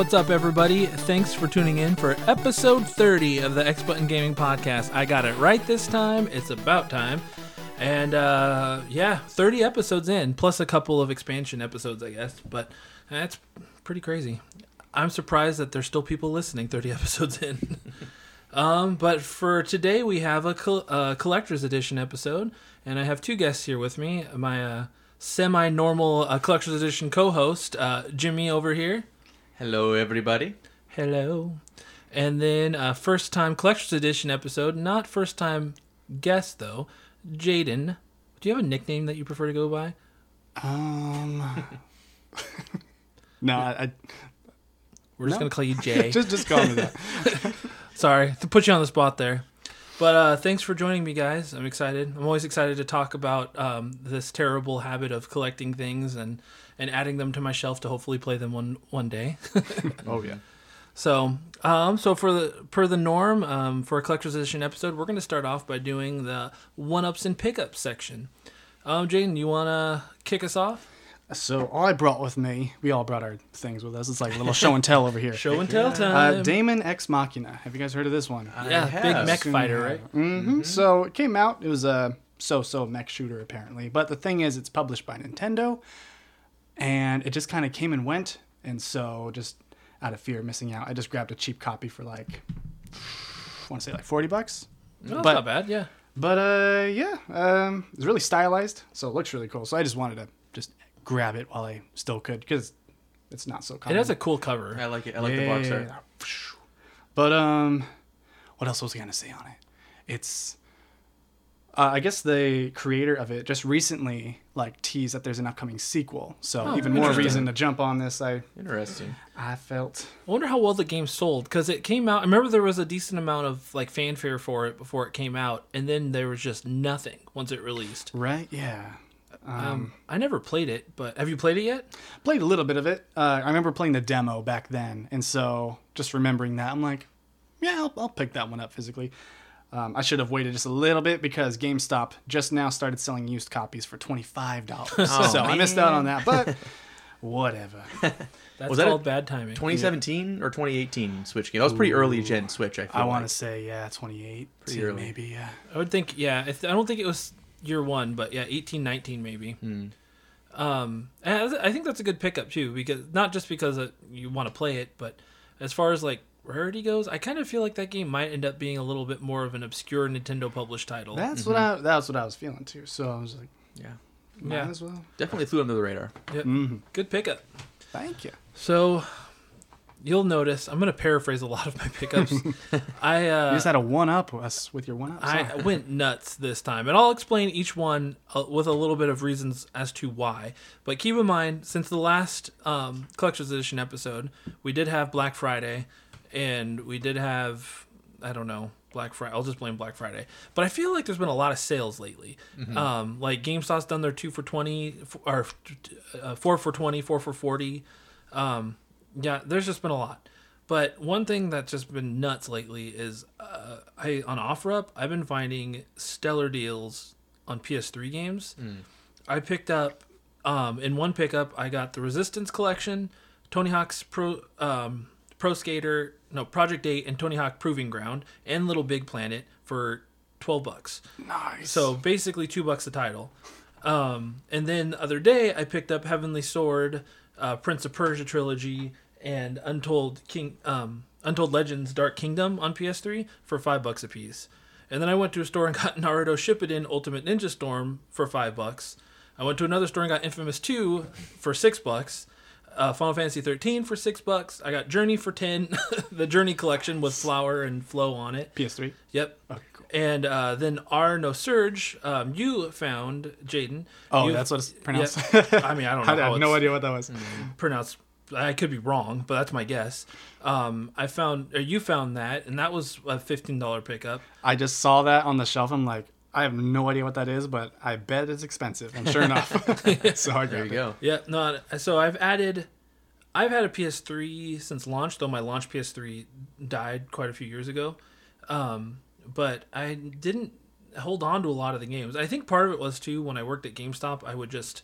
What's up, everybody? Thanks for tuning in for episode 30 of the X Button Gaming Podcast. I got it right this time. It's about time. And uh, yeah, 30 episodes in, plus a couple of expansion episodes, I guess. But that's pretty crazy. I'm surprised that there's still people listening 30 episodes in. um, but for today, we have a uh, collector's edition episode. And I have two guests here with me my uh, semi normal uh, collector's edition co host, uh, Jimmy over here. Hello, everybody. Hello. And then uh, first time collector's edition episode, not first time guest though, Jaden. Do you have a nickname that you prefer to go by? Um. no, I, I We're just No. gonna call you Jay. just just call me that. Sorry to put you on the spot there. But uh, thanks for joining me, guys. I'm excited. I'm always excited to talk about um, this terrible habit of collecting things and, and adding them to my shelf to hopefully play them one one day. Oh yeah. So, um, so for the per the norm, um, for a collector's edition episode, we're going to start off by doing the one ups and pickups section. Um, Jaden, you want to kick us off? So I brought with me, we all brought our things with us. It's like a little show and tell over here. Show and tell Uh, time. Daemon X Machina. Have you guys heard of this one? yeah, I big mech fighter, right? Mm-hmm. So it came out. It was a so-so mech shooter apparently, but the thing is, it's published by Nintendo, and it just kind of came and went. And so, just out of fear of missing out, I just grabbed a cheap copy for like, I want to say like forty bucks. No, that's But- not bad. Yeah. But uh, yeah, um, it's really stylized, so it looks really cool. So I just wanted to just grab it while I still could, because it's not so common. It has a cool cover. I like it. I like the box art. Yeah. But um, what else was I gonna say on it? It's, uh, I guess the creator of it just recently like tease that there's an upcoming sequel. So Oh, even more reason to jump on this. I Interesting. I felt I wonder how well the game sold because it came out. I remember there was a decent amount of like fanfare for it before it came out, and then there was just nothing once it released. right. Yeah. Um, Um, I never played it, but have you played it yet? played a little bit of it. Uh, I remember playing the demo back then, and so just remembering that, I'm like, yeah, I'll, I'll pick that one up physically. Um, I should have waited just a little bit because GameStop just now started selling used copies for twenty five dollars. Oh, so I missed out on that, but whatever. That's Was that called a- bad timing. 2017 or 2018 Switch game. That was pretty early gen Switch. I feel I want to like. say yeah, twenty eight, Pretty early. maybe yeah. I would think, yeah. I, th- I don't think it was year one, but yeah, eighteen, nineteen, maybe. Hmm. Um, I I think that's a good pickup too, because not just because uh, you want to play it, but as far as like rarity goes, I kind of feel like that game might end up being a little bit more of an obscure Nintendo published title. That's what I that's what I was feeling too. So I was like, Yeah, might Yeah. as well. definitely flew under the radar. Yep. Mhm. Good pickup. Thank you. So you'll notice I'm going to paraphrase a lot of my pickups. I uh, you just had a one up us with your one up. I went nuts this time, and I'll explain each one uh, with a little bit of reasons as to why. But keep in mind, since the last um, collector's edition episode, we did have Black Friday, and we did have I don't know Black Friday. I'll just blame Black Friday. But I feel like there's been a lot of sales lately. Um, like GameStop's done their two for twenty, or uh, four for twenty, four for forty. Um, yeah, there's just been a lot. But one thing that's just been nuts lately is uh, I on OfferUp I've been finding stellar deals on PS3 games. I picked up um, in one pickup I got the Resistance collection, Tony Hawk's Pro um, Pro Skater, no Project Eight, and Tony Hawk Proving Ground, and Little Big Planet for twelve bucks. nice. So basically two bucks a title. Um, and then the other day I picked up Heavenly Sword, uh, Prince of Persia trilogy, and Untold King, um, Untold Legends Dark Kingdom on PS3 for five bucks a piece. And then I went to a store and got Naruto Shippuden Ultimate Ninja Storm for five bucks. I went to another store and got Infamous 2 for six bucks. Uh, Final Fantasy 13 for six bucks. I got Journey for ten, the Journey collection with Flower and Flow on it. PS3. Yep. Okay, cool. And uh, then Ar nosurge, um, you found Jaden. Oh, You- that's what it's pronounced. Yeah. I mean, I don't know I had no idea what that was. pronounced. I could be wrong, but that's my guess. Um, I found, or you found that, and that was a fifteen dollar pickup. I just saw that on the shelf. I'm like, I have no idea what that is, but I bet it's expensive. And sure enough, so I there you it. go. Yeah, no. So I've added. I've had a PS3 since launch, though my launch PS3 died quite a few years ago. Um, but I didn't hold on to a lot of the games. I think part of it was too when I worked at GameStop, I would just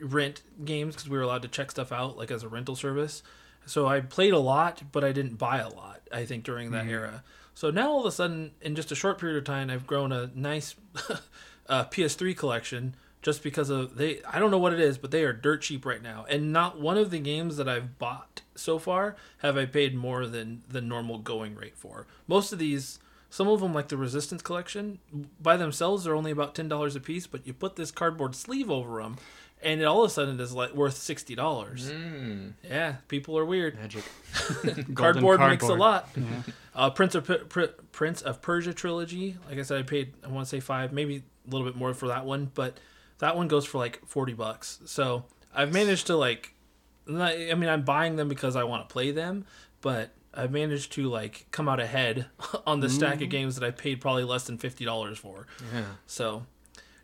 rent games because we were allowed to check stuff out like as a rental service. So I played a lot, but I didn't buy a lot. I think during that Mm-hmm. era. So now all of a sudden, in just a short period of time, I've grown a nice uh, PS3 collection just because of they. I don't know what it is, but they are dirt cheap right now, and not one of the games that I've bought so far have I paid more than the normal going rate for. Most of these. Some of them, like the Resistance collection, by themselves, they're only about ten dollars a piece. But you put this cardboard sleeve over them, and it all of a sudden is like worth sixty dollars. Mm, Yeah, people are weird. magic. Golden Cardboard, makes a lot. Yeah. Uh, Prince of P- Prince of Persia trilogy. Like I said, I paid I want to say five, maybe a little bit more for that one, but that one goes for like forty bucks. So I've managed to like, I mean, I'm buying them because I want to play them, but I've managed to like come out ahead on the stack of games that I paid probably less than fifty dollars for. Yeah. So,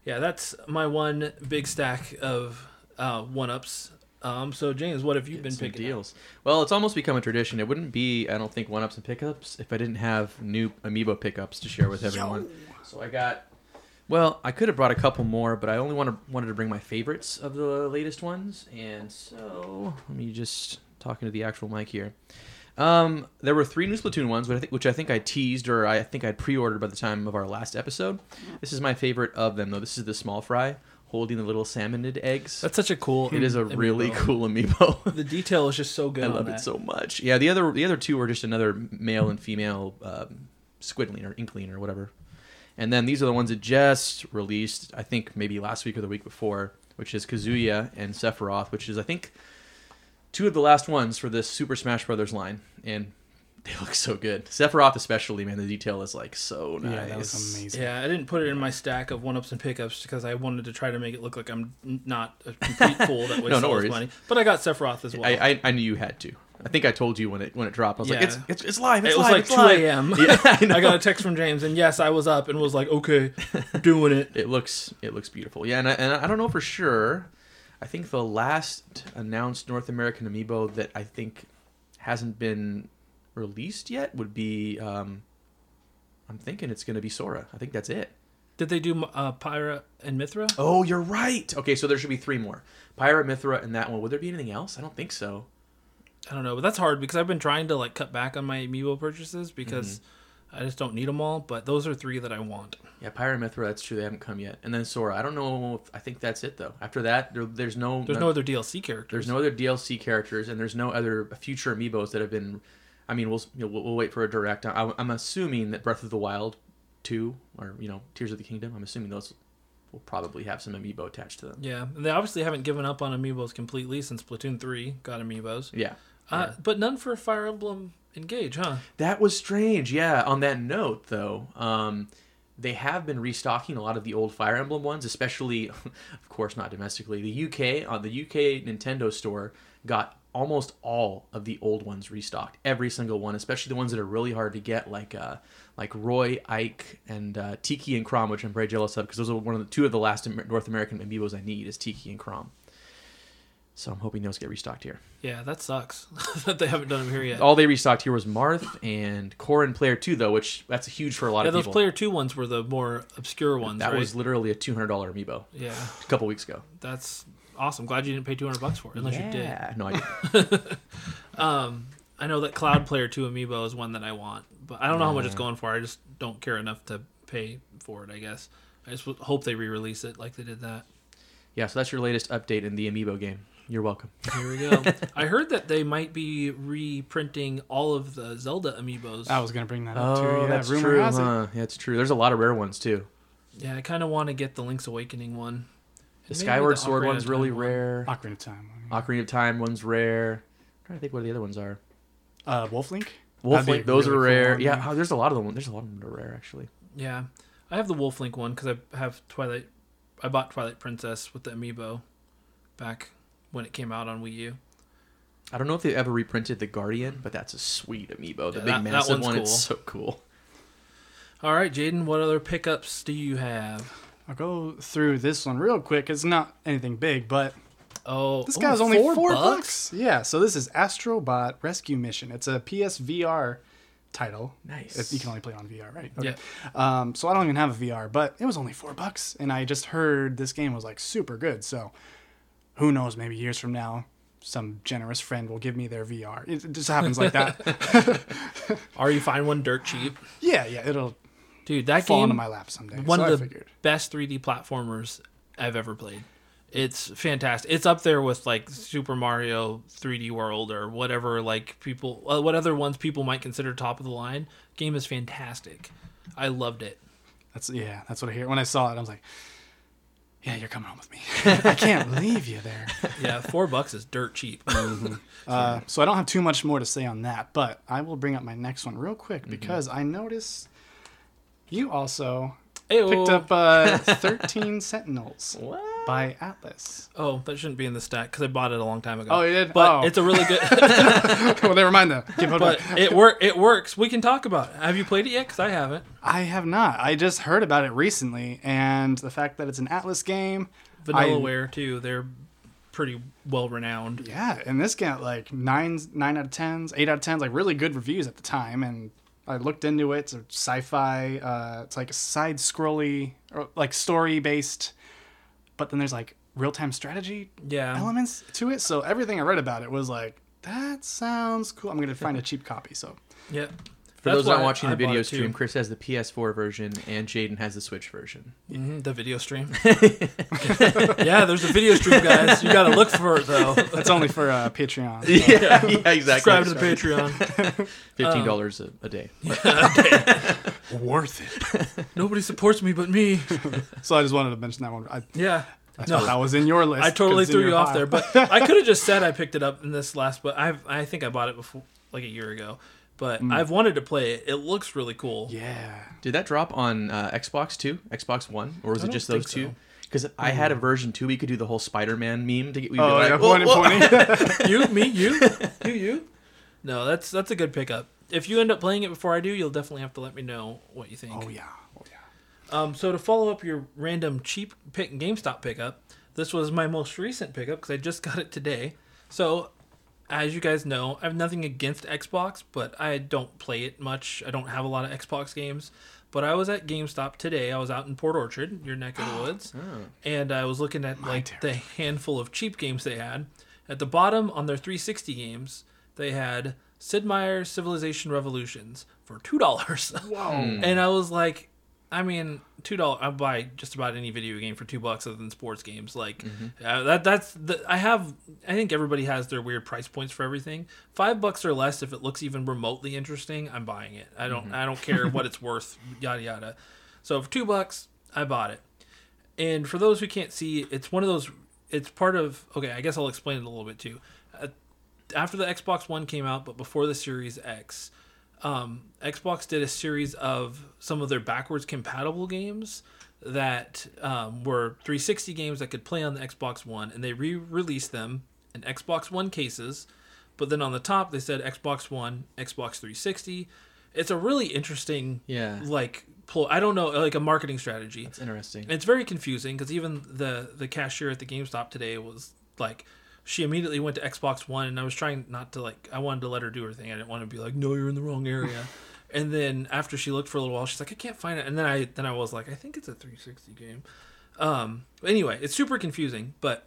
yeah, that's my one big stack of uh, one ups. Um, so James, what have you been Some picking? up? deals. Well, it's almost become a tradition. It wouldn't be, I don't think, one ups and pickups if I didn't have new amiibo pickups to share with everyone. So I got. Well, I could have brought a couple more, but I only wanted wanted to bring my favorites of the latest ones, and so let me just talking to the actual mic here. Um, there were three new Splatoon ones, which I think, which I think I teased or I think I'd pre-ordered by the time of our last episode. This is my favorite of them, though. This is the small fry holding the little salmonid eggs. That's such a cool. it is a amiibo. really cool amiibo. The detail is just so good. I love that. it so much. Yeah, the other the other two were just another male and female um, squidling or inkling or whatever. And then these are the ones that just released, I think maybe last week or the week before, which is Kazuya and Sephiroth, which is I think two of the last ones for this Super Smash Brothers line, and they look so good. Sephiroth especially, man, the detail is like so nice. Yeah, that was amazing. Yeah, I didn't put it in my stack of one ups and pickups because I wanted to try to make it look like I'm not a complete fool that wastes No, no all his worries. money. But I got Sephiroth as well. I, I I knew you had to. I think I told you when it when it dropped. I was like, it's, it's it's live. It's it was live. like it's 2 a.m. Yeah, I. I got a text from James, and yes, I was up and was like, okay, doing it. It looks it looks beautiful. Yeah, and I, and I don't know for sure. I think the last announced North American amiibo that I think hasn't been released yet would be. Um, I'm thinking it's going to be Sora. I think that's it. Did they do uh, Pyra and Mythra? Oh, you're right. Okay, so there should be three more: Pyra, Mythra, and that one. Would there be anything else? I don't think so. I don't know, but that's hard because I've been trying to like cut back on my amiibo purchases because Mm-hmm. I just don't need them all. But those are three that I want. Yeah, Pyra and Mythra. That's true. They haven't come yet. And then Sora. I don't know. If, I think that's it though. After that, there, there's no. There's no other DLC characters. There's no other DLC characters, and there's no other future amiibos that have been. I mean, we'll you know, we'll, we'll wait for a direct. I, I'm assuming that Breath of the Wild, two, or you know, Tears of the Kingdom. I'm assuming those will probably have some amiibo attached to them. Yeah, and they obviously haven't given up on amiibos completely since Splatoon 3 got amiibos. Yeah, Uh, But none for Fire Emblem Engage, huh? that was strange. Yeah. On that note, though, um, they have been restocking a lot of the old Fire Emblem ones, especially, of course, not domestically. The UK on the UK Nintendo store got almost all of the old ones restocked. Every single one, especially the ones that are really hard to get, like uh, like Roy, Ike, and uh, Tiki and Chrom, which I'm very jealous of because those are one of the two of the last North American amiibos I need is Tiki and Chrom. So I'm hoping those get restocked here. Yeah, that sucks that they haven't done them here yet. All they restocked here was Marth and Corrin Player 2, though, which that's huge for a lot yeah, of those people. Player 2 ones were the more obscure ones, that right? was literally a $200 amiibo Yeah, a couple weeks ago. that's awesome. Glad you didn't pay 200 bucks for it, unless you did. Yeah. No, I didn't. Um, I know that Cloud Player 2 amiibo is one that I want, but I don't know how much it's going for. I just don't care enough to pay for it, I guess. I just hope they re-release it like they did that. yeah, so that's your latest update in the amiibo game. You're welcome. Here we go. I heard that they might be reprinting all of the Zelda amiibos. I was gonna bring that up too. Oh, Yeah, that's rumor true. has it. Yeah, it's true. There's a lot of rare ones, too. Yeah, I kind of want to get the Link's Awakening one. The maybe Skyward the Sword Ocarina one's really one. rare. Ocarina of Time. Ocarina of Time one's rare. I'm trying to think what the other ones are. Uh, Wolf Link. Wolf That'd Link, those really are rare. one, yeah, yeah. oh, there's a lot of them. There's a lot of them that are rare, actually. Yeah, I have the Wolf Link one because I have Twilight. I bought Twilight Princess with the amiibo back when it came out on Wii U. I don't know if they ever reprinted the Guardian, but that's a sweet amiibo. The Yeah, big that- that massive one's one. cool. It's so cool. All right, Jaden, what other pickups do you have? I'll go through this one real quick. It's not anything big, but Oh, this oh, guy's only four, bucks? Yeah, so this is Astrobot Rescue Mission. It's a PSVR title. Nice. If you can only play it on VR, right? Yeah. Um, so I don't even have a VR, but it was only four bucks, and I just heard this game was like super good. So who knows? Maybe years from now, some generous friend will give me their VR. It it just happens like that. Or you find one dirt cheap. yeah, yeah, it'll Dude, that fall game into my lap someday. one so I of the figured. best 3D platformers I've ever played. It's fantastic. It's up there with like Super Mario 3D World or whatever like people uh, what other ones people might consider top of the line. Game is fantastic. I loved it. That's yeah, that's what I hear. When I saw it, I was like, "Yeah, you're coming home with me. I can't leave you there." Yeah, 4 bucks is dirt cheap. Uh, so I don't have too much more to say on that, but I will bring up my next one real quick Mm-hmm. because I noticed you also Ayo. picked up uh, 13 Sentinels What? by Atlus. Oh, that shouldn't be in the stack cuz I bought it a long time ago. Oh, you did? But Oh. it's a really good well, never mind it but it work it works. We can talk about it. Have you played it yet? Cuz I haven't. I have not. I just heard about it recently, and the fact that it's an Atlus game. I- Vanillaware too. They're pretty well renowned. Yeah, and this got like nine, nine out of tens, eight out of tens, like really good reviews at the time. And I looked into it. It's a sci-fi. Uh, it's like a side scrolly or like story based, but then there's like real time strategy Yeah. elements to it. So everything I read about it was like, that sounds cool. I'm gonna find a cheap copy. So Yep. For That's those not why watching I the video it, too. stream, Chris has the PS4 version and Jaden has the Switch version. hmm the video stream. yeah, there's a video stream, guys. You got to look for it though. that's only for uh, Patreon. So. yeah, yeah, exactly. Subscribe to the Patreon. Fifteen dollars a, a day. Worth it. Nobody supports me but me. So I just wanted to mention that one. I, Yeah. I No. thought that was in your list. I totally it's in threw your you off pile. there, but I could have just said I picked it up in this last. But I I think I bought it before, like a year ago. But I've wanted to play it. It looks really cool. yeah. Did that drop on uh, Xbox too? Xbox One, or was I it just those think two? so. Because I had a version too. We could do the whole Spider-Man meme to get. We'd be Oh, like, yeah, "Whoa, pointing, whoa." pointing. you, me, you, you, you. No, that's that's a good pickup. If you end up playing it before I do, you'll definitely have to let me know what you think. oh yeah. Oh yeah. Um, so to follow up your random cheap pick GameStop pickup, this was my most recent pickup because I just got it today. So, as you guys know, I have nothing against Xbox, but I don't play it much. I don't have a lot of Xbox games. But I was at GameStop today. I was out in Port Orchard, your neck of the woods, oh. and I was looking at like the handful of cheap games they had. At the bottom on their 360 games, they had Sid Meier's Civilization Revolutions for two dollars. Whoa. And I was like, I mean, two dollars. I buy just about any video game for two bucks other than sports games. Like uh, that. That's the. I have. I think everybody has their weird price points for everything. Five bucks or less, if it looks even remotely interesting, I'm buying it. I don't. I don't care what it's worth. Yada yada. So for two bucks, I bought it. And for those who can't see, it's one of those. It's part of. Okay, I guess I'll explain it a little bit too. Uh, after the Xbox One came out, but before the Series X, um, Xbox did a series of some of their backwards compatible games that um, were 360 games that could play on the Xbox One, and they re-released them in Xbox One cases. But then on the top, they said Xbox One, Xbox 360. It's a really interesting, Yeah. like, pl- I don't know, like a marketing strategy. It's interesting. It's very confusing because even the the cashier at the GameStop today was like, she immediately went to Xbox One, and I was trying not to like, I wanted to let her do her thing. I didn't want to be like, no, you're in the wrong area. and then after she looked for a little while, she's like, I can't find it. And then I then I was like, I think it's a 360 game. Um, anyway, it's super confusing, but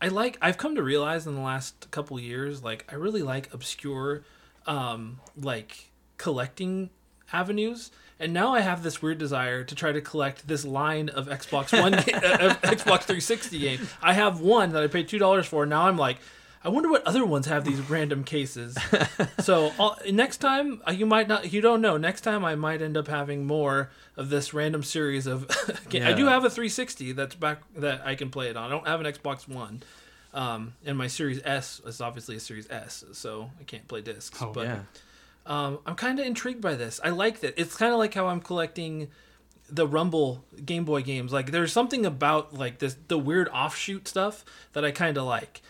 I like. I've come to realize in the last couple years, like I really like obscure, um, like collecting avenues. And now I have this weird desire to try to collect this line of Xbox One, uh, of Xbox 360 game. I have one that I paid two dollars for. Now I'm like, I wonder what other ones have these random cases. so I'll, next time uh, you might not, you don't know. Next time I might end up having more of this random series of. ga- I do have a 360 that's back that I can play it on. I don't have an Xbox One. Um, and my Series S is obviously a Series S, so I can't play discs. Oh, but yeah. Um, I'm kind of intrigued by this. I like that. It's kind of like how I'm collecting the Rumble Game Boy games. Like there's something about like this the weird offshoot stuff that I kind of like.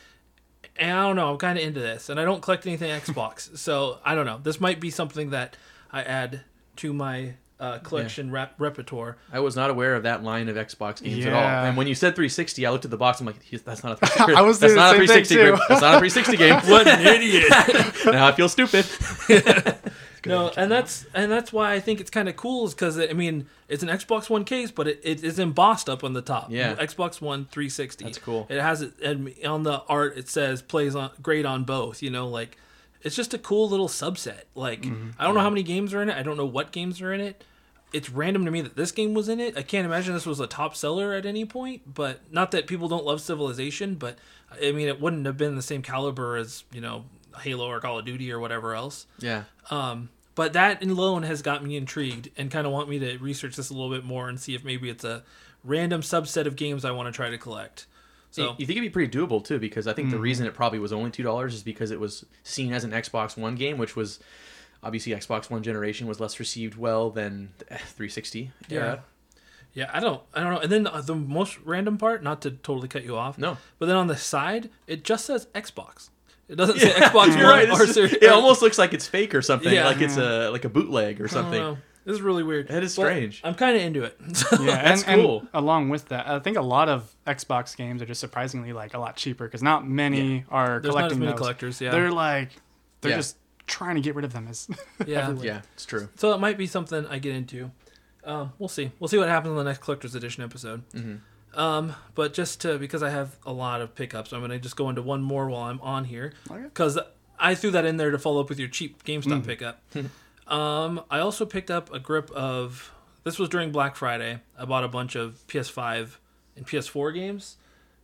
And I don't know. I'm kind of into this, and I don't collect anything Xbox, so I don't know. This might be something that I add to my uh, collection rep- repertoire. I was not aware of that line of Xbox games at all. And when you said 360, I looked at the box. I'm like, that's not a 360. I was that's not a same thing, 360. game. That's not a 360 game. What an idiot! now I feel stupid. no, and that's and that's why I think it's kind of cool is because I mean it's an Xbox One case, but it, it is embossed up on the top. Yeah. Xbox One 360. That's cool. It has it and on the art. It says plays on great on both. You know, like it's just a cool little subset. Like Mm-hmm. I don't know how many games are in it. I don't know what games are in it. It's random to me that this game was in it. I can't imagine this was a top seller at any point. But not that people don't love Civilization, but I mean it wouldn't have been the same caliber as you know Halo or Call of Duty or whatever else. Yeah. Um, but that alone has got me intrigued and kind of want me to research this a little bit more and see if maybe it's a random subset of games I want to try to collect. So you think it'd be pretty doable too, because I think Mm-hmm. the reason it probably was only two dollars is because it was seen as an Xbox One game, which was obviously Xbox One generation was less received well than the 360 yeah, era. yeah, I don't, I don't know. And then the, the most random part, not to totally cut you off, No, but then on the side it just says Xbox. It doesn't say Xbox One right. or It's- Series- it almost looks like it's fake or something, Yeah. like it's a mm-hmm. like a bootleg or I don't something. know. This is really weird. That is But strange. I'm kind of into it. yeah, That's and, and cool. along with that, I think a lot of Xbox games are just surprisingly like a lot cheaper because not many are There's not as collecting many those. collectors. Yeah, They're like they're Yeah. just trying to get rid of them is yeah. everywhere. Yeah, it's true. So it might be something I get into. Um, we'll see. We'll see what happens on the next collector's edition episode. Mhm. Um, but just to because I have a lot of pickups, I'm gonna just go into one more while I'm on here Okay. because I threw that in there to follow up with your cheap GameStop pickup. um, I also picked up a grip of. This was during Black Friday. I bought a bunch of PS5 and PS4 games.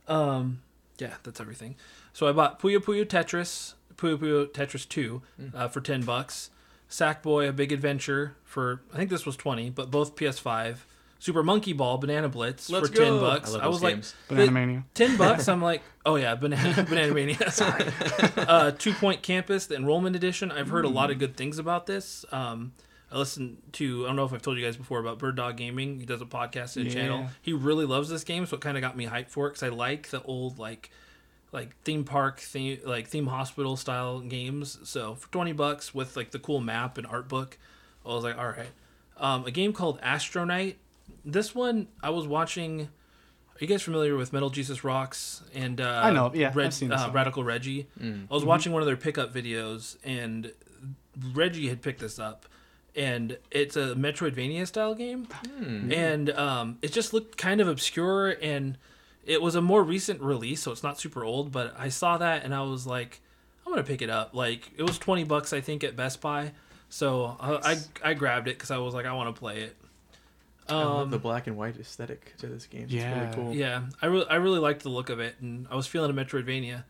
Um, yeah, that's everything. So I bought Puyo Puyo Tetris, Puyo Puyo Tetris 2 uh, for 10 bucks. Sackboy, A Big Adventure for I think this was 20, but both PS5. Super Monkey Ball, Banana Blitz Let's for 10 go. bucks. I love I, those was like. Banana Mania. 10 bucks. I'm like, oh yeah, Banana Banana Mania. Sorry. uh, Two Point Campus, the enrollment edition. I've heard a lot of good things about this. Um, I listened to, I don't know if I've told you guys before about Bird Dog Gaming. He does a podcast and a channel. He really loves this game, so it kind of got me hyped for it because I like the old, like, like theme park theme like theme hospital style games. So for 20 bucks with like the cool map and art book i was like all right um, a game called astronite this one i was watching are you guys familiar with metal jesus rocks and uh, I know, yeah, Red, I've seen this uh, one. radical reggie? I was watching one of their pickup videos and reggie had picked this up and it's a metroidvania style game. And um, it just looked kind of obscure and it was a more recent release so it's not super old but i saw that and i was like i'm gonna pick it up. Like it was 20 bucks i think at best buy. So I, I, I grabbed it because i was like i want to play it. I love um, the black and white aesthetic to this game. It's Yeah. really cool. yeah I, re- I really liked the look of it and i was feeling a metroidvania.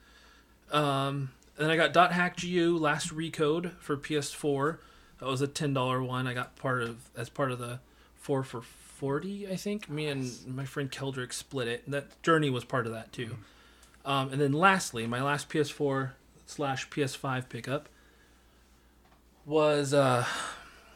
Um, and then i got dot hack gu last recode for ps4 that was a $10 one. I got part of as part of the 4 for 40 i think me and my friend keldrick split it that journey was part of that too um, and then lastly my last ps4 slash ps5 pickup was uh,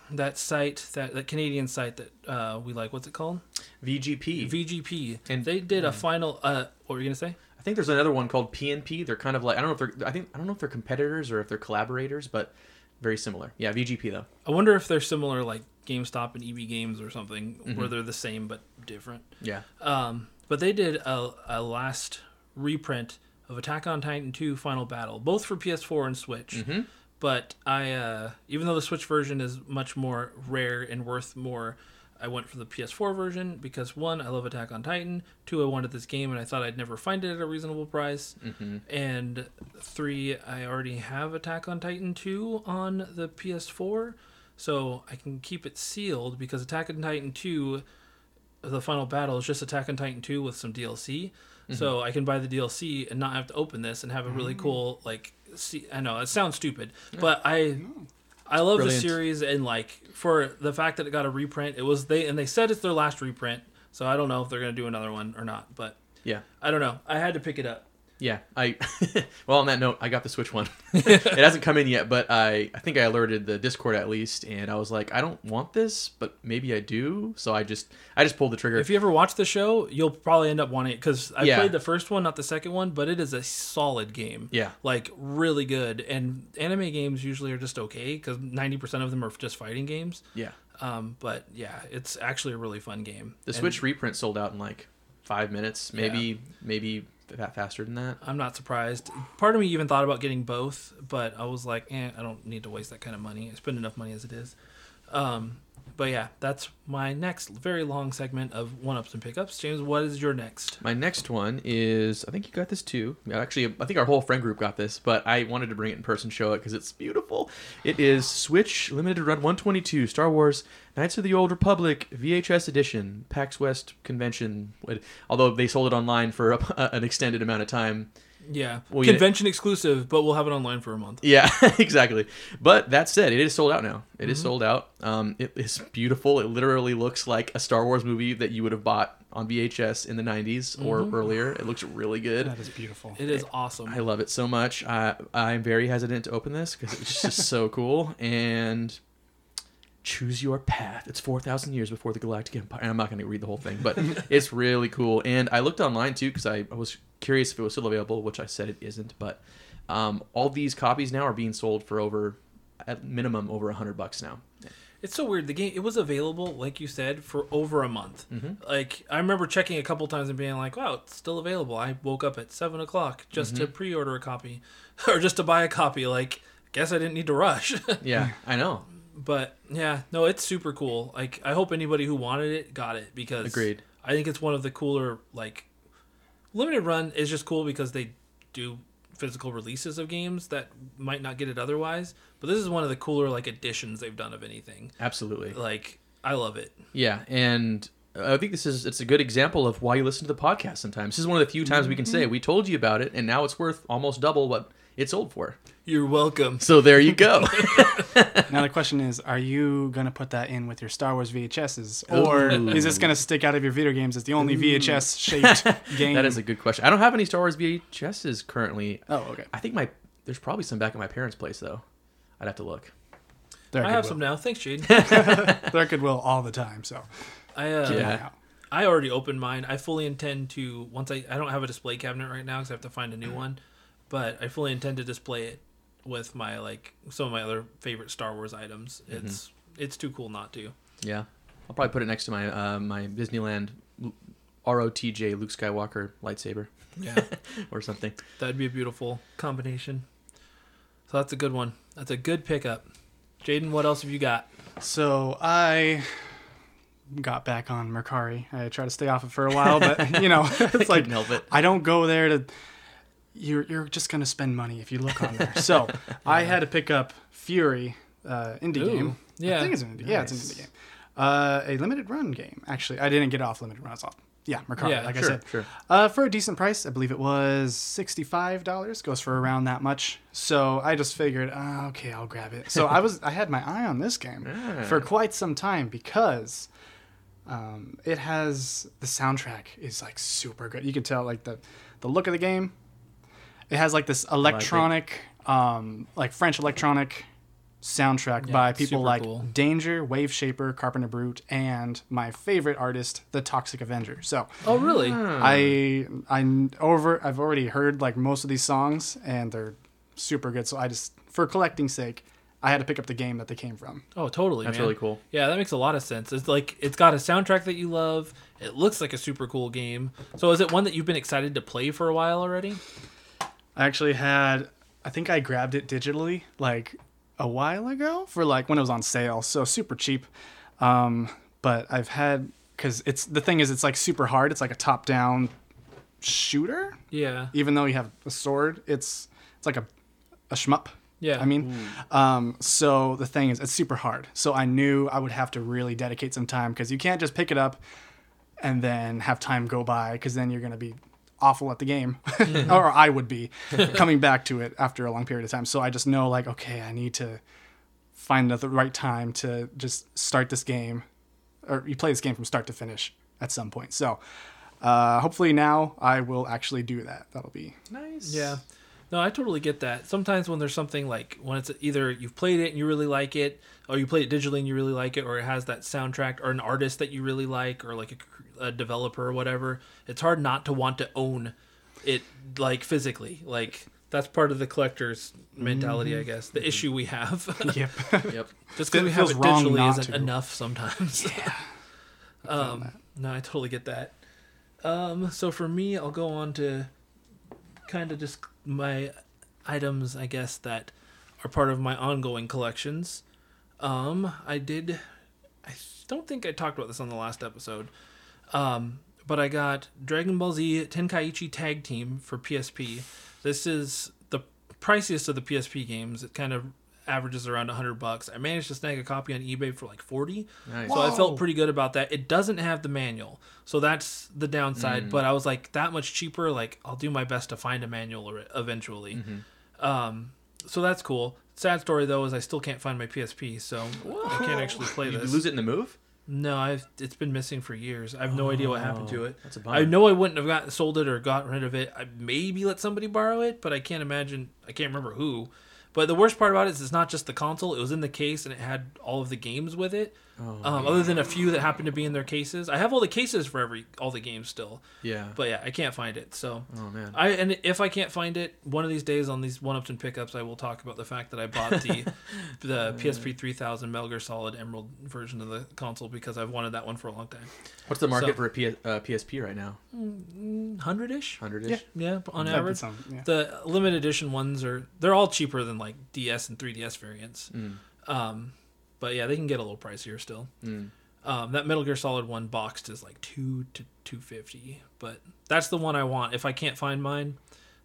that site that that canadian site that uh, we like what's it called VGP. VGP, and they did a final. Uh, what were you gonna say? I think there's another one called PNP. They're kind of like I don't know if they're I think I don't know if they're competitors or if they're collaborators, but very similar. Yeah, VGP though. I wonder if they're similar, like GameStop and EB Games or something, Mm-hmm. where they're the same but different. Yeah. Um, but they did a, a last reprint of Attack on Titan 2 Final Battle, both for PS4 and Switch. Mm-hmm. But I, uh, even though the Switch version is much more rare and worth more, I went for the PS4 version because one, I love Attack on Titan. Two, I wanted this game and I thought I'd never find it at a reasonable price. Mm-hmm. And three, I already have Attack on Titan 2 on the PS4, so I can keep it sealed because Attack on Titan 2, the final battle, is just Attack on Titan 2 with some DLC. Mm-hmm. So I can buy the DLC and not have to open this and have a really mm. cool like. See, I know it sounds stupid, but I I love Brilliant. the series and like for the fact that it got a reprint, it was they and they said it's their last reprint. So I don't know if they're gonna do another one or not, but Yeah. I don't know. I had to pick it up. Yeah, I. well, on that note, I got the Switch one. it hasn't come in yet, but I, I think I alerted the Discord at least, and I was like, I don't want this, but maybe I do. So I just, I just pulled the trigger. If you ever watch the show, you'll probably end up wanting it because I Yeah. played the first one, not the second one, but it is a solid game. yeah, Like really good. And anime games usually are just okay because ninety percent of them are just fighting games. yeah. Um, but yeah, it's actually a really fun game. The And- Switch reprint sold out in like five minutes, maybe, maybe fa- faster than that. I'm not surprised. Part of me even thought about getting both, but I was like, eh, I don't need to waste that kind of money. I spend enough money as it is. Um, but yeah, that's my next very long segment of one ups and pickups. James, what is your next? My next one is I think you got this too. Actually, I think our whole friend group got this, but I wanted to bring it in person, show it because it's beautiful. It is Switch Limited Run 122 Star Wars Knights of the Old Republic VHS edition, PAX West convention. Although they sold it online for an extended amount of time. Yeah, Well, you- convention exclusive, but we'll have it online for a month. Yeah, exactly. But that said, it is sold out now. It is sold out. Um, it is beautiful. It literally looks like a Star Wars movie that you would have bought on VHS in the 90s or earlier. It looks really good. That is beautiful. It is awesome. I love it so much. I, I'm very hesitant to open this because it's just so cool. And choose your path. It's 4,000 years before the Galactic Empire. And I'm not going to read the whole thing, but it's really cool. And I looked online too because I, I was curious if it was still available, which I said it isn't. But um, all these copies now are being sold for over, at minimum, over 100 bucks now. It's so weird. The game it was available, like you said, for over a month. Mm-hmm. Like I remember checking a couple times and being like, "Wow, it's still available." I woke up at seven o'clock just to Mm-hmm. pre-order a copy, or just to buy a copy. Like, guess I didn't need to rush. Yeah, I know. But yeah, no, it's super cool. Like, I hope anybody who wanted it got it because Agreed. I think it's one of the cooler like limited run is just cool because they do physical releases of games that might not get it otherwise. But this is one of the cooler like additions they've done of anything. Absolutely. Like, I love it. Yeah, and I think this is it's a good example of why you listen to the podcast sometimes. This is one of the few times we can mm-hmm. say we told you about it and now it's worth almost double what it sold for. You're welcome. So there you go. Now the question is, are you gonna put that in with your Star Wars VHSs, or is this gonna stick out of your video games as the only VHS shaped game? that is a good question. I don't have any Star Wars VHSs currently. Oh, okay. I think my there's probably some back at my parents' place though. I'd have to look. They're I have Goodwill. some now. Thanks, Jade. They're at Goodwill all the time. So I uh, Yeah. I already opened mine. I fully intend to once I I don't have a display cabinet right now because I have to find a new one, but I fully intend to display it with my like some of my other favorite Star Wars items. It's it's too cool not to. Yeah, I'll probably put it next to my uh, my Disneyland ROTJ Luke Skywalker lightsaber Yeah, or something. that'd be a beautiful combination. So that's a good one. That's a good pickup. Jaden, what else have you got? So I got back on Mercari. I tried to stay off it for a while, but you know, it's like help it. I don't go there to. You're you're just gonna spend money if you look on there. So I had to pick up Furi, uh, indie Ooh, game. yeah. I think it's an indie. Yeah, it's an indie game. Uh, a limited run game. Actually, I didn't get off limited run. Off. Yeah, Mercari. Yeah, like sure, I said, sure. uh, for a decent price. I believe it was sixty-five dollars. Goes for around that much. So I just figured, uh, okay, I'll grab it. So I was I had my eye on this game Ah. for quite some time because um, it has the soundtrack is like super good. You can tell like the the look of the game. It has like this electronic, um, like French electronic soundtrack Yeah, by people like cool. Danger, Wave Shaper, Carpenter Brut, and my favorite artist, the Toxic Avenger. So Oh, really? I I over I've already heard like most of these songs and they're super good. So I just for collecting sake, I had to pick up the game that they came from. Oh, totally. That's man. really cool. Yeah, that makes a lot of sense. It's like it's got a soundtrack that you love. It looks like a super cool game. So is it one that you've been excited to play for a while already? I actually had I think I grabbed it digitally like a while ago for like when it was on sale, so super cheap. Um, but I've had because it's the thing is it's like super hard. It's like a top down shooter. Yeah. Even though you have a sword, it's it's like a a shmup. Yeah. I mean, um, so the thing is, it's super hard. So I knew I would have to really dedicate some time because you can't just pick it up and then have time go by because then you're gonna be awful at the game, or I would be coming back to it after a long period of time. So I just know like, okay, I need to find the right time to just start this game, or you play this game from start to finish at some point. So uh, hopefully now I will actually do that. That'll be Nice. Yeah. No, I totally get that. Sometimes when there's something like when it's either you've played it and you really like it, or you play it digitally and you really like it, or it has that soundtrack or an artist that you really like, or like a, cr- a developer or whatever, it's hard not to want to own it like physically. Like that's part of the collector's mentality, I guess. The issue we have. yep. Yep. Just because we have feels it wrong digitally isn't to. enough sometimes. Yeah. um, no, I totally get that. Um, so for me, I'll go on to kind of just my items, I guess that are part of my ongoing collections. Um, I did. I don't think I talked about this on the last episode. Um, but I got Dragon Ball Z Tenkaichi Tag Team for PSP. This is the priciest of the PSP games. It kind of averages around 100 bucks. I managed to snag a copy on eBay for like 40. Nice. So I felt pretty good about that. It doesn't have the manual. So that's the downside, but I was like that much cheaper, like I'll do my best to find a manual or- eventually. Um so that's cool. Sad story though is I still can't find my PSP, so I can't actually play You this. lose it in the move? No, I've it's been missing for years. I have no idea what happened to Oh, it. that's a bummer. I know I wouldn't have got sold it or got rid of it. I maybe let somebody borrow it, but I can't imagine. I can't remember who. But the worst part about it is it's not just the console. It was in the case and it had all of the games with it. Oh, Um, other than a few that happen to be in their cases, I have all the cases for every all the games still. yeah. But yeah, I can't find it. So oh man. I and if I can't find it, one of these days on these one ups and pickups, I will talk about the fact that I bought the the PSP 3000 Metal Gear Solid Emerald version of the console because I've wanted that one for a long time. What's the market so- for a P- uh, PSP right now? Hundred ish, Hundred ish. yeah, on That'd average. some- yeah. The limited edition ones are they're all cheaper than like DS and 3DS variants. Mm. Um, but yeah, they can get a little pricier still. Mm. Um, that Metal Gear Solid one boxed is like two to two fifty, but that's the one I want. If I can't find mine,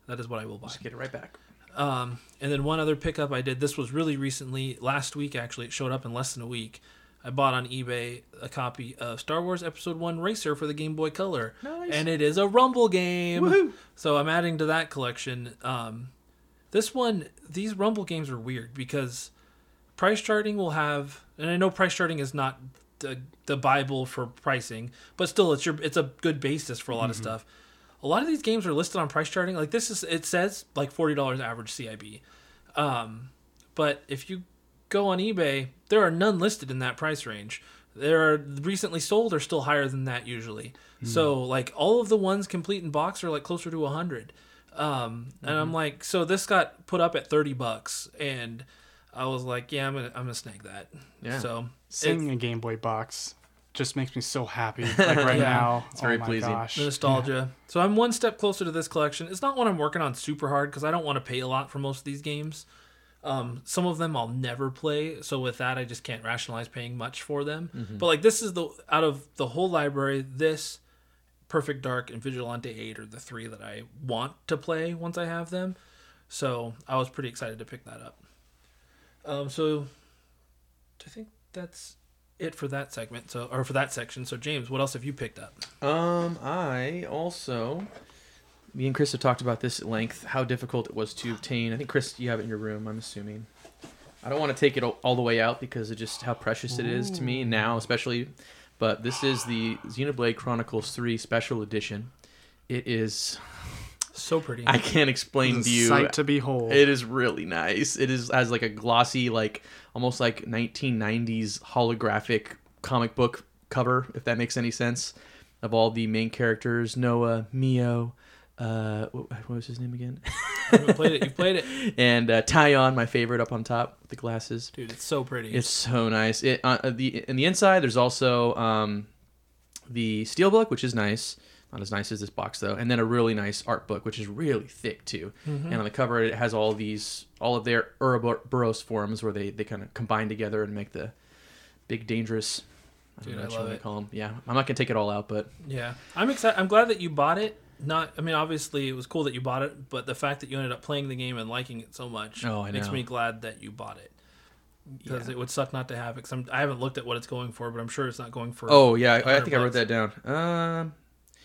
that is what I will buy. Just get it right back. Um, and then one other pickup I did. This was really recently, last week actually. It showed up in less than a week. I bought on eBay a copy of Star Wars Episode One Racer for the Game Boy Color, Nice. and it is a Rumble game. Woohoo! So I'm adding to that collection. Um, this one, these Rumble games are weird because price charting will have, and I know price charting is not the, the bible for pricing, but still, it's your it's a good basis for a lot of stuff. A lot of these games are listed on price charting. Like this is, it says like forty dollars average CIB, um, but if you go on eBay, there are none listed in that price range. There are recently sold are still higher than that usually. So like all of the ones complete in box are like closer to a hundred. Um, and I'm like, so this got put up at thirty bucks, and I was like, yeah, I'm gonna I'm gonna snag that. Yeah. So Seeing a Game Boy box just makes me so happy. Like right Yeah. now, It's very oh my pleasing. Gosh. the nostalgia. So I'm one step closer to this collection. It's not one I'm working on super hard because I don't want to pay a lot for most of these games. Um, some of them I'll never play, so with that I just can't rationalize paying much for them. But like this is the out of the whole library, this Perfect Dark and Vigilante 8 are the three that I want to play once I have them. So I was pretty excited to pick that up. Um, so I think that's it for that segment. So or for that section. So James, what else have you picked up? Um, I also, me and Chris have talked about this at length. How difficult it was to obtain. I think Chris, you have it in your room. I'm assuming. I don't want to take it all all the way out because of just how precious it is to me now, especially. But this is the Xenoblade Chronicles 3 Special Edition. It is. So pretty. I can't explain It's to you. sight to behold. It is really nice. It is has like a glossy, like almost like 1990s holographic comic book cover, if that makes any sense, of all the main characters: Noah, Mio, uh, what, what was his name again? you played it. You played it, and uh, Taion, my favorite, up on top with the glasses. dude. It's so pretty. It's so nice. It uh, uh, the in the inside there's also um, the steelbook, which is nice. Not as nice as this box though, and then a really nice art book, which is really thick too. Mm-hmm. And on the cover, it has all these all of their Ouroboros forms where they they kind of combine together and make the big dangerous. I don't Dude, know I what love it. call them. Yeah, I'm not gonna take it all out, but yeah, I'm excited. I'm glad that you bought it. Not, I mean, obviously it was cool that you bought it, but the fact that you ended up playing the game and liking it so much Oh, makes me glad that you bought it. Because Yeah. it would suck not to have it. 'cause I'm, I haven't looked at what it's going for, but I'm sure it's not going for. oh yeah, I, I 100 think I wrote that down. Um,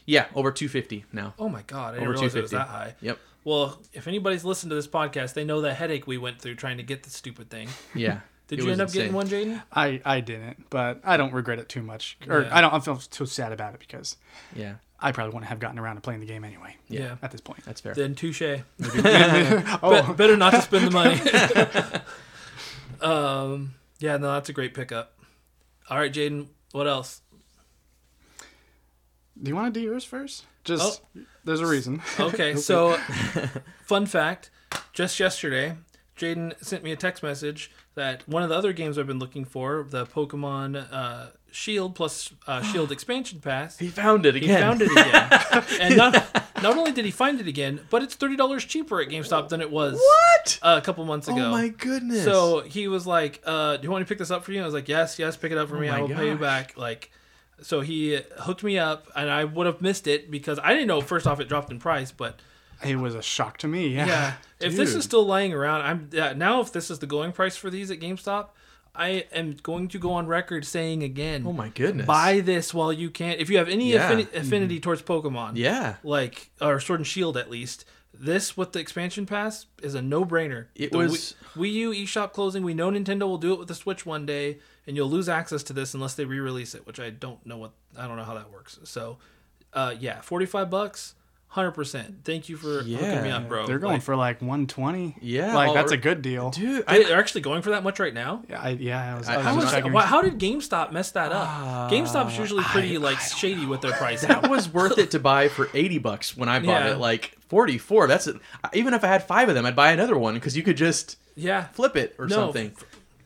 yeah, over 250 now. Oh my god! I didn't Over realize it was 250. that high. Yep. Well, if anybody's listened to this podcast, they know the headache we went through trying to get this stupid thing. Yeah. Did you end up getting one, Jaden? I, I didn't, but I don't regret it too much. Or Yeah. I don't I feel too sad about it because Yeah, I probably wouldn't have gotten around to playing the game anyway Yeah. at this point. that's fair. Then touche. oh, Be- better not to spend the money. um, yeah, no, that's a great pickup. All right, Jaden, what else? Do you want to do yours first? Just there's a reason. Okay, so fun fact: just yesterday, Jaden sent me a text message that one of the other games I've been looking for, the Pokemon uh, Shield plus uh, Shield expansion pass. He found it again. He found it again, and not not only did he find it again, but it's thirty dollars cheaper at GameStop than it was What? uh, a couple months ago. Oh my goodness. So he was like, uh, "Do you want me to pick this up for you?" I was like, "Yes, yes, pick it up for me. Oh my I will pay you back." Like, so he hooked me up, and I would have missed it because I didn't know. First off, it dropped in price, but It was a shock to me. Yeah. yeah, if this is still lying around, I'm yeah, now. If this is the going price for these at GameStop, I am going to go on record saying again, oh my goodness. buy this while you can. If you have any Yeah. affini- mm-hmm. affinity towards Pokemon, Yeah. like or Sword and Shield at least. This with the expansion pass is a no-brainer. It The was- Wii, Wii U eShop closing. We know Nintendo will do it with the Switch one day, and you'll lose access to this unless they re-release it, which I don't know what I don't know how that works. So, uh, yeah, forty-five bucks, hundred percent. Thank you for hooking me up, bro. They're going Like, for like 120. Yeah, Like that's a good deal. Dude, they- I, they're actually going for that much right now. Yeah, I, yeah, I was, I- I was How, just was, how did GameStop mess that up? GameStop's usually pretty like shady with their pricing. that was worth it to buy for 80 bucks when I bought Yeah. it. Like 44. That's it. Even if I had five of them, I'd buy another one because you could just yeah, flip it or no, something.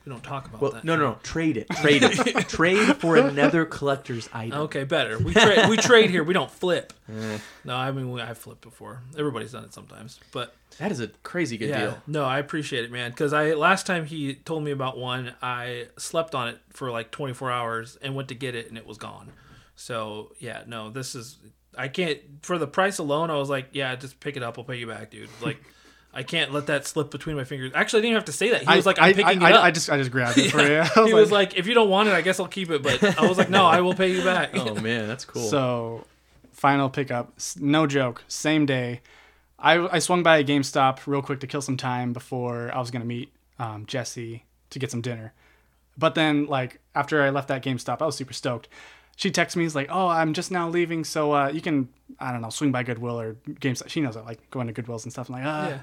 We don't talk about Well, that. no, no, no. Trade it. Trade it. trade for another collector's item. Okay, better. We trade. we trade here. We don't flip. Eh, No, I mean we, I've flipped before. Everybody's done it sometimes, but that is a crazy good yeah, deal. no, I appreciate it, man. Because I last time he told me about one, I slept on it for like 24 hours and went to get it and it was gone. So yeah, no, this is I can't for the price alone. I was like, yeah, just pick it up. I'll pay you back, dude. Like. I can't let that slip between my fingers. Actually, I didn't even have to say that. He was like, "I'm I, picking I, it up." I, just I just grabbed it for you. I he was like, "If you don't want it, I guess I'll keep it." But I was like, "No, I will pay you back." Oh man, that's cool. So, final pickup, no joke, same day. I, I swung by a GameStop real quick to kill some time before I was gonna meet um, Jesse to get some dinner. But then, like after I left that GameStop, I was super stoked. She texts me, "Is like, oh, I'm just now leaving, so uh, you can, I don't know, swing by Goodwill or GameStop." She knows I like going to Goodwills and stuff. I'm like, ah, yeah.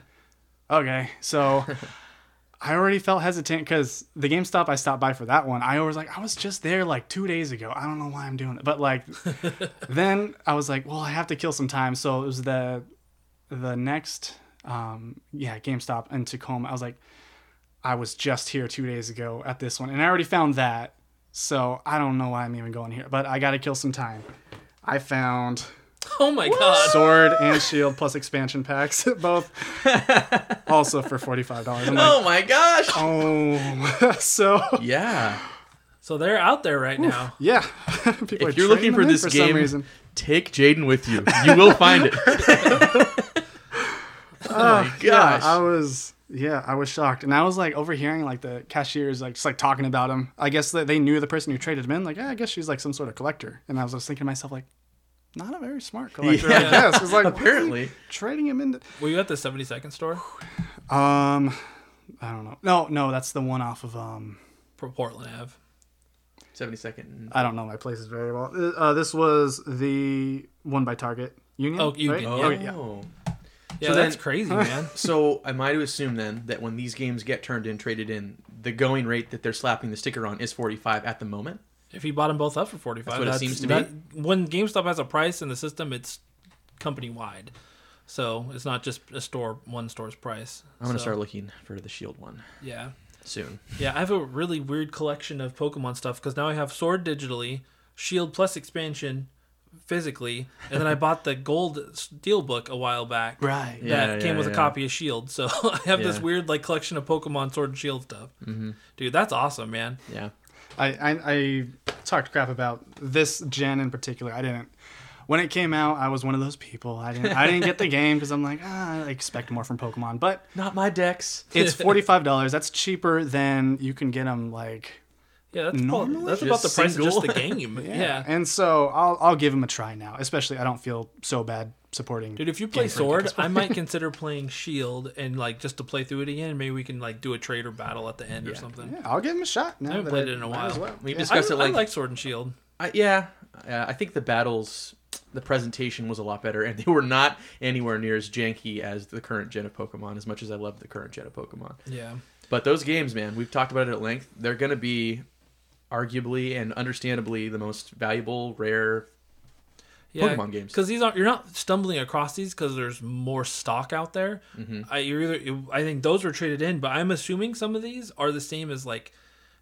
okay. So I already felt hesitant because the GameStop I stopped by for that one, I was like, I was just there like two days ago. I don't know why I'm doing it, but like, then I was like, well, I have to kill some time. So it was the the next, um, yeah, GameStop in Tacoma. I was like, I was just here two days ago at this one, and I already found that. So I don't know why I'm even going here, but I got to kill some time. I found Oh my god. sword and shield plus expansion packs, both also for forty five dollars. Like, oh my gosh. oh, so Yeah. So they're out there right now. yeah. People If you're looking for this for game, some reason. take Jaden with you. You will find it. oh my Yeah, gosh. I was yeah, I was shocked, and I was like overhearing like the cashiers like just like talking about him. I guess that they knew the person who traded him in. Like, yeah, I guess she's like some sort of collector, and I was just thinking to myself like, not a very smart collector. Yeah. I guess. It's like why are you Apparently. trading him into. Were you at the 70 second store? Um, I don't know. No, no, that's the one off of um. For Portland Ave. 70 second. I don't know my places very well. Uh, this was the one by Target Union. Oh, Union, right? yeah. Okay, yeah. Yeah, So that's then- crazy, man. So am I to assume then that when these games get turned in, traded in, the going rate that they're slapping the sticker on is 45 at the moment? If you bought them both up for 45, That's what it seems to that- When GameStop has a price in the system, it's company wide. So it's not just a store, one store's price. I'm going to So, start looking for the Shield one Yeah. soon. Yeah, I have a really weird collection of Pokemon stuff because now I have Sword digitally, Shield plus expansion physically, and then I bought the gold steel book a while back. Right. that Yeah, came yeah, with a copy of Shield. So I have this weird like collection of Pokemon Sword and Shield stuff. Mm-hmm. Dude, that's awesome, man. Yeah. I, I I talked crap about this gen in particular. I didn't. When it came out, I was one of those people. I didn't. I didn't get the game because I'm like, ah, I expect more from Pokemon. But Not my decks. it's forty five dollars. That's cheaper than you can get them like. Yeah, that's, Normally probably, that's about the just price of just the game. yeah. And so I'll I'll give him a try now. Especially I don't feel so bad supporting. Dude, if you play Game Sword, I might consider playing Shield and like just to play through it again. Maybe we can like do a trade or battle at the end or something. Yeah, I'll give him a shot. Now I haven't that played it in a while. as well. We Yeah. just- I, Discuss it I like- like Sword and Shield. I, yeah. Uh, I think the battles, the presentation was a lot better, and they were not anywhere near as janky as the current gen of Pokemon, as much as I love the current gen of Pokemon. Yeah. But those games, man, we've talked about it at length. They're going to be arguably and understandably the most valuable, rare yeah, Pokemon games. because these aren't you're not stumbling across these because there's more stock out there. Mm-hmm. I you're either I think those were traded in, but I'm assuming some of these are the same as like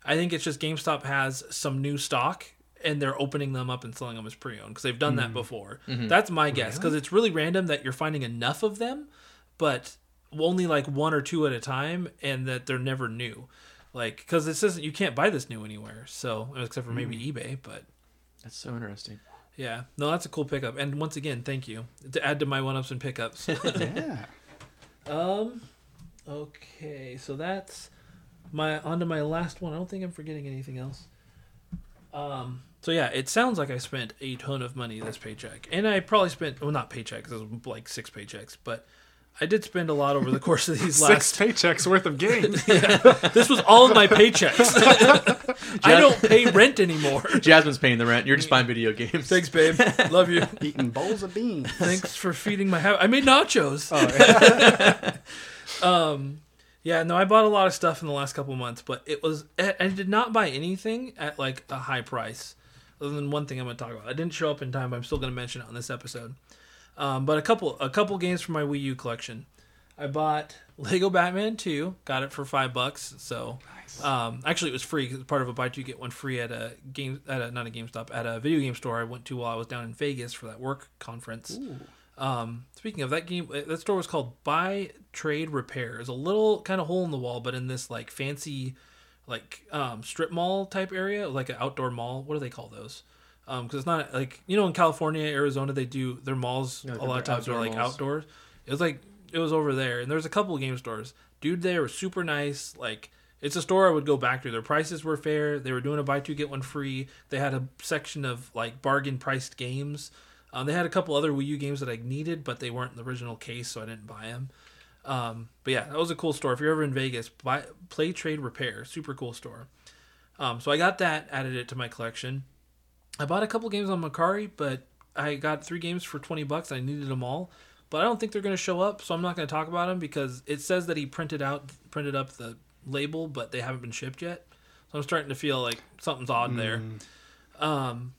I think it's just GameStop has some new stock and they're opening them up and selling them as pre-owned because they've done Mm. that before. That's my guess because it's really random that you're finding enough of them, but only like one or two at a time, and that they're never new. Like because it says you can't buy this new anywhere, so except for maybe Mm. eBay, but. That's so interesting. Yeah, no, that's a cool pickup. And once again, thank you to add to my one ups and pickups. Yeah. um, okay, so that's my on to my last one. I don't think I'm forgetting anything else. Um, so yeah, it sounds like I spent a ton of money this paycheck, and I probably spent well not paycheck it was like six paychecks, but I did spend a lot over the course of these last Six last. paychecks worth of games. this was all of my paychecks. I don't pay rent anymore. Jasmine's paying the rent. You're just buying video games. Thanks, babe. Love you. Eating bowls of beans. Thanks for feeding my habit. I made nachos. Oh, yeah. Um, yeah, no, I bought a lot of stuff in the last couple months, but it was I I did not buy anything at like a high price. Other than one thing I'm going to talk about, I didn't show up in time, but I'm still going to mention it on this episode. Um, but a couple a couple games from my Wii U collection. I bought Lego Batman 2, got it for five bucks. So, um, actually, it was free 'cause part of a buy two get one free at a game at a not a GameStop at a video game store I went to while I was down in Vegas for that work conference. Um, speaking of that game, uh, that store was called Buy Trade Repair. It's a little kind of hole in the wall, but in this like fancy, like um, strip mall type area, like an outdoor mall. What do they call those? Because it's not like you know in California, Arizona, they do their malls Yeah, a lot of times are like malls. outdoors. It was like it was over there, and there's a couple of game stores. Dude, there was super nice. Like it's a store I would go back to. Their prices were fair. They were doing a buy two get one free. They had a section of like bargain priced games. Um, they had a couple other Wii U games that I needed, but they weren't in the original case, so I didn't buy them. Um, but yeah, that was a cool store. If you're ever in Vegas, buy Play Trade Repair, super cool store. Um, so I got that, added it to my collection. I bought a couple games on Mercari, but I got three games for twenty bucks. I needed them all, but I don't think they're going to show up, so I'm not going to talk about them because it says that he printed out, printed up the label, but they haven't been shipped yet. So I'm starting to feel like something's odd there. Um,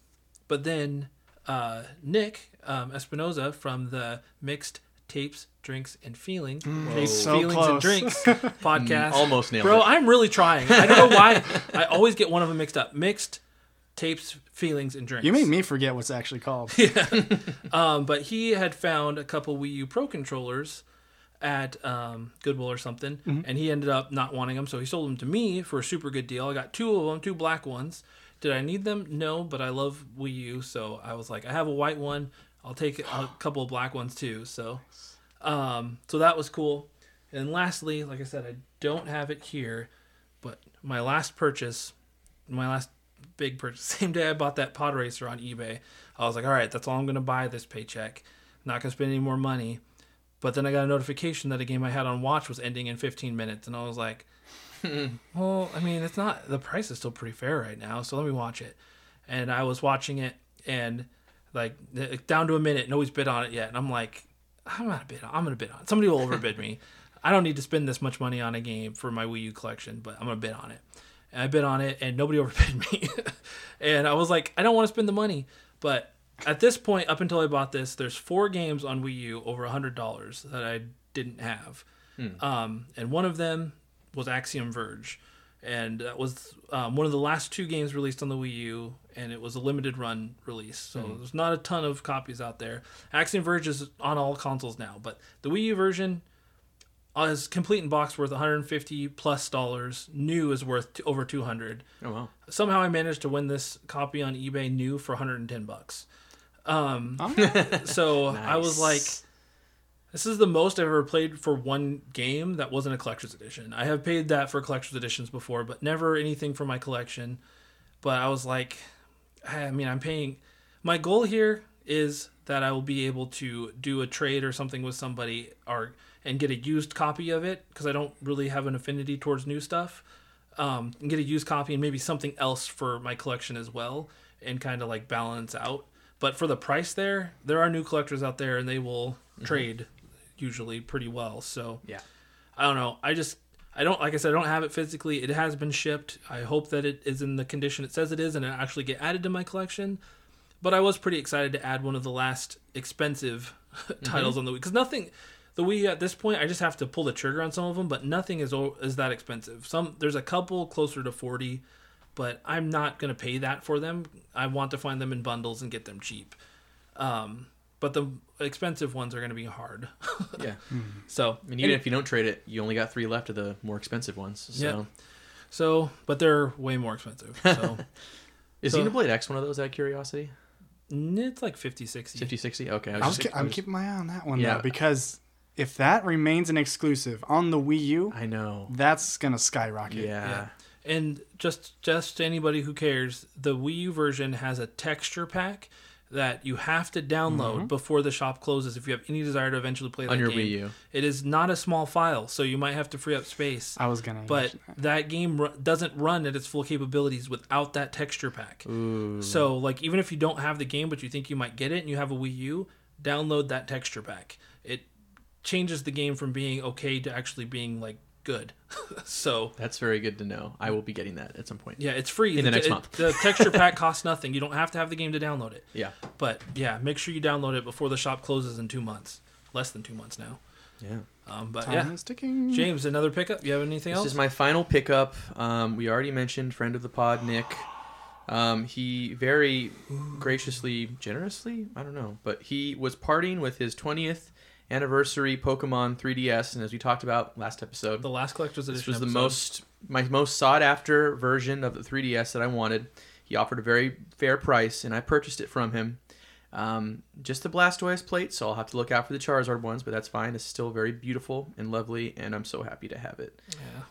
but then uh, Nick um, Espinoza from the Mixed Tapes, Drinks, and Feelings, Tapes, so Feelings, and. Drinks podcast. Almost nailed Bro, it. I'm really trying. I don't know why. I always get one of them mixed up. Mixed Tapes, Feelings, and Drinks. You made me forget what's actually called. Um, but he had found a couple Wii U Pro controllers at um, Goodwill or something, and he ended up not wanting them, so he sold them to me for a super good deal. I got two of them, two black ones. Did I need them? No, but I love Wii U, so I was like, I have a white one. I'll take a couple of black ones too. So, um, so that was cool. And lastly, like I said, I don't have it here, but my last purchase, my last big purchase, same day I bought that pod racer on eBay. I was like, all right, that's all I'm gonna buy this paycheck. Not gonna spend any more money. But then I got a notification that a game I had on watch was ending in 15 minutes, and I was like, hmm. well, I mean, it's not the price is still pretty fair right now, so let me watch it. And I was watching it, and like down to a minute, nobody's bid on it yet, and I'm like, I'm gonna bid. On, I'm gonna bid on. it. Somebody will overbid me. I don't need to spend this much money on a game for my Wii U collection, but I'm gonna bid on it. And I bid on it, and nobody overbid me. and I was like, I don't want to spend the money, but at this point, up until I bought this, there's four games on Wii U over a hundred dollars that I didn't have, um, and one of them was Axiom Verge, and that was um, one of the last two games released on the Wii U, and it was a limited run release, so there's not a ton of copies out there. Axiom Verge is on all consoles now, but the Wii U version is complete in box worth 150 plus dollars. New is worth t- over 200 Oh wow. somehow I managed to win this copy on eBay new for 110 bucks. Um, so I was like, this is the most I've ever played for one game that wasn't a collector's edition. I have paid that for collector's editions before, but never anything for my collection. But I was like, I mean, I'm paying. My goal here is that I will be able to do a trade or something with somebody or and get a used copy of it because I don't really have an affinity towards new stuff. Um, and get a used copy and maybe something else for my collection as well and kind of like balance out. But for the price there, there are new collectors out there and they will trade usually pretty well. So Yeah. I don't know. I just I don't like I said I don't have it physically. It has been shipped. I hope that it is in the condition it says it is and it actually get added to my collection. But I was pretty excited to add one of the last expensive titles on the week because nothing the Wii at this point I just have to pull the trigger on some of them, but nothing is is that expensive. Some there's a couple closer to 40 but I'm not gonna pay that for them. I want to find them in bundles and get them cheap. Um, but the expensive ones are gonna be hard. Yeah. so And even if you don't trade it, you only got three left of the more expensive ones. So Yeah. so, but they're way more expensive. So is So- Xenoblade X one of those out of curiosity? it's like 50, 60. 50, 60? Okay. I I was, just- ke- I I'm was- keeping my eye on that one Yeah. though because if that remains an exclusive on the Wii U, I know. that's gonna skyrocket. Yeah. Yeah. And just just to anybody who cares, the Wii U version has a texture pack that you have to download mm-hmm. before the shop closes if you have any desire to eventually play that On your game. Wii U. It is not a small file, so you might have to free up space. I was gonna. But mention that. that game ru- doesn't run at its full capabilities without that texture pack. Ooh. So, like, even if you don't have the game, but you think you might get it and you have a Wii U, download that texture pack. It changes the game from being okay to actually being, like, good. so, That's very good to know. I will be getting that at some point. yeah, it's free. In the next it- month. the texture pack costs nothing. You don't have to have the game to download it. Yeah. But, yeah, make sure you download it before the shop closes in two months. Less than two months now. Yeah. Um, but, Time yeah. is ticking. James, another pickup? You have anything This else? This is my final pickup. Um, we already mentioned friend of the pod, Nick. Um, he very graciously, generously, I don't know, but he was partying with his 20th anniversary Pokemon 3DS, and as we talked about last episode, the last collector's edition. this was the most my most sought after version of the 3DS that I wanted. He offered a very fair price, and I purchased it from him. Um, just the Blastoise plate, so I'll have to look out for the Charizard ones, but that's fine. It's still very beautiful and lovely, and I'm so happy to have it. Yeah.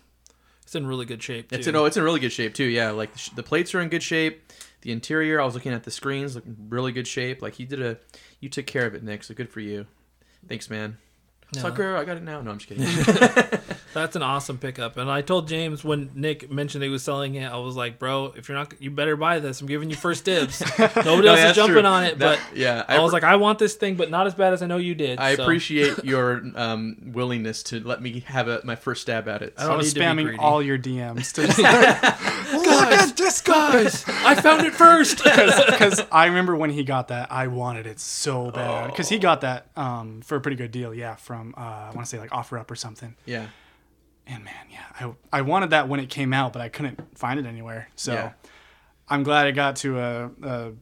It's in really good shape. It's in oh, it's in really good shape too. Yeah, like the, sh- the plates are in good shape. The interior, I was looking at the screens, looking really good shape. Like you did a, you took care of it, Nick. So good for you. Thanks, man. No. Sucker, I got it now. No, I'm just kidding. That's an awesome pickup. And I told James when Nick mentioned he was selling it, I was like, bro, if you're not, you better buy this. I'm giving you first dibs. Nobody No, else is jumping true. on it. That- but yeah, I, was appre- like, I want this thing, but not as bad as I know you did. I so appreciate your um, willingness to let me have a, my first stab at it. I I don't was need to be spamming all your DMs to just look at this Guys, I found it first. because I remember when he got that, I wanted it so bad because he got that um, for a pretty good deal. Yeah, from uh, I want to say like Offer Up or something. Yeah, And man, yeah, I I wanted that when it came out, but I couldn't find it anywhere. So Yeah. I'm glad it got to a. a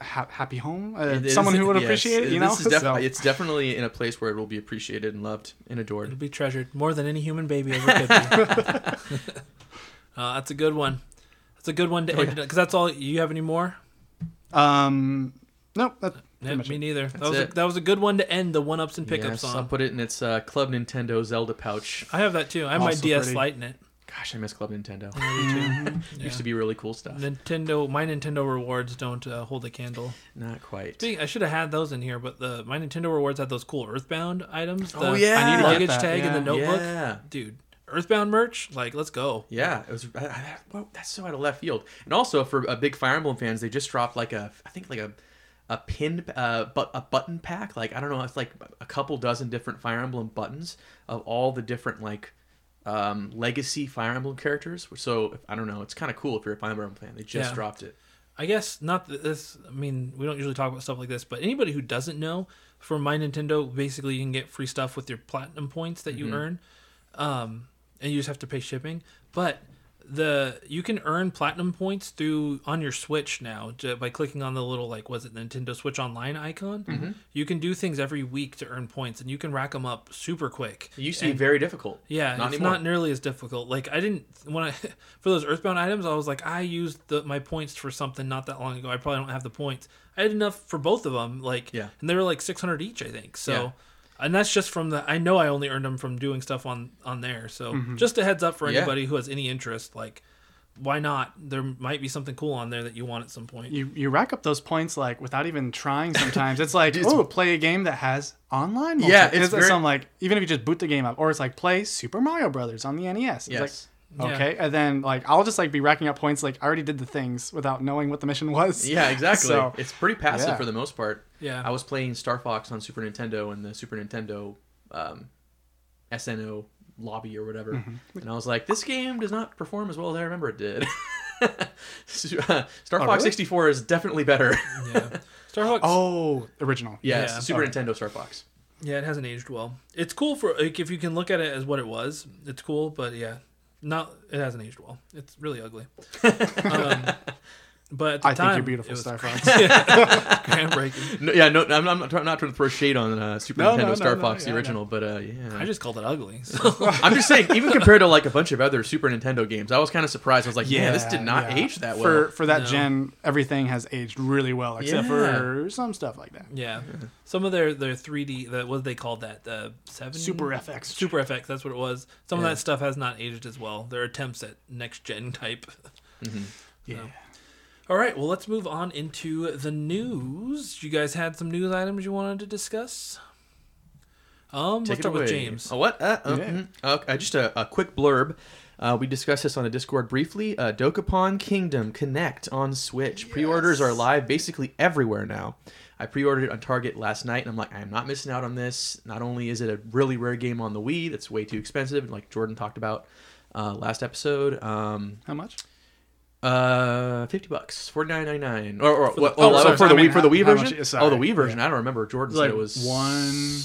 ha- Happy home, uh, It is- someone who would yes, appreciate it. You this know, is defi- So- it's definitely in a place where it will be appreciated and loved and adored. It'll be treasured more than any human baby ever could be. uh, that's a good one. That's a good one to Oh, end because that's all. You have any more? um, nope. That, Yeah, me it. neither. That That's was a, that was a good one to end the one ups and pickups Yes, I'll put it in its uh, Club Nintendo Zelda pouch. I have that too. I have my DS pretty. Lite in it. Gosh, I miss Club Nintendo. Yeah. Used to be really cool stuff. Nintendo. My Nintendo rewards don't uh, hold a candle. Not quite. Speaking, I should have had those in here, but the my Nintendo rewards had those cool Earthbound items. The Oh, yeah. I need to get luggage that, tag and the notebook. Yeah. Dude, Earthbound merch. Like, let's go. Yeah, it was. I, I, well, that's so out of left field. And also for uh, big Fire Emblem fans, they just dropped like a, I think like a, a pin, uh, but a button pack. Like I don't know, it's like a couple dozen different Fire Emblem buttons of all the different like, um, legacy Fire Emblem characters. So I don't know, it's kind of cool if you're a Fire Emblem fan. They just Yeah. dropped it. I guess not that this. I mean, we don't usually talk about stuff like this, but anybody who doesn't know, for my Nintendo, basically you can get free stuff with your platinum points that you Mm-hmm. earn, um, and you just have to pay shipping. But the you can earn platinum points through on your Switch now by clicking on the little like was it Nintendo Switch Online icon. Mm-hmm. You can do things every week to earn points, and you can rack them up super quick. It used to be very difficult. yeah, not it's anymore. not nearly as difficult. Like I didn't when I for those Earthbound items, I was like, I used the, my points for something not that long ago. I probably don't have the points. I had enough for both of them. Like, Yeah. and they were like six hundred each, I think. So, Yeah. And that's just from the. I know I only earned them from doing stuff on on there. So, just a heads up for Mm-hmm. Yeah. anybody who has any interest, like. Why not? There might be something cool on there that you want at some point. You you rack up those points like without even trying. Sometimes it's like It's- oh, play a game that has online. Yeah, it's it's very- some like even if you just boot the game up, or it's like play Super Mario Brothers on the NES. It's Yes. like Yeah. okay, and then like I'll just like be racking up points. Like I already did the things without knowing what the mission was. Yeah, exactly. So- it's pretty passive Yeah. for the most part. Yeah. I was playing Star Fox on Super Nintendo and the Super Nintendo um, SNO lobby or whatever, Mm-hmm. and I was like, "This game does not perform as well as I remember it did." Star Fox Oh, really? 64 is definitely better. yeah. Star Fox. Oh, original. yes, Yeah. Super Okay. Nintendo Star Fox. Yeah, it hasn't aged well. It's cool for like if you can look at it as what it was. It's cool, but yeah, not it hasn't aged well. It's really ugly. um, but at the I time, think you're beautiful, it was Star Fox. groundbreaking. No, yeah, no, I'm, I'm not, try- not trying to throw shade on uh, Super No, Nintendo no, no, Star no, Fox, the yeah, original, but uh, yeah. I just called it ugly. So I'm just saying, even compared to like a bunch of other Super Nintendo games, I was kind of surprised. I was like, yeah, this did not yeah. age that well. For for that No. gen, everything has aged really well, except Yeah. for some stuff like that. yeah, some of their their 3D that what they called that the seven Super FX. Super FX. That's what it was. Some Yeah. of that stuff has not aged as well. Their attempts at next gen type. Yeah. All right, well, let's move on into the news. You guys had some news items you wanted to discuss? Um, Take let's it start away. with James. Oh, what? Uh, uh, Yeah. mhm. Okay, just a, a quick blurb. Uh, we discussed this on the Discord briefly. Uh, Dokapon Kingdom Connect on Switch. Pre-orders are live basically everywhere now. I pre-ordered it on Target last night, and I'm like, I am not missing out on this. Not only is it a really rare game on the Wii that's way too expensive, like Jordan talked about uh, last episode. Um, How much? Uh, fifty bucks, forty nine ninety nine, or, or the- oh, oh, sorry, for I the mean, Wii for the how- Wii how much version. oh, the sorry, Wii version. yeah. I don't remember. Jordan It's said it was one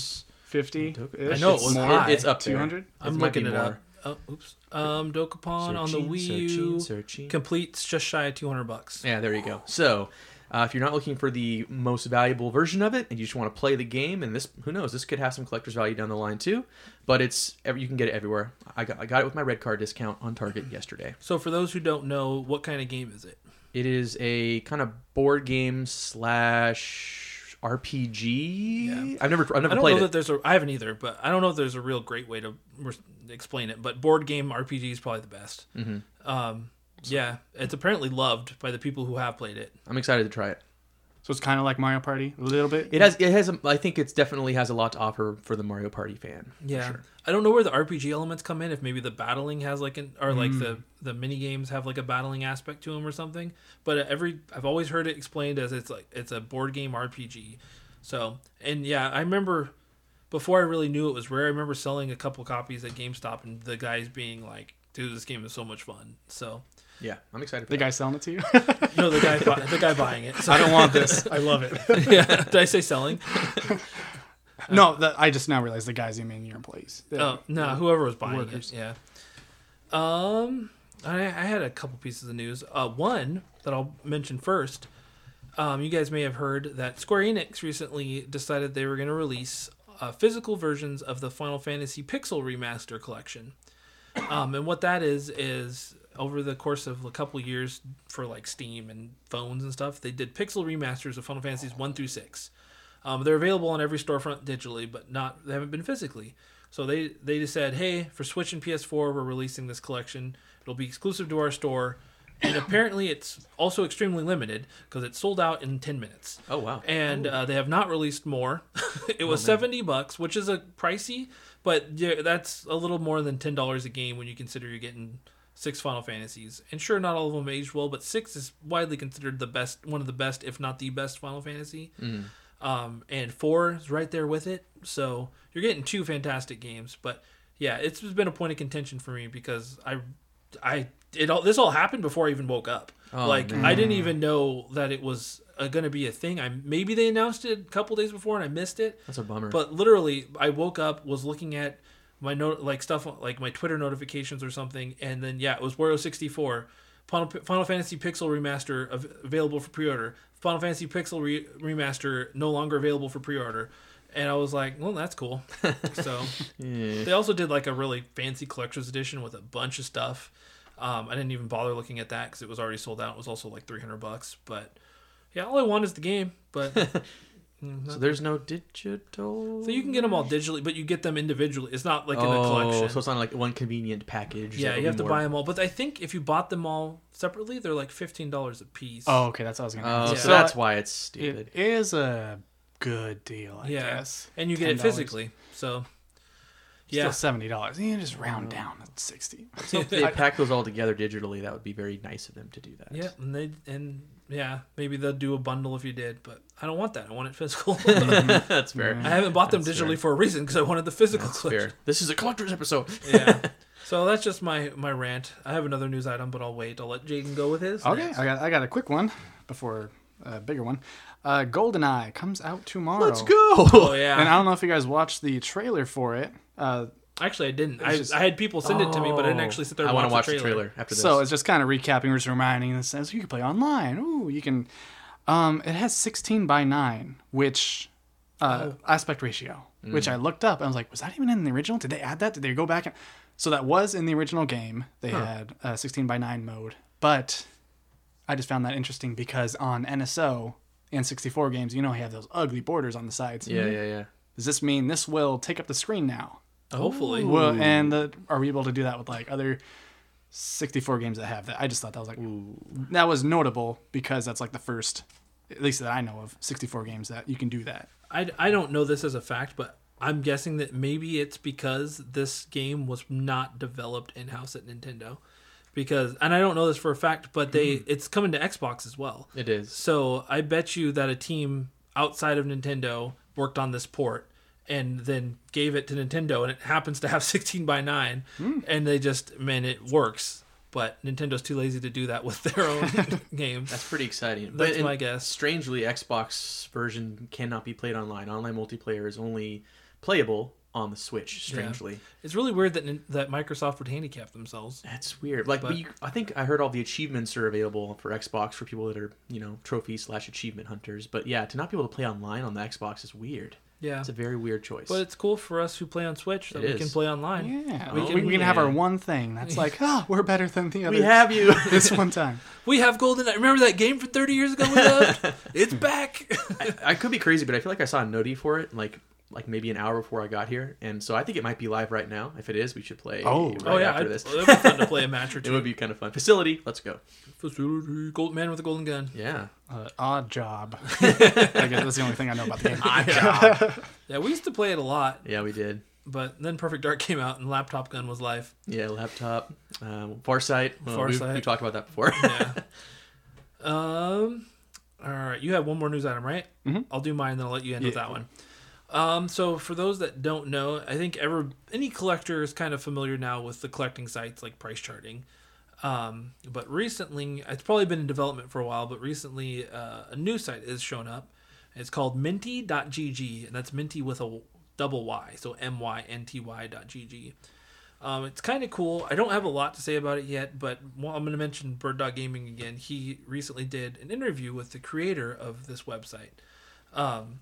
fifty. I know it was more. high. It's up there. Two hundred. I'm looking be it more. up. Oh, oops. Um, Dokapon on the Searching, Wii searching, U searching. completes just shy of 200 bucks. Yeah, there you go. So, uh, if you're not looking for the most valuable version of it, and you just want to play the game, and this, who knows, this could have some collector's value down the line too. But it's you can get it everywhere. I got I got it with my red card discount on Target yesterday. So, for those who don't know, what kind of game is it? It is a kind of board game slash RPG. Yeah. I've never I've I never don't played know it. that there's a. I haven't either, but I don't know if there's a real great way to re- explain it. But board game RPG is probably the best. hmm Um, yeah, it's apparently loved by the people who have played it. I'm excited to try it. So it's kind of like Mario Party, a little bit. It has it has a, I think it's definitely has a lot to offer for the Mario Party fan. Yeah, sure. I don't know where the RPG elements come in. If maybe the battling has like an, or like the mm. the mini games have like a battling aspect to them or something. But every I've always heard it explained as it's like it's a board game RPG. So and yeah, I remember before I really knew it was rare. I remember selling a couple copies at GameStop and the guys being like, "Dude, this game is so much fun." So Yeah, I'm excited. For The that. guy selling it to you. no, the guy bu- the guy buying it. So, I don't want this. I love it. yeah, did I say selling? no, that, I just now realized the guys you mean your employees. Oh no, whoever was buying Workers. it. Yeah. Um, I, I had a couple pieces of news. Uh, one that I'll mention first. Um, you guys may have heard that Square Enix recently decided they were going to release uh, physical versions of the Final Fantasy Pixel Remaster collection. Um, and what that is is over the course of a couple years for like Steam and phones and stuff, they did pixel remasters of Final Fantasies one through six. Um, they're available on every storefront digitally, but not they haven't been physically. So they they just said, hey, for Switch and PS4, we're releasing this collection. It'll be exclusive to our store, and apparently it's also extremely limited because it sold out in ten minutes. Oh wow. And uh, they have not released more. it was seventy bucks, which is a pricey, but yeah, that's a little more than ten dollars a game when you consider you're getting six Final Fantasies. And sure, not all of them aged well, but six is widely considered the best, one of the best, if not the best Final Fantasy. Um, and four is right there with it. So you're getting two fantastic games. But yeah, it's been a point of contention for me because I, I it all this all happened before I even woke up. Oh, like man. I didn't even know that it was uh, going to be a thing. I maybe they announced it a couple days before and I missed it. That's a bummer. But literally, I woke up, was looking at my note, like stuff, like my Twitter notifications or something, and then yeah, it was Wario sixty four, Final, Final Fantasy Pixel Remaster av- available for pre order, Final Fantasy Pixel re- Remaster no longer available for pre order, and I was like, well, that's cool. so yeah. they also did like a really fancy collector's edition with a bunch of stuff. Um, I didn't even bother looking at that because it was already sold out. It was also like three hundred bucks, but yeah, all I want is the game, but. mm, So there's no digital. so you can get them all digitally, but you get them individually. It's not like in oh, a collection. so it's not like one convenient package. yeah, you have to more- buy them all. But I think if you bought them all separately, they're like fifteen dollars a piece. Oh, okay, that's what I was gonna. Oh, ask. so that's why it's stupid. It is a good deal, I yeah, guess. and you get it $10. physically. So Still yeah, seventy dollars. You just round down at sixty. So if they pack those all together digitally, that would be very nice of them to do that. yeah, and they and yeah, maybe they'll do a bundle if you did, but I don't want that. I want it physical. that's fair. I haven't bought them That's digitally fair. for a reason because I wanted the physical That's collection. fair. This is a collector's episode. yeah. So that's just my my rant. I have another news item, but I'll wait. I'll let Jaden go with his. Okay, next. I got I got a quick one before a bigger one. Uh, GoldenEye comes out tomorrow. Let's go. Oh yeah. And I don't know if you guys watched the trailer for it. Uh, Actually, I didn't. I, just- I had people send it to me, but I didn't Oh, actually sit there. I want to watch the the trailer after this. So it's just kind of recapping, just reminding us says you can play online. Ooh, you can. Um, it has 16 by 9, which uh, aspect ratio, which I looked up. I was like, was that even in the original? Did they add that? Did they go back? And... So that was in the original game. They had a 16 by 9 mode, but I just found that interesting because on NSO and 64 games, you know, you have those ugly borders on the sides. yeah, yeah, yeah. Does this mean this will take up the screen now? Hopefully. Well, and the, are we able to do that with like other 64 games that have that? I just thought that was like that was notable because that's like the first, at least that I know of, 64 games that you can do that. I, I don't know this as a fact, but I'm guessing that maybe it's because this game was not developed in house at Nintendo. Because and I don't know this for a fact, but they mm. it's coming to Xbox as well. It is. So I bet you that a team outside of Nintendo worked on this port and then gave it to Nintendo, and it happens to have 16 by 9, hmm. and they just man it works. But Nintendo's too lazy to do that with their own games. That's pretty exciting. That's but my guess. Strangely, Xbox version cannot be played online. Online multiplayer is only playable on the Switch. Strangely, It's really weird that that Microsoft would handicap themselves. that's weird. Like, but, But- you, I think I heard all the achievements are available for Xbox for people that are you know trophy slash achievement hunters. But yeah, to not be able to play online on the Xbox is weird. Yeah, It's a very weird choice. but it's cool for us who play on Switch that It we can play online. Yeah, We we can- can, we can have our one thing that's like, ah, we're better than the other. we have you. this one time. We have Golden. Remember that game from 30 years ago we loved? it's back. I could be crazy, but I feel like I saw a noti for it like like maybe an hour before I got here, and so I think it might be live right now. If it is, we should play. Oh. right oh yeah, after I'd- this. it'd be fun to play a match or two. It would be kind of fun. Facility, let's go. Facility, gold man with a golden gun. Yeah. Uh, Oddjob. I guess that's the only thing I know about the game. Oddjob. Yeah, we used to play it a lot, Yeah, we did. but then Perfect Dark came out and Laptop Gun was live. Yeah, laptop, um, Farsight. Well, we- Farsight. We, talked about that before. Yeah. um. All right, you have one more news item, right? Mhm. I'll do mine, then I'll let you end with that one. Um, so for those that don't know, I think ever any collector is kind of familiar now with the collecting sites like price charting. Um, but recently, it's probably been in development for a while, but recently uh, a new site has shown up. It's called mynty.gg, and that's minty with a double Y, so M Y N T Y dot Um, it's kind of cool. I don't have a lot to say about it yet, but well, I'm going to mention Bird Dog Gaming again. He recently did an interview with the creator of this website. Um,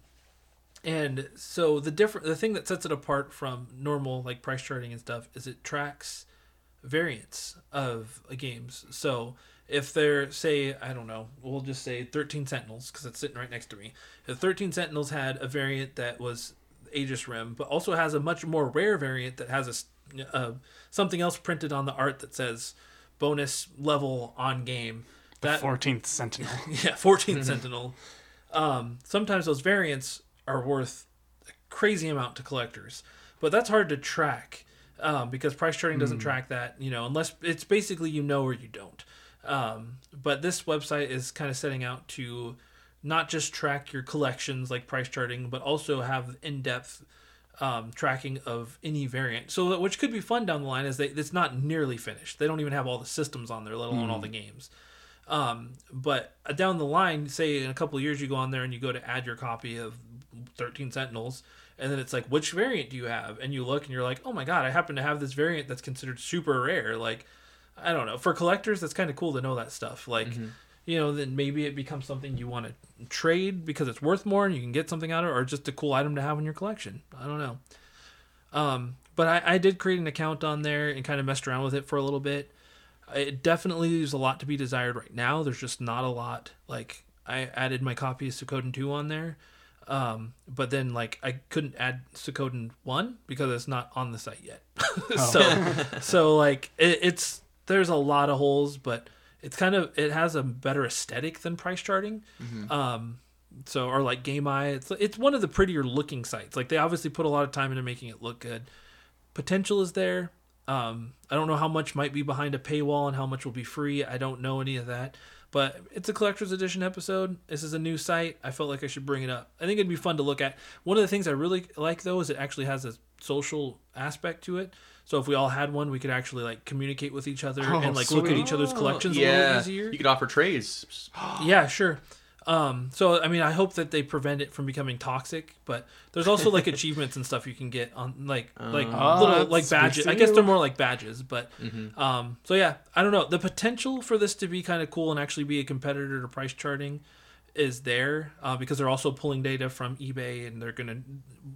and so the different the thing that sets it apart from normal like price charting and stuff is it tracks variants of uh, games. So if they're say I don't know, we'll just say 13 Sentinels because it's sitting right next to me. If 13 Sentinels had a variant that was Aegis Rim, but also has a much more rare variant that has a uh, something else printed on the art that says bonus level on game. That 14th Sentinel. yeah, 14th Sentinel. Um, sometimes those variants are worth a crazy amount to collectors, but that's hard to track um, because price charting doesn't track that. You know, unless it's basically you know or you don't. Um, but this website is kind of setting out to not just track your collections like price charting, but also have in-depth um, tracking of any variant. So that- which could be fun down the line is they it's not nearly finished. They don't even have all the systems on there, let alone all the games. Um, but down the line, say in a couple of years, you go on there and you go to add your copy of 13 Sentinels, and then it's like, which variant do you have? And you look and you're like, oh my god, I happen to have this variant that's considered super rare. Like, I don't know. For collectors, that's kind of cool to know that stuff. Like, you know, then maybe it becomes something you want to trade because it's worth more and you can get something out of it, or just a cool item to have in your collection. I don't know. Um, but I, I did create an account on there and kind of messed around with it for a little bit. It definitely leaves a lot to be desired right now. There's just not a lot. Like I added my copy of Suikoden 2 on there. Um, but then like I couldn't add Suikoden 1 because it's not on the site yet. so so like it, it's there's a lot of holes, but it's kind of it has a better aesthetic than price charting. Um so or like GameEye, it's it's one of the prettier looking sites. Like they obviously put a lot of time into making it look good. Potential is there. Um, I don't know how much might be behind a paywall and how much will be free. I don't know any of that. But it's a collector's edition episode. This is a new site. I felt like I should bring it up. I think it'd be fun to look at. One of the things I really like though is it actually has a social aspect to it. So if we all had one, we could actually like communicate with each other Oh, and like look at each other's collections a yeah, little easier. you could offer trades. Yeah, sure. Um, so I mean, I hope that they prevent it from becoming toxic. But there's also like achievements and stuff you can get on like like Oh, little like badges. I guess they're more like badges. But Mm-hmm. um, so yeah, I don't know. The potential for this to be kind of cool and actually be a competitor to price charting is there uh, because they're also pulling data from eBay and they're gonna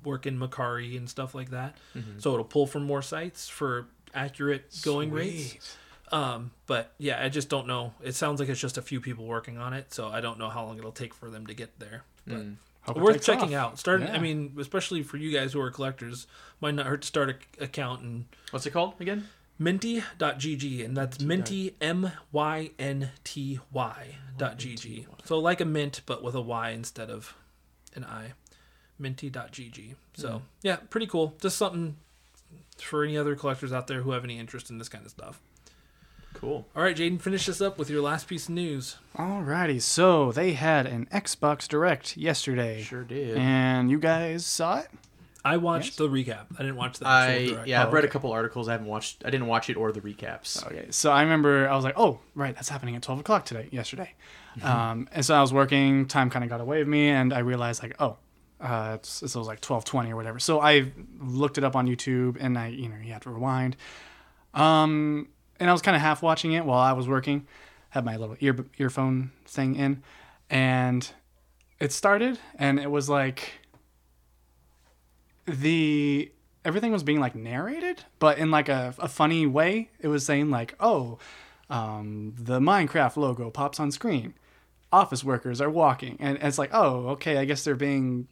work in Mercari and stuff like that. Mm-hmm. So it'll pull from more sites for accurate going rates. Um, but yeah, I just don't know. It sounds like it's just a few people working on it, so I don't know how long it'll take for them to get there. But it worth checking off. out. Start. I mean, especially for you guys who are collectors, might not hurt to start an account and What's it called again? mynty.gg and that's minty m y n t y dot gg. So like a mint but with a y instead of an i. mynty.gg. So, yeah, pretty cool. Just something for any other collectors out there who have any interest in this kind of stuff. Cool. All right, Jaden, finish this up with your last piece of news. Alrighty, so they had an Xbox Direct yesterday. Sure did. And you guys saw it? I watched the recap. I didn't watch the actual I direct. yeah, I've Oh, read a couple articles. I haven't watched. I didn't watch it or the recaps. Okay, so I remember I was like, oh, right, that's happening at 12 o'clock today, yesterday. Um, and so I was working, time kind of got away with me, and I realized, like, oh, uh, it's, it was like 12.20 or whatever. So I looked it up on YouTube, and I, you know, you have to rewind. Um, and I was kind of half watching it while I was working, had my little ear earphone thing in, and it started, and it was like the everything was being like narrated, but in like a, a funny way. It was saying like, oh, um, the Minecraft logo pops on screen. Office workers are walking, and it's like, oh, okay, I guess they're being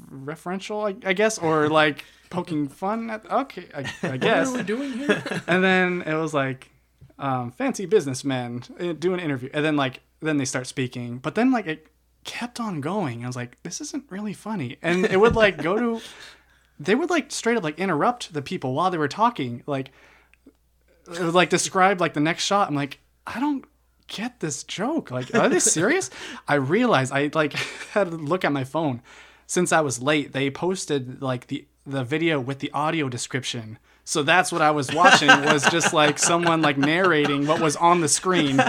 self-referential, I, I guess, or like poking fun at. Okay, I, I guess. What are we doing here? and then it was like um, fancy businessmen uh, do an interview. And then like then they start speaking. But then like it kept on going. I was like this isn't really funny. And it would like go to they would like straight up like interrupt the people while they were talking. Like it would like describe like the next shot. I'm like i don't get this joke. Like are they serious? I realized i like had to look at my phone since i was late they posted like the the video with the audio description so that's what i was watching was just like someone like narrating what was on the screen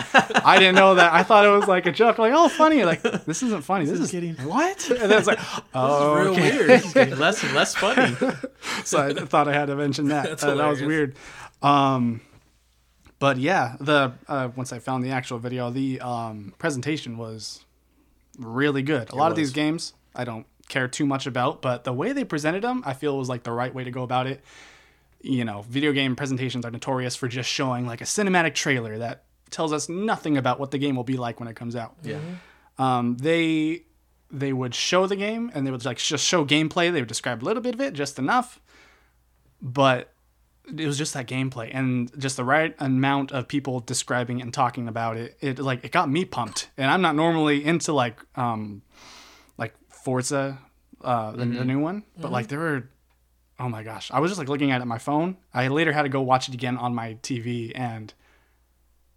i didn't know that i thought it was like a joke like oh funny like this isn't funny this, is getting- what and then it's like oh Real okay. weird. It's getting less and less funny. so I thought I had to mention that. That's Uh, that was weird. Um, but yeah, the uh, once I found the actual video, the um, presentation was really good. A lot of these games I don't care too much about, but the way they presented them, I feel was like the right way to go about it. You know, video game presentations are notorious for just showing like a cinematic trailer that tells us nothing about what the game will be like when it comes out Yeah. um, they they would show the game and they would like just show gameplay. They would describe a little bit of it, just enough, but it was just that gameplay and just the right amount of people describing and talking about it. It like it got me pumped, and I'm not normally into like um like Forza, uh, the, the mm-hmm. new one, but mm-hmm. like there were. Oh my gosh! I was just like looking at it on my phone. I later had to go watch it again on my TV, and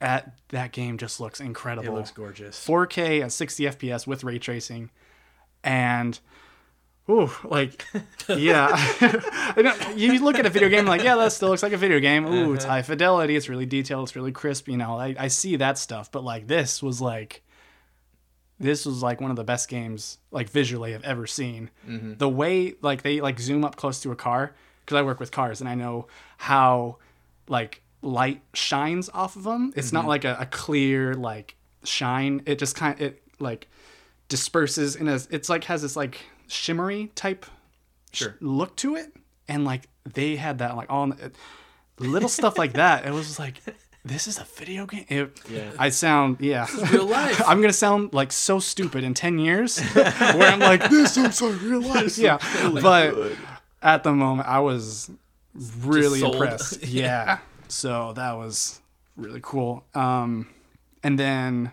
at that game just looks incredible. It looks gorgeous. 4K at 60 FPS with ray tracing, and ooh, like yeah, uh, you look at a video game like yeah, that still looks like a video game. Ooh, it's uh-huh. high fidelity, it's really detailed, it's really crisp. You know, I, I see that stuff, but like this was like. This was like one of the best games, like visually, I've ever seen. Mm-hmm. The way, like they like zoom up close to a car, because I work with cars and I know how, like light shines off of them. It's not mm-hmm. like a, a clear like shine. It just kind of, it like disperses in a. It's like has this like shimmery type sh- Sure. look to it, and like they had that like all little stuff like that. It was like this is a video game. It, Yeah. I sound yeah. Real life. I'm gonna sound like so stupid in ten years, where I'm like this sounds like real life. Yeah, but at the moment I was really impressed. Yeah, so that was really cool. Um, and then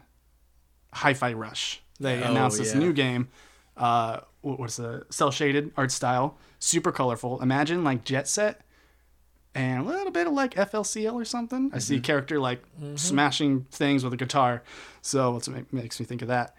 Hi-Fi Rush. They Oh, announced this yeah. new game. Uh, what- what's the cel shaded art style? Super colorful. Imagine like Jet Set. And a little bit of like FLCL or something. I see a character like smashing things with a guitar, so it ma- makes me think of that.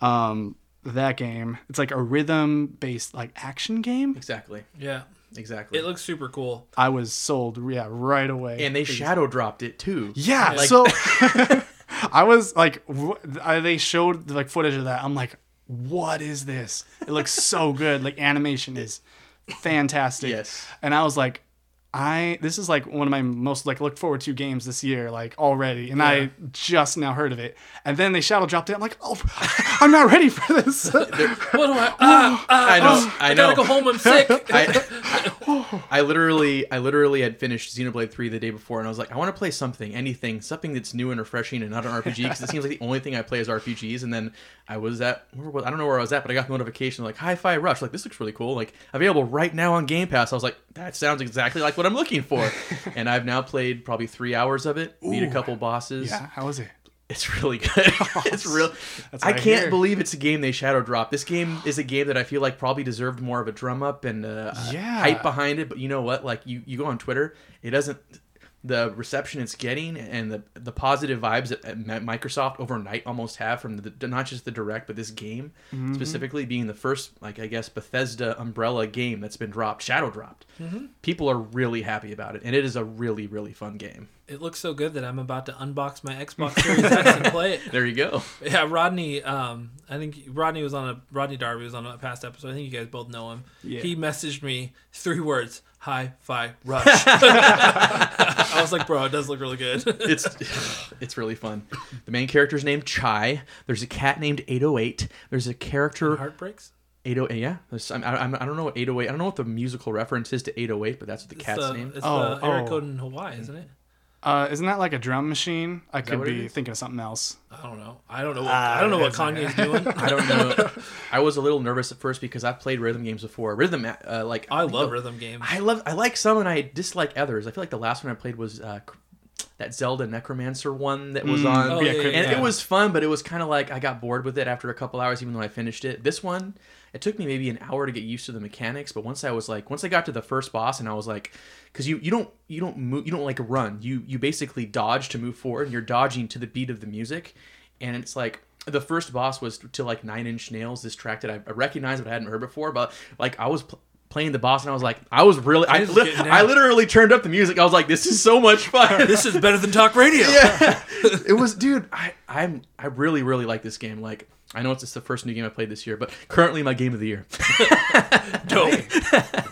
Um, that game, it's like a rhythm-based like action game. Exactly. yeah, Exactly. it looks super cool. I was sold, yeah, right away. and they shadow dropped it too. yeah, Like- so I was like, wh- I- they showed like footage of that. I'm like, what is this? It looks so good. Like animation is fantastic. Yes. And I was like, I this is like one of my most like looked forward to games this year, like already, and I just now heard of it. And then they shadow dropped it. I'm like, oh, I'm not ready for this. What do I? Ah, ah, I know, ah, I gotta go home. I'm sick. I, I literally, I literally had finished Xenoblade Three the day before, and I was like, I want to play something, anything, something that's new and refreshing, and not an RPG, because it seems like the only thing I play is RPGs. And then I was at, was, I don't know where I was at, but I got the notification like Hi-Fi Rush, like this looks really cool, like available right now on Game Pass. I was like, that sounds exactly like what I'm looking for, and I've now played probably three hours of it, beat a couple bosses. yeah, how was it? It's really good. it's real. I I can't hear. believe it's a game they shadow dropped. This game is a game that I feel like probably deserved more of a drum up and uh, Yeah. hype behind it. But you know what? Like you, you go on Twitter, it doesn't. The reception it's getting and the the positive vibes that that Microsoft overnight almost have from the not just the direct but this game Mm-hmm. specifically being the first like I guess Bethesda umbrella game that's been dropped shadow dropped. Mm-hmm. People are really happy about it and it is a really really fun game. It looks so good that I'm about to unbox my Xbox Series X and play it. There you go. Yeah, Rodney. Um, I think Rodney was on a Rodney Darby was on a past episode. I think you guys both know him. Yeah. He messaged me three words: "Hi Fi Rush." I was like, "Bro, it does look really good." it's it's really fun. The main character's named Chai. There's a cat named 808. There's a character Heartbreaks. 808. Yeah, I'm, I'm, I don't know what 808. I don't know what the musical reference is to 808, but that's what the It's cat's the, name. It's Oh, the Eric oh. code in Hawaii, isn't it? Uh, isn't that like a drum machine? I could be thinking of something else. I don't know. I don't know. What, Ah, I don't know what doesn't Kanye's doing. I don't know. I was a little nervous at first because I've played rhythm games before. Rhythm, uh, like I love rhythm games. I love. I like some and I dislike others. I feel like the last one I played was uh, that Zelda NecroDancer one that was Mm. on. Oh, yeah, yeah, and yeah. it was fun, but it was kind of like I got bored with it after a couple hours, even though I finished it. This one, it took me maybe an hour to get used to the mechanics, but once I was like, once I got to the first boss, and I was like, because you you don't you don't move you don't like run you you basically dodge to move forward, and you're dodging to the beat of the music, and it's like. The first boss was to like Nine Inch Nails, this track that I recognized but I hadn't heard before. But like I was playing the boss, and I was like, I was really, I, li- I literally turned up the music. I was like, this is so much fun. this is better than talk radio. yeah, it was, dude. I I'm I really really like this game. Like I know it's just the first new game I played this year, but currently my game of the year. Dope.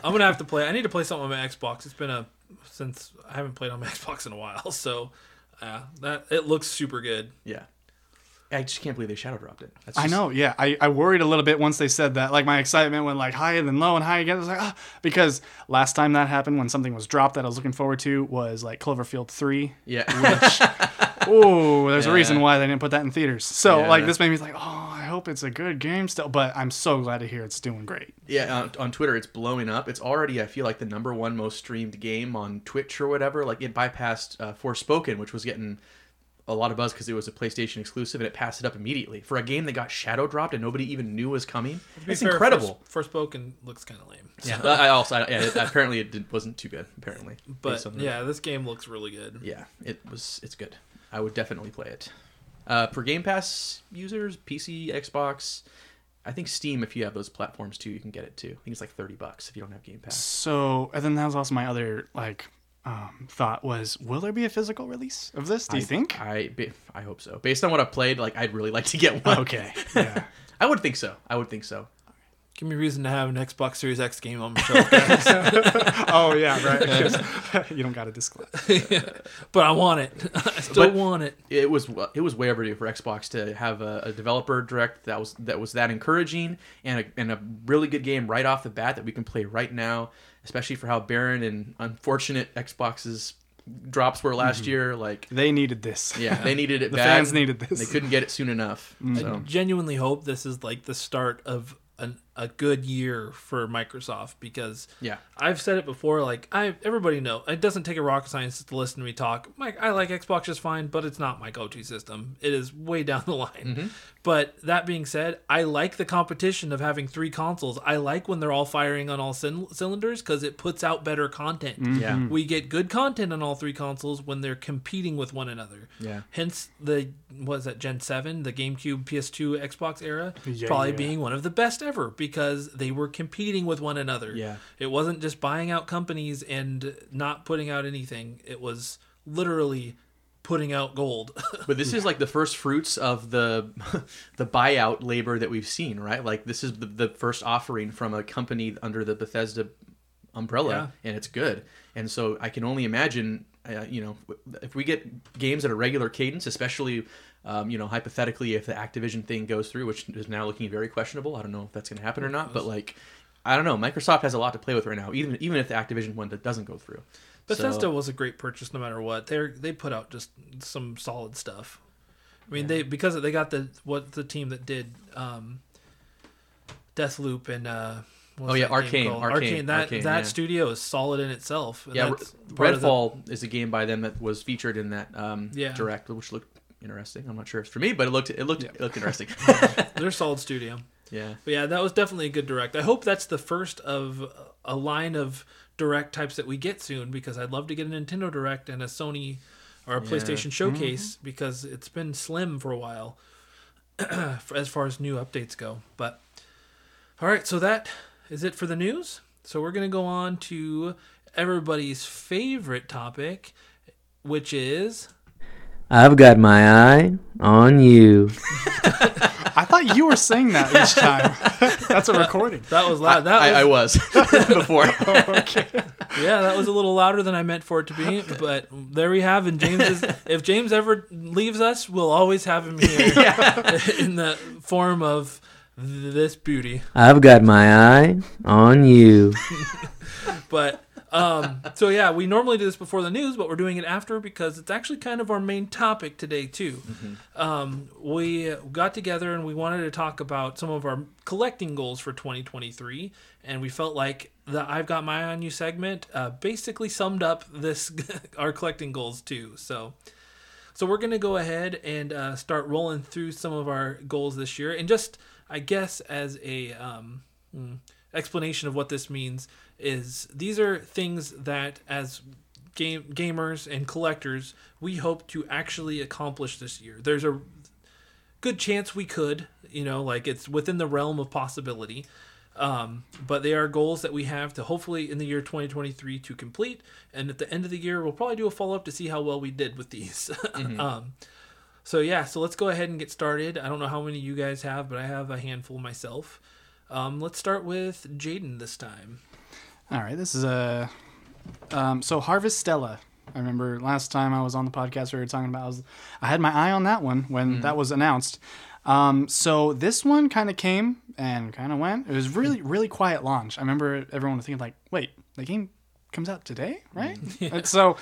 I'm gonna have to play. I need to play something on my Xbox. It's been a since I haven't played on my Xbox in a while. So, yeah, that it looks super good. yeah, I just can't believe they shadow dropped it. That's I know, yeah. I, I worried a little bit once they said that. Like my excitement went like high and then low and high again. I was like, ah, because last time that happened when something was dropped that I was looking forward to was like Cloverfield three. Yeah, Oh, there's a reason why they didn't put that in theaters. So Yeah. like this made me like, oh, I hope it's a good game still. But I'm so glad to hear it's doing great. yeah. On, on Twitter, it's blowing up. It's already I feel like the number one most streamed game on Twitch or whatever. Like it bypassed uh, Forspoken, which was getting a lot of buzz because it was a PlayStation exclusive, and it passed it up immediately for a game that got shadow dropped and nobody even knew was coming. It's fair, incredible. First, Forspoken looks kind of lame. So- Yeah, I also I, yeah, it, apparently it did, wasn't too good. Apparently, but based on yeah, this game looks really good. yeah, it was. It's good. I would definitely play it. Uh, for Game Pass users, PC, Xbox, I think Steam. If you have those platforms too, you can get it too. I think it's like thirty bucks if you don't have Game Pass. So and then that was also my other like um, thought was, will there be a physical release of this? Do you I- think? I I hope so. Based on what I've played, like I'd really like to get one. Okay. Yeah. I would think so. I would think so. Give me a reason to have an Xbox Series X game on my shelf, oh yeah, right. you don't got to disclose. but I want it. I still But- want it. it was it was way overdue for Xbox to have a, a developer direct that was that was that encouraging and a, and a really good game right off the bat that we can play right now, especially for how barren and unfortunate Xbox's drops were last mhm. year. Like, They needed this. yeah, they needed it. The bad. fans needed this. They couldn't get it soon enough. Mm. I So genuinely hope this is like the start of an, a good year for Microsoft because yeah, I've said it before. Like I, everybody know it doesn't take a rocket scientist to listen to me talk. Mike, I like Xbox just fine, but it's not my go-to system. It is way down the line. Mm-hmm. But that being said, I like the competition of having three consoles. I like when they're all firing on all cyn- cylinders because it puts out better content. yeah, We get good content on all three consoles when they're competing with one another. Yeah. Hence the what is that Gen Seven, the GameCube, PS2, Xbox era, Yeah, probably yeah. being one of the best ever because they were competing with one another. Yeah. It wasn't just buying out companies and not putting out anything. It was literally putting out gold. But this is like the first fruits of the the buyout labor that we've seen, right? Like this is the, the first offering from a company under the Bethesda umbrella, and it's good. And so I can only imagine, uh, you know, if we get games at a regular cadence, especially, um, you know, hypothetically, if the Activision thing goes through, which is now looking very questionable. I don't know if that's going to happen or not, but like. I don't know. Microsoft has a lot to play with right now, even even if the Activision one that doesn't go through. Bethesda So- was a great purchase no matter what. They they put out just some solid stuff. I mean, they because they got the what the team that did um, Deathloop and uh, Oh, yeah, game Arkane. Arkane, That Arkane, that yeah. studio is solid in itself. Yeah, part the- Redfall is a game by them that was featured in that um, Yeah. direct, which looked interesting. I'm not sure if it's for me, but it looked it looked Yeah. it looked interesting. they're solid studio. yeah, But yeah, that was definitely a good direct. I hope that's the first of a line of direct types that we get soon because I'd love to get a Nintendo Direct and a Sony or a Yeah. PlayStation Showcase mm-hmm. because it's been slim for a while as far as new updates go. But all right, so that is it for the news. So we're going to go on to everybody's favorite topic, which is I've got my eye on you. I thought you were saying that each time. That's a recording. that was loud. That I, was, I was before. Oh, okay. Yeah, that was a little louder than I meant for it to be, but there we have. And James is, if James ever leaves us, we'll always have him here in the form of this beauty. I've got my eye on you. But um, so yeah, we normally do this before the news, but we're doing it after because it's actually kind of our main topic today too. Um, we got together and we wanted to talk about some of our collecting goals for 2023, and we felt like the "I've Got My Eye on You" segment uh, basically summed up this our collecting goals too. So. So we're gonna go ahead and uh, start rolling through some of our goals this year, and just I guess as a um, hmm, explanation of what this means is these are things that as game gamers and collectors we hope to actually accomplish this year. There's a good chance we could, you know, like it's within the realm of possibility. Um, but they are goals that we have to hopefully in the year 2023 to complete. And at the end of the year, we'll probably do a follow up to see how well we did with these. um, so yeah, so let's go ahead and get started. I don't know how many you guys have, but I have a handful myself. Um, let's start with Jaden this time. All right. This is a. Um, so Harvestella. I remember last time I was on the podcast we were talking about. I, was, I had my eye on that one when that was announced. Um, so this one kind of came and kind of went. It was really really quiet launch. I remember everyone was thinking like, wait, the game comes out today, right? And so,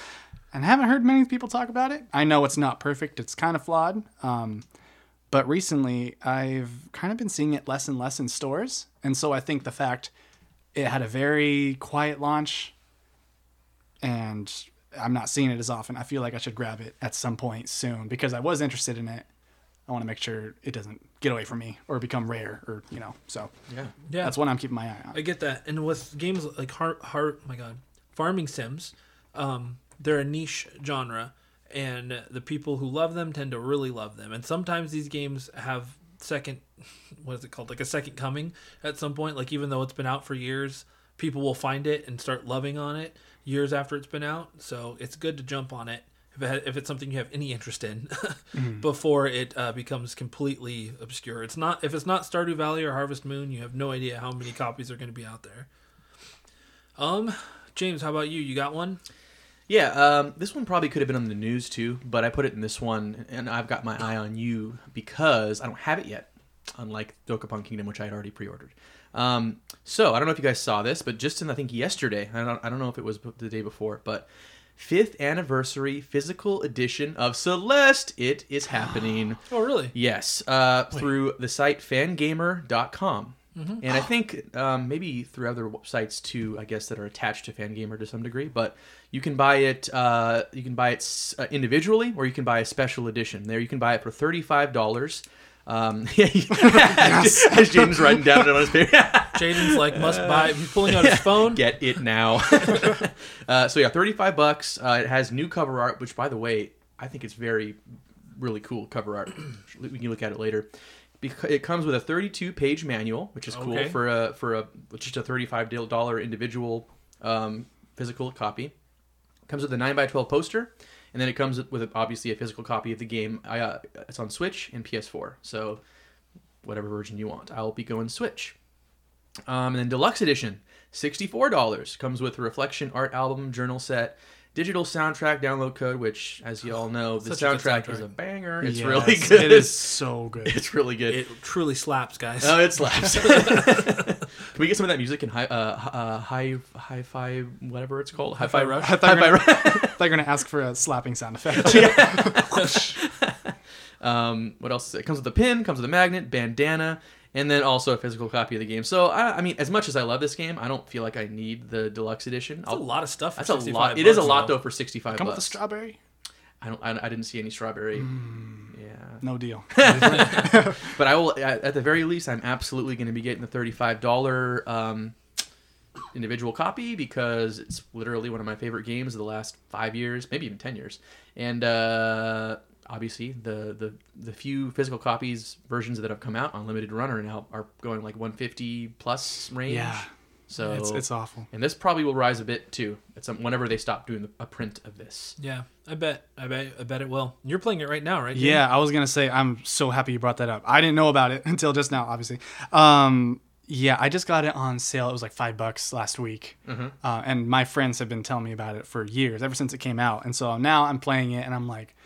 and I haven't heard many people talk about it. I know it's not perfect. It's kind of flawed. Um, but recently I've kind of been seeing it less and less in stores, and so I think the fact it had a very quiet launch, and I'm not seeing it as often. I feel like I should grab it at some point soon because I was interested in it. I want to make sure it doesn't get away from me or become rare or you know. So yeah, Yeah, that's what I'm keeping my eye on. I get that. And with games like heart, heart, my God, farming sims, um, they're a niche genre, and the people who love them tend to really love them. And sometimes these games have second, what is it called, like a second coming at some point. Like even though it's been out for years, people will find it and start loving on it years after it's been out. So it's good to jump on it. If, it, if it's something you have any interest in, before it uh, becomes completely obscure, it's not. If it's not Stardew Valley or Harvest Moon, you have no idea how many copies are going to be out there. Um, James, how about you? You got one? Yeah. Um, this one probably could have been on the news too, but I put it in this one, and I've got my eye on you because I don't have it yet, unlike Dokapon Kingdom, which I had already pre-ordered. Um, so I don't know if you guys saw this, but just in I think yesterday, I don't, I don't know if it was the day before, but fifth anniversary physical edition of Celeste, it is happening. Oh, really? Yes, uh, through the site fangamer.com. And I think um, maybe through other sites too, I guess that are attached to Fangamer to some degree. But you can buy it. Uh, you can buy it s- uh, individually, or you can buy a special edition. There, you can buy it for thirty-five dollars. Um, as James writing down it on his paper. Jaden's like must buy. He's pulling out his phone. Get it now. uh, so yeah, thirty-five bucks. Uh, it has new cover art, which by the way, I think it's very, really cool cover art. we can look at it later. Because it comes with a 32-page manual, which is cool Okay. for a for a just a thirty-five dollar individual um, physical copy. Comes with a nine by twelve poster, and then it comes with obviously a physical copy of the game. I, uh, it's on Switch and PS4, so whatever version you want. I'll be going Switch. Um, and then deluxe edition, sixty-four dollars, comes with a reflection art album, journal set, digital soundtrack download code. Which, as you all know, the good soundtrack, is a banger. It's Yes, really good. It is so good. It's really good. It truly slaps, guys. Oh, it slaps. Can we get some of that music in high, uh, uh, high, hi-fi, whatever it's called, hi-fi Rush? I thought Hi-fi Rush. gonna- I thought you were gonna ask for a slapping sound effect. Um, what else? It comes with a pin, comes with a magnet, bandana, and then also a physical copy of the game. So, I, I mean, as much as I love this game, I don't feel like I need the deluxe edition. That's a I'll- lot of stuff. For That's a 65 lot. It is a bucks, lot though for sixty-five Come with the bucks. strawberry. I don't. I, I didn't see any strawberry. Mm. Yeah. No deal. But I will. At, at the very least, I'm absolutely going to be getting the thirty-five dollar um, individual copy because it's literally one of my favorite games of the last five years, maybe even ten years. And uh, obviously, the, the the few physical copies versions that have come out on limited run are now are going like 150 plus range. Yeah. So It's it's awful. and this probably will rise a bit too. At some whenever they stop doing a print of this. Yeah, I bet. I bet. I bet it will. You're playing it right now, right? Jim? Yeah, I was gonna say I'm so happy you brought that up. I didn't know about it until just now, obviously. Um, yeah, I just got it on sale. It was like five bucks last week, Mm-hmm. uh, and my friends have been telling me about it for years, ever since it came out. And so now I'm playing it, and I'm like,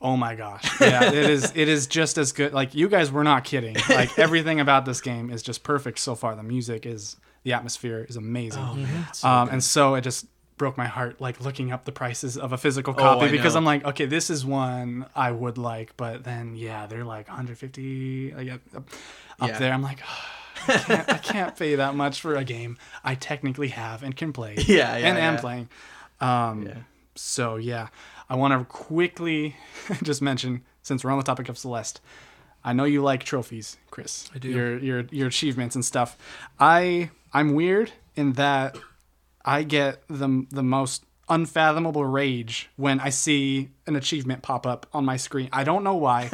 oh my gosh, yeah, it is. It is just as good. Like you guys were not kidding. Like everything about this game is just perfect so far. The music is, the atmosphere is amazing. Oh man. so um, and so it just broke my heart like looking up the prices of a physical Oh, copy I because know. I'm like, okay, this is one I would like, but then yeah, they're like 150 like, up, up Yeah. there. I'm like, I, can't, I can't pay that much for a game I technically have and can play. Yeah, yeah, and am yeah. playing. Um, Yeah. So yeah, I want to quickly just mention since we're on the topic of Celeste. I know you like trophies, Chris. I do. Your your your achievements and stuff. I I'm weird in that I get the the most unfathomable rage when I see an achievement pop up on my screen. I don't know why.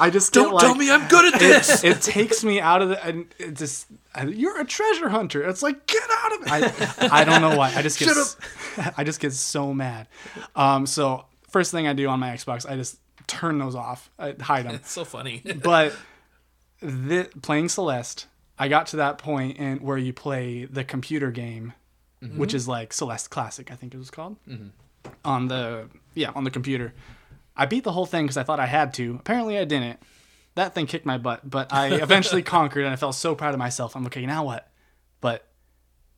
I just Don't like, tell me I'm good at this. it takes me out of the and it just you're a treasure hunter. It's like get out of it. I, I don't know why. I just get s- I just get so mad. Um, so first thing I do on my Xbox, I just turn those off. I hide them. it's so funny. But thi- playing Celeste, I got to that point in where you play the computer game, which is like Celeste Classic, I think it was called, on the yeah on the computer. I beat the whole thing because I thought I had to. Apparently, I didn't. That thing kicked my butt, but I eventually conquered, and I felt so proud of myself. I'm okay. Now what? But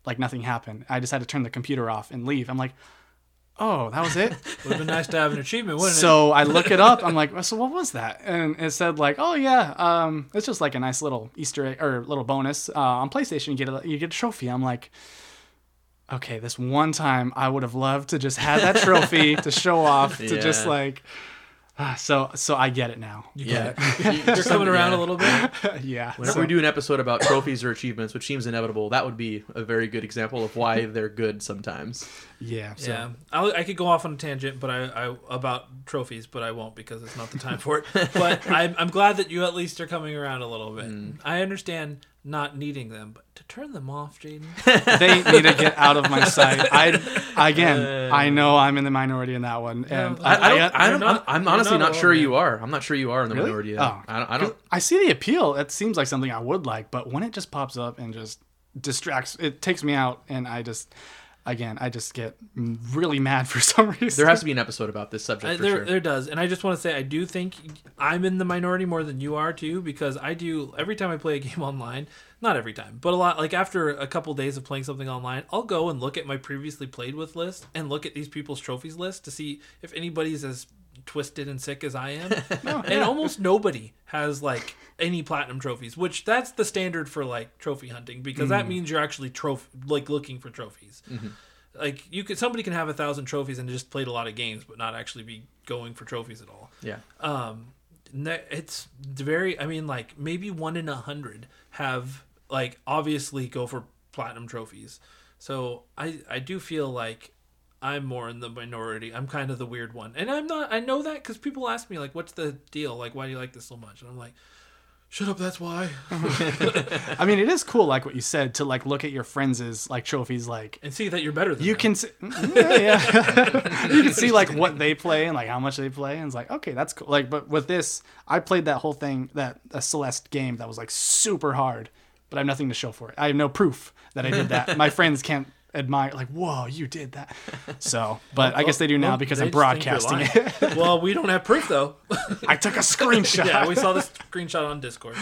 like nothing happened. I just had to turn the computer off and leave. I'm like, oh, that was it. Would have been nice to have an achievement, wouldn't it? So I look it up. I'm like, so what was that? And it said like, oh yeah, um, it's just like a nice little Easter egg or little bonus uh, on PlayStation. You get a you get a trophy. I'm like, okay, this one time I would have loved to just have that trophy to show off to just like. ah, So so I get it now. Yeah. You're coming around a little bit. yeah. Whenever so- we do an episode about trophies or achievements, which seems inevitable, that would be a very good example of why they're good sometimes. Yeah. So. Yeah, I, I could go off on a tangent, but I, I about trophies, but I won't because it's not the time for it. But I'm, I'm glad that you at least are coming around a little bit. Mm. I understand not needing them, but to turn them off, Jaden. they need to get out of my sight. I again, I know I'm in the minority in that one, and I, I, don't. I, don't not, I'm honestly not not, sure alone, you are. I'm not sure you are in the Really? minority. Oh. I don't. I don't I see the appeal. It seems like something I would like, but when it just pops up and just distracts, it takes me out, and I just, again, I just get really mad for some reason. there has to be an episode about this subject I, for there, sure. there does, and I just want to say I do think I'm in the minority more than you are too, because I do every time I play a game online. Not every time, but a lot. Like after a couple days of playing something online, I'll go and look at my previously played with list and look at these people's trophies list to see if anybody's as twisted and sick as I am. and almost nobody has like any platinum trophies, which that's the standard for like trophy hunting because that means you're actually trophy like looking for trophies. Like you could somebody can have a thousand trophies and just played a lot of games but not actually be going for trophies at all. Yeah. um it's very i mean like maybe one in a hundred have like obviously go for platinum trophies. So i i do feel like i'm more in the minority i'm kind of the weird one and i'm not i know that because people ask me like what's the deal like why do you like this so much and i'm like Shut up. That's why. I mean, it is cool, like what you said, to like look at your friends' like trophies, like And see that you're better than you them. can see, yeah, yeah. you can see like what they play and like how much they play, and it's like okay, that's cool. Like, but with this, I played that whole thing, that a Celeste game that was like super hard, but I have nothing to show for it. I have no proof that I did that. My friends can't admire like, whoa, you did that. So, but I guess they do now Well, because they I'm just think you're broadcasting it. lying. well, we don't have proof though. I took a screenshot. yeah, we saw this screenshot on Discord.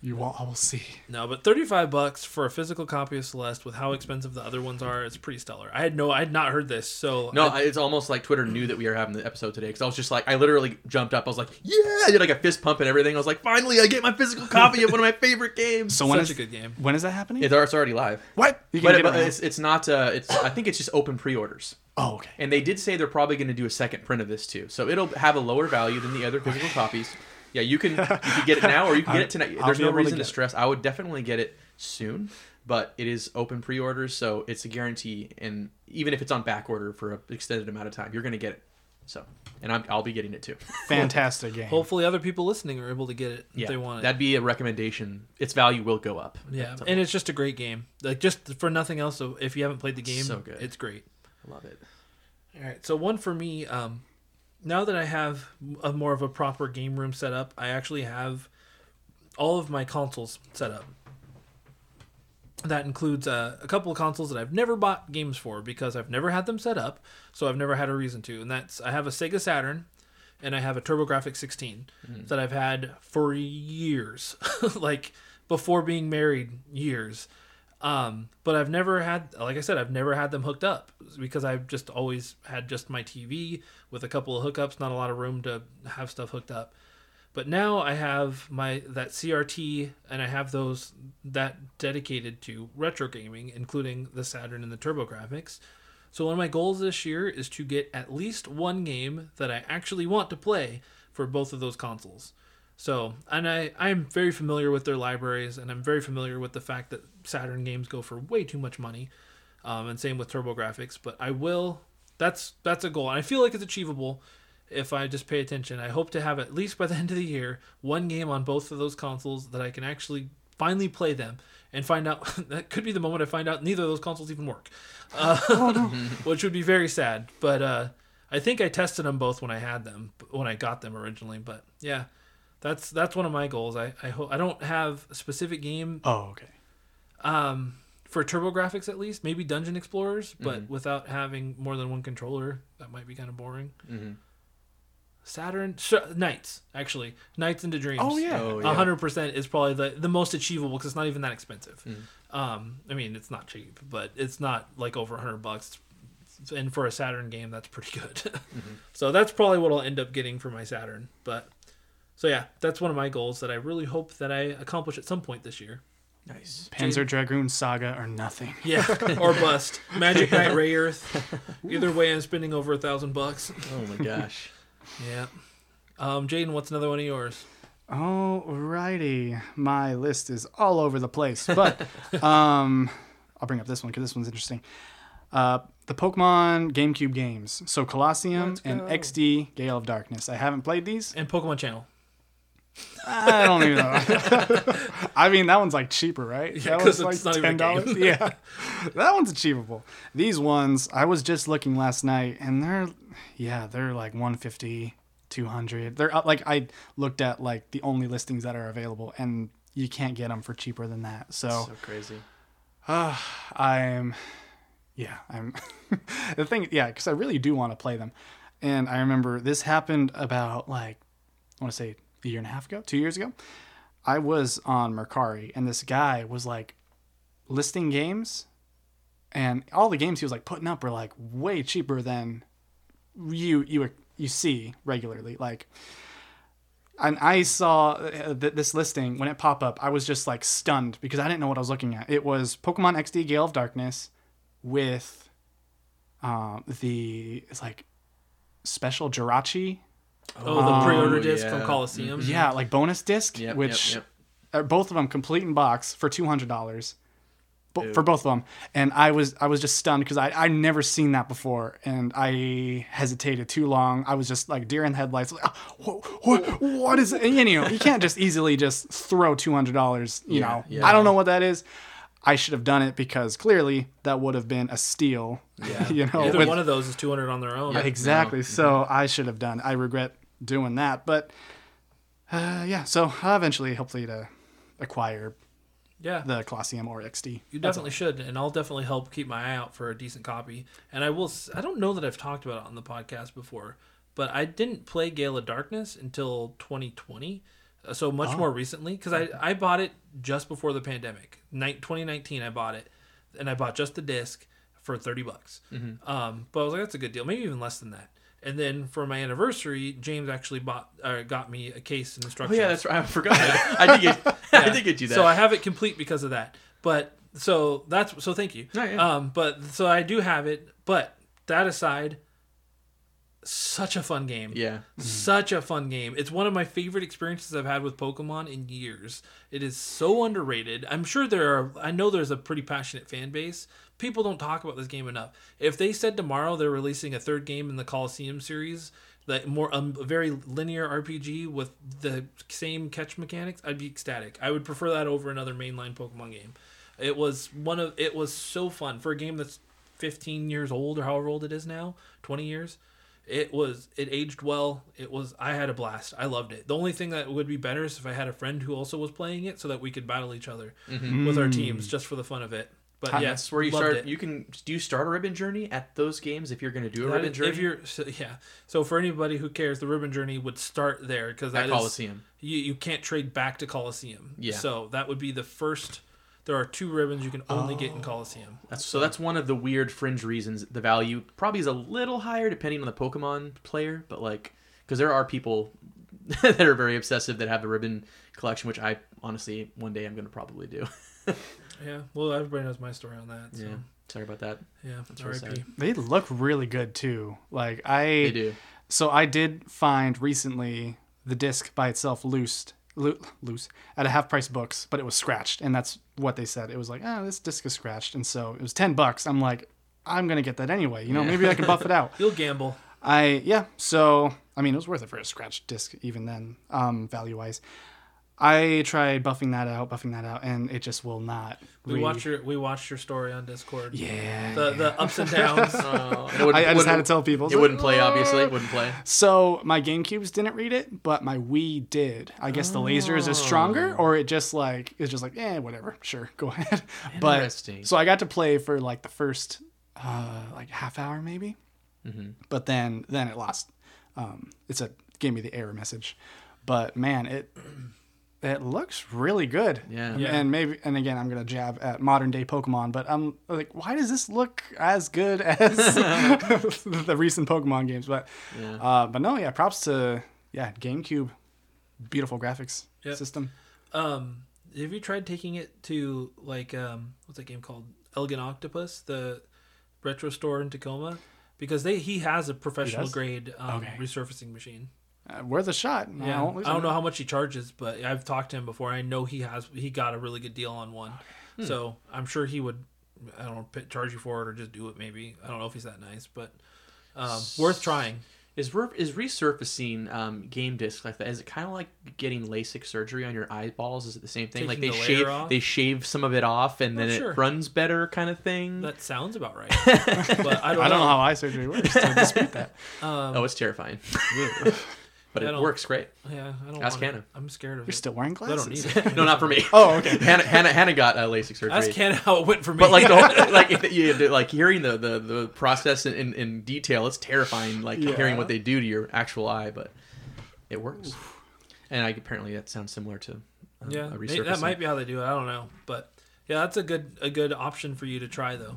You will, I will see. No, but thirty-five bucks for a physical copy of Celeste with how expensive the other ones are, it's pretty stellar. I had no, I had not heard this, so No, I- I, it's almost like Twitter knew that we were having the episode today because I was just like, I literally jumped up. I was like, yeah, I did like a fist pump and everything. I was like, finally, I get my physical copy of one of my favorite games. So when such is a good game. when is that happening? it's, it's already live. what? You But, get but it it's, it's not. Uh, it's I think it's just open pre-orders. oh, okay. And they did say they're probably going to do a second print of this too, so it'll have a lower value than the other physical copies. Yeah, you can you can get it now or you can get it tonight. There's no able to reason to get it. stress. I would definitely get it soon, but it is open pre-orders, so it's a guarantee. And even if it's on back order for an extended amount of time, you're going to get it. So, and I'm, I'll be getting it too. Fantastic game. Hopefully, other people listening are able to get it if Yeah, they want it. that'd be a recommendation. Its value will go up. yeah, So, and it's just a great game. Like just for nothing else. So if you haven't played the game, So good. it's great. I love it. All right, so one for me. Um, now that I have a more of a proper game room set up, I actually have all of my consoles set up. That includes uh, a couple of consoles that I've never bought games for because I've never had them set up, so I've never had a reason to. And that's I have a Sega Saturn, and I have a TurboGrafx 16 that I've had for years, like before being married, years. Um, but I've never had, like I said, I've never had them hooked up because I've just always had just my TV with a couple of hookups, not a lot of room to have stuff hooked up. But now I have my that CRT and I have those that dedicated to retro gaming, including the Saturn and the TurboGrafx. So one of my goals this year is to get at least one game that I actually want to play for both of those consoles. So, and I I'm very familiar with their libraries, and I'm very familiar with the fact that Saturn games go for way too much money, um, and same with TurboGrafx. But I will. That's that's a goal, and I feel like it's achievable if I just pay attention. I hope to have at least by the end of the year one game on both of those consoles that I can actually finally play them and find out. that could be the moment I find out neither of those consoles even work, uh, which would be very sad. But uh, I think I tested them both when I had them when I got them originally. But yeah, that's that's one of my goals. I I hope I don't have a specific game Oh, okay. um, for TurboGrafx at least, maybe Dungeon Explorers, but without having more than one controller, that might be kind of boring. Mhm. Saturn, sh- NiGHTS actually, NiGHTS into Dreams. Oh yeah. Oh, A yeah. hundred percent is probably the the most achievable because it's not even that expensive. Mm-hmm. Um, I mean, it's not cheap, but it's not like over a hundred bucks. And for a Saturn game, that's pretty good. Mm-hmm. So that's probably what I'll end up getting for my Saturn. But so yeah, that's one of my goals that I really hope that I accomplish at some point this year. Nice. Panzer Dragoon Saga or nothing. Yeah, or bust. Magic Knight Rayearth. Either way, I'm spending over a thousand bucks. Oh my gosh. Yeah. Um, Jaden, what's another one of yours? Alrighty, my list is all over the place, but um, I'll bring up this one because this one's interesting. Uh, the Pokemon GameCube games, so Colosseum and. XD Gale of Darkness. I haven't played these. And Pokemon Channel. I don't even know. I mean, that one's like cheaper, right? Yeah, that one's it's not even a yeah, that one's achievable. These ones, I was just looking last night, and they're, yeah, they're like 150, 200. They're uh, like I looked at like the only listings that are available, and you can't get them for cheaper than that. So, So crazy. I'm, yeah, I'm. the thing, yeah, because I really do want to play them, and I remember this happened about like I want to say a year and a half ago, two years ago. I was on Mercari, and this guy was like listing games, and all the games he was like putting up were like way cheaper than you you you see regularly. Like, and I saw uh, th- this listing when it popped up. I was just like stunned because I didn't know what I was looking at. It was Pokemon XD Gale of Darkness with um, the it's like special Jirachi Oh, the pre-order Oh, disc yeah. from Colosseum. Mm-hmm. yeah, like bonus disc, Yep, which yep, are both of them complete in box for two hundred dollars. bo- for both of them, and I was I was just stunned because I I never seen that before, and I hesitated too long. I was just like deer in the headlights. Like, ah, what, what, what is it? And, you know, you can't just easily just throw two hundred dollars. You know, yeah. I don't know what that is. I should have done it because clearly that would have been a steal. Yeah. you know, Either with- one of those is 200 on their own. yeah, exactly. So mm-hmm. I should have done. I regret doing that, but uh, yeah. So I'll eventually, hopefully, to acquire Yeah. the Colosseum or XD. You definitely should, and I'll definitely help keep my eye out for a decent copy. And I will. I don't know that I've talked about it on the podcast before, but I didn't play Gale of Darkness until 2020, uh, so much more recently. Because I I bought it just before the pandemic. Night 2019, I bought it, and I bought just the disc for 30 bucks. Um, but I was like, that's a good deal, maybe even less than that. And then for my anniversary, James actually bought uh, got me a case and instructions. Oh yeah, that's right. I forgot. that. I did get. I did get you that. So I have it complete because of that. But so that's so thank you. Oh, yeah. Um, but so I do have it. But that aside, such a fun game. yeah. Such a fun game. It's one of my favorite experiences I've had with Pokemon in years. It is so underrated. I'm sure there are I know there's a pretty passionate fan base. People don't talk about this game enough. If they said tomorrow they're releasing a third game in the Colosseum series, that more um, a very linear RPG with the same catch mechanics, I'd be ecstatic. I would prefer that over another mainline Pokemon game. It was one of it was so fun. For a game that's 15 years old or however old it is now, 20 years it was it aged well. It was i had a blast. I loved it. The only thing that would be better is if i had a friend who also was playing it so that we could battle each other with our teams just for the fun of it but yeah that's where you start. it. You can do you start a ribbon journey at those games if you're going to do a That ribbon is- journey. if you're so, yeah so for anybody who cares the ribbon journey would start there because at that is Colosseum. you, you can't trade back to colosseum Yeah. so that would be the first there are two ribbons you can only get in oh. colosseum That's, so that's one of the weird fringe reasons the value probably is a little higher depending on the Pokemon player, but like because there are people that are very obsessive that have the ribbon collection, which I honestly one day I'm going to probably do. yeah well everybody knows my story on that so yeah, sorry about that. yeah, really RIP. sad. They look really good too. Like I, They do. so I did find recently the disc by itself loosed, loo- loose at a half price books, but it was scratched, and that's what they said. It was like, oh, this disc is scratched, and so it was ten bucks. I'm like, I'm gonna get that anyway. You know, Yeah. maybe I can buff it out. you'll gamble I yeah. So I mean, it was worth it for a scratch disc even then, um, value wise. I tried buffing that out, buffing that out, and it just will not. We re- watched your we watched your story on Discord. Yeah. The the ups and downs. Uh, it I, I just had to tell people. It wouldn't play, obviously. It wouldn't play. So my GameCubes didn't read it, but my Wii did. I guess the laser is stronger, or it just like it's just like, eh, whatever, sure, go ahead. But Interesting. so I got to play for like the first uh, like half hour maybe, but then then it lost. Um, it's a gave me the error message, but man, it it looks really good. Yeah. Yeah. And maybe and again I'm gonna jab at modern day Pokemon, but I'm like, why does this look as good as the recent Pokemon games? But Yeah. uh, but no, yeah, props to yeah, GameCube, beautiful graphics Yep. system. Um, have you tried taking it to like um, what's that game called? Elegant Octopus, the retro store in Tacoma, because they he has a professional does? grade um, Okay. resurfacing machine. Uh, worth a shot. Yeah, won't I don't know how much he charges, but I've talked to him before. I know he has he got a really good deal on one, Hmm. so I'm sure he would. I don't know, charge you for it or just do it. Maybe I don't know if he's that nice, but um, worth trying. Is re- is resurfacing um, game discs like that? Is it kind of like getting LASIK surgery on your eyeballs? Is it the same thing? like they the shave off? they shave some of it off and Oh, then sure. it runs better, kind of thing. That sounds about right, but I don't, I don't know how eye surgery works to dispute that. Um, oh, it's terrifying, but I it works great. yeah, I don't. Ask wanna- Hannah. I'm scared of it. You're it. still wearing I glasses. don't need it. No, not for me. Oh, okay. Hannah, Hannah, Hannah got uh, LASIK surgery. Ask Hannah how it went for me. But like the whole, like if you like hearing the the, the process in, in, in detail, it's terrifying. Like Yeah. hearing what they do to your actual eye, but it works. And I apparently that sounds similar to um, yeah, a may- resurfacing. that might be how they do it. I don't know, but yeah, that's a good a good option for you to try though,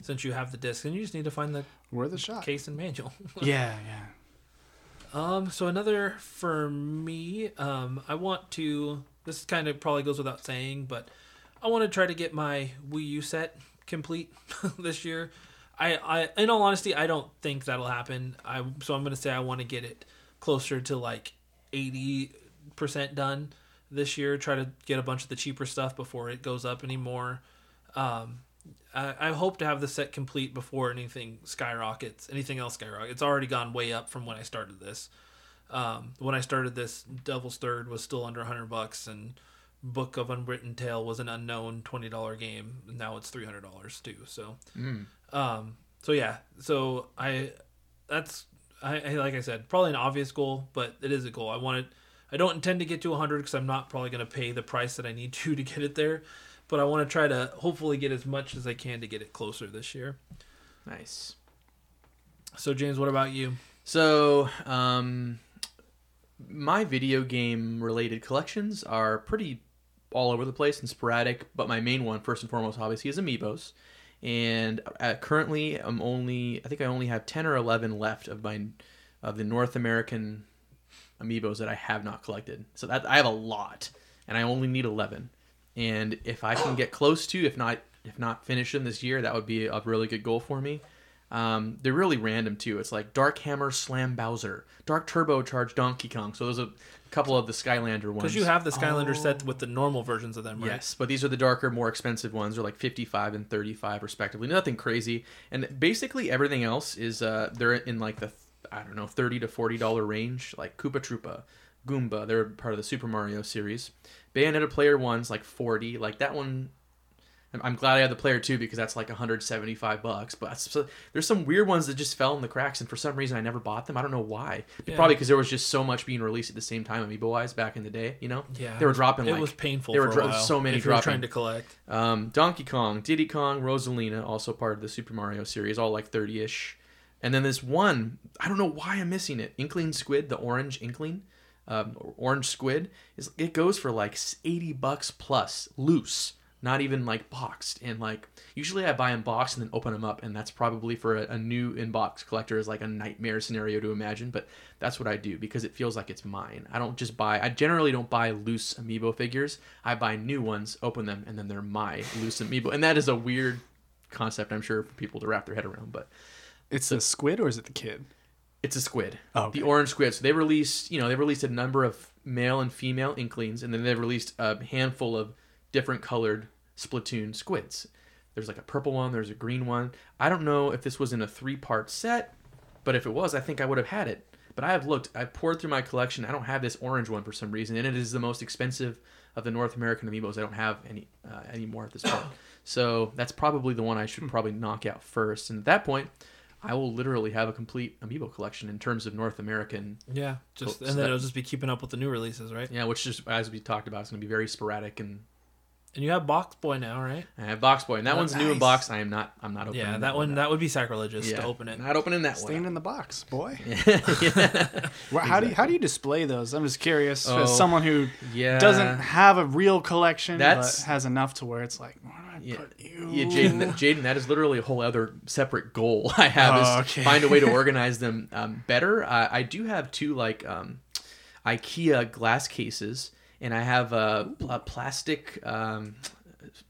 since you have the disc, and you just need to find the Worth a shot. case and manual. Yeah, yeah. Um, so another for me, um, I want to. This kind of probably goes without saying, but I want to try to get my Wii U set complete this year. I, I, in all honesty, I don't think that'll happen. I so I'm gonna say I want to get it closer to like eighty percent done this year. Try to get a bunch of the cheaper stuff before it goes up anymore. Um, I, I hope to have the set complete before anything skyrockets. Anything else skyrockets. It's already gone way up from when I started this. Um, when I started this, Devil's Third was still under 100 bucks, and Book of Unwritten Tale was an unknown $20 game. Now it's $300 too. So, Mm. um, so yeah. So I, that's I, I like I said, probably an obvious goal, but it is a goal. I want it. I don't intend to get to 100 because I'm not probably going to pay the price that I need to to get it there. But I want to try to hopefully get as much as I can to get it closer this year. Nice. So James, what about you? So, um, my video game related collections are pretty all over the place and sporadic, but my main one, first and foremost, obviously, is Amiibos. And uh, currently, I'm only, I think I only have 10 or 11 left of my, of the North American Amiibos that I have not collected. So that I have a lot, and I only need 11. And if I can get close to, if not, if not finish them this year, that would be a really good goal for me. Um, they're really random too. It's like Dark Hammer Slam Bowser, Dark Turbo Charge Donkey Kong. So those are a couple of the Skylander ones. Because you have the Skylander set with the normal versions of them, right? Yes, but these are the darker, more expensive ones. They're like 55 and 35 respectively. Nothing crazy. And basically everything else is uh they're in like the I don't know, 30 to 40 dollar range, like Koopa Troopa, Goomba, they're part of the Super Mario series. Bayonetta Player 1's like 40. Like that one I'm- glad I had the player two because that's like 175 bucks. But so, there's some weird ones that just fell in the cracks, and for some reason I never bought them. I don't know why. Yeah. Probably because there was just so much being released at the same time, amiibo wise, back in the day. You know, Yeah, they were dropping. It like, was painful. They were dro- so many if dropping. trying to collect. Um, Donkey Kong, Diddy Kong, Rosalina, also part of the Super Mario series, all like 30 ish. And then this one, I don't know why I'm missing it. Inkling Squid, the orange Inkling, um, orange squid, is it goes for like 80 bucks plus loose, not even like boxed. And like usually I buy them boxed and then open them up, and that's probably for a, a new in box collector is like a nightmare scenario to imagine. But that's what I do because it feels like it's mine. I don't just buy. I generally don't buy loose amiibo figures. I buy new ones, open them, and then they're my loose amiibo. And that is a weird concept, I'm sure, for people to wrap their head around. But It's the squid or is it the kid? It's a squid. Oh, okay. The orange squid. So they released, you know, they released a number of male and female inklings, and then they released a handful of different colored Splatoon squids. There's like a purple one, there's a green one. I don't know if this was in a three part set, but if it was, I think I would have had it. But I have looked, I've poured through my collection. I don't have this orange one for some reason, and it is the most expensive of the North American amiibos. I don't have any uh, anymore at this point. So that's probably the one I should probably knock out first. And at that point, I will literally have a complete amiibo collection in terms of North American. Yeah, just Cool. and then that- it'll just be keeping up with the new releases, right? Yeah, which just as we talked about, is going to be very sporadic. And And you have Box Boy now, right? I have Box Boy, and that Oh, one's new in box. I am not. I'm not opening. yeah, that one that would be sacrilegious yeah, to open it. Not opening that Staying one. in the box, boy. yeah. Well, How do you how do you display those? I'm just curious. Oh, As someone who yeah. doesn't have a real collection, That's- but has enough to where it's like, where do I Yeah, yeah, Jaden. that- Jaden, that is literally a whole other separate goal I have Oh, is okay. find a way to organize them um, better. I, I do have two like um, IKEA glass cases, and I have uh, pl- plastic um,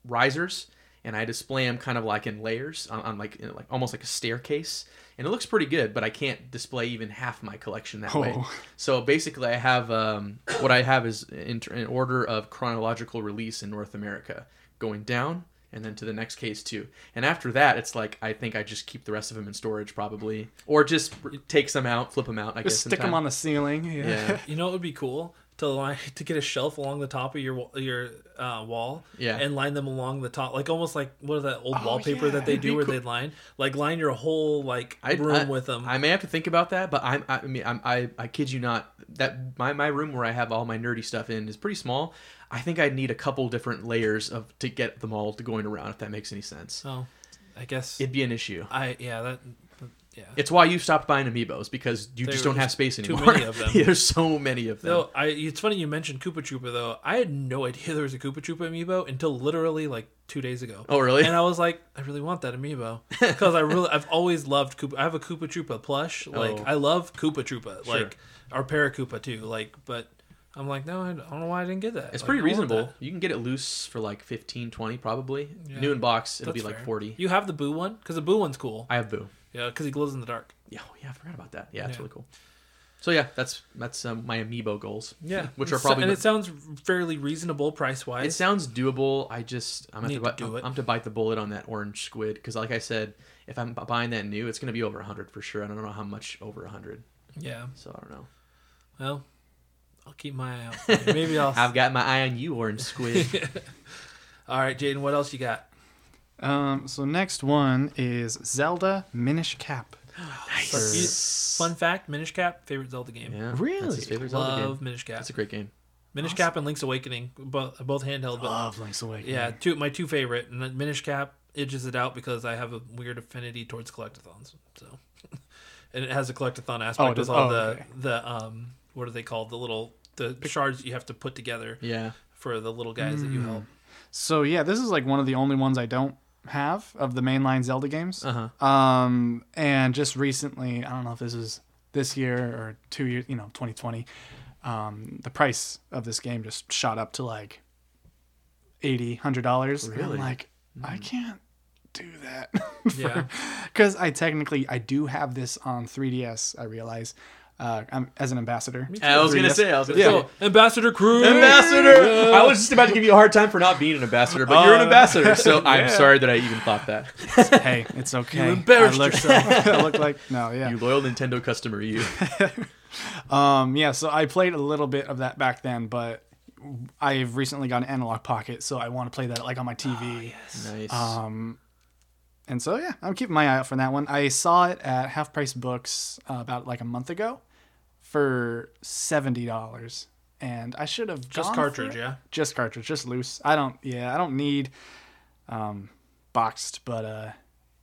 risers, and I display them kind of like in layers on, on like in like almost like a staircase. And it looks pretty good, but I can't display even half my collection that way. Oh. So basically, I have um, what I have is in, in order of chronological release in North America, going down and then to the next case too. And after that, it's like I think I just keep the rest of them in storage probably, or just take some out, flip them out. I guess Just stick them on the ceiling. Yeah. Yeah, You know what would be cool to line to get a shelf along the top of your your uh, wall, Yeah. and line them along the top, like almost like what is that old Oh, wallpaper yeah, that they it'd do where cool. they line like line your whole like I- room I- with them. I may have to think about that, but I'm, I, I mean, I'm, I, I kid you not, that my, my room where I have all my nerdy stuff in is pretty small. I think I'd need a couple different layers of to get them all to going around. If that makes any sense, oh, I guess it'd be an issue. I yeah that yeah. It's why you stopped buying amiibos because you There just don't have space anymore. too many of them. There's so many of them. Though I, it's funny you mentioned Koopa Troopa though. I had no idea there was a Koopa Troopa amiibo until literally like two days ago. Oh, really? And I was like, I really want that amiibo because I really, I've always loved Koopa. I have a Koopa Troopa plush. Like Oh. I love Koopa Troopa. Sure. Like our Paracoopa too. Like, but I'm like, no, I don't know why I didn't get that. It's Like, pretty reasonable. You can get it loose for like 15, 20 probably. Yeah. New in box, it'll That's be like 40. You have the Boo one because the Boo one's cool. I have Boo. Yeah, because he glows in the dark. Yeah, oh, yeah, I forgot about that. Yeah, it's Yeah. really cool. So yeah, that's that's um, my amiibo goals. Yeah, which are probably and it sounds fairly reasonable price wise. It sounds doable. I just I'm Need have to to, do bite, it. I'm to bite the bullet on that orange squid because, like I said, if I'm buying that new, it's gonna be over hundred for sure. I don't know how much over hundred, Yeah. so I don't know. Well, I'll keep my eye out. for you. Maybe I'll. I've got my eye on you, orange squid. All right, Jaden. What else you got? Um, so next one is Zelda Minish Cap. So you- fun fact: Minish Cap, favorite Zelda game. yeah, Really? That's his favorite Zelda Love game. Minish Cap. That's a great game. Minish Cap and Link's Awakening, both both handheld. But Love Link's Awakening. yeah, two my two favorite. And then Minish Cap edges it out because I have a weird affinity towards collectathons. So, and it has a collectathon aspect it does? with all Oh, the okay. the um what are they called? The little the shards you have to put together Yeah, for the little guys that Hmm. you help. So yeah, this is like one of the only ones I don't have of the mainline Zelda games. uh huh. Um, and just recently, I don't know if this is this year or two years, you know, 2020. Um, the price of this game just shot up to like 80 hundred dollars. Really? I'm like, I can't do that. Yeah. because I technically I do have this on 3DS. I realize, uh, as an ambassador. I was gonna say, I was gonna Yeah. say. So, Ambassador Cruz. Ambassador! I was just about to give you a hard time for not being an ambassador, but you're an Uh, ambassador, so I'm sorry that I even thought that. hey, it's okay. embarrassed I look, yourself. I look like no, yeah. You loyal Nintendo customer, you. Um, yeah, so I played a little bit of that back then, but I've recently got an analogue pocket, so I want to play that like on my TV. Nice. Um, and so yeah, I'm keeping my eye out for that one. I saw it at Half Price Books uh, about like a month ago for seventy dollars, and I should have Just cartridge, yeah. just cartridge, just loose. I don't, yeah, I don't need um, boxed, but uh,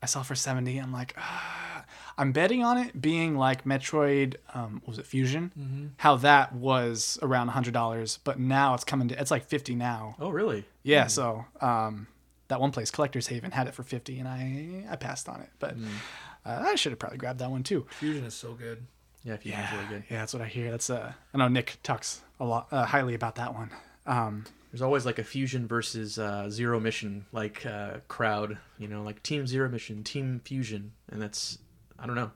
I saw for seventy. I'm like, ah. I'm betting on it being like Metroid, um, what was it Fusion? Mm-hmm. How that was around hundred dollars, but now it's coming to it's like fifty now. oh, really? Yeah, so um, that one place, Collector's Haven, had it for fifty, and I I passed on it, but uh, I should have probably grabbed that one too. Fusion is so good. Yeah, if you yeah. really good. Yeah, that's what I hear. That's uh, I know Nick talks a lot uh, highly about that one. Um, There's always like a fusion versus uh, zero mission like uh, crowd, you know, like team zero mission, team fusion, and that's I don't know.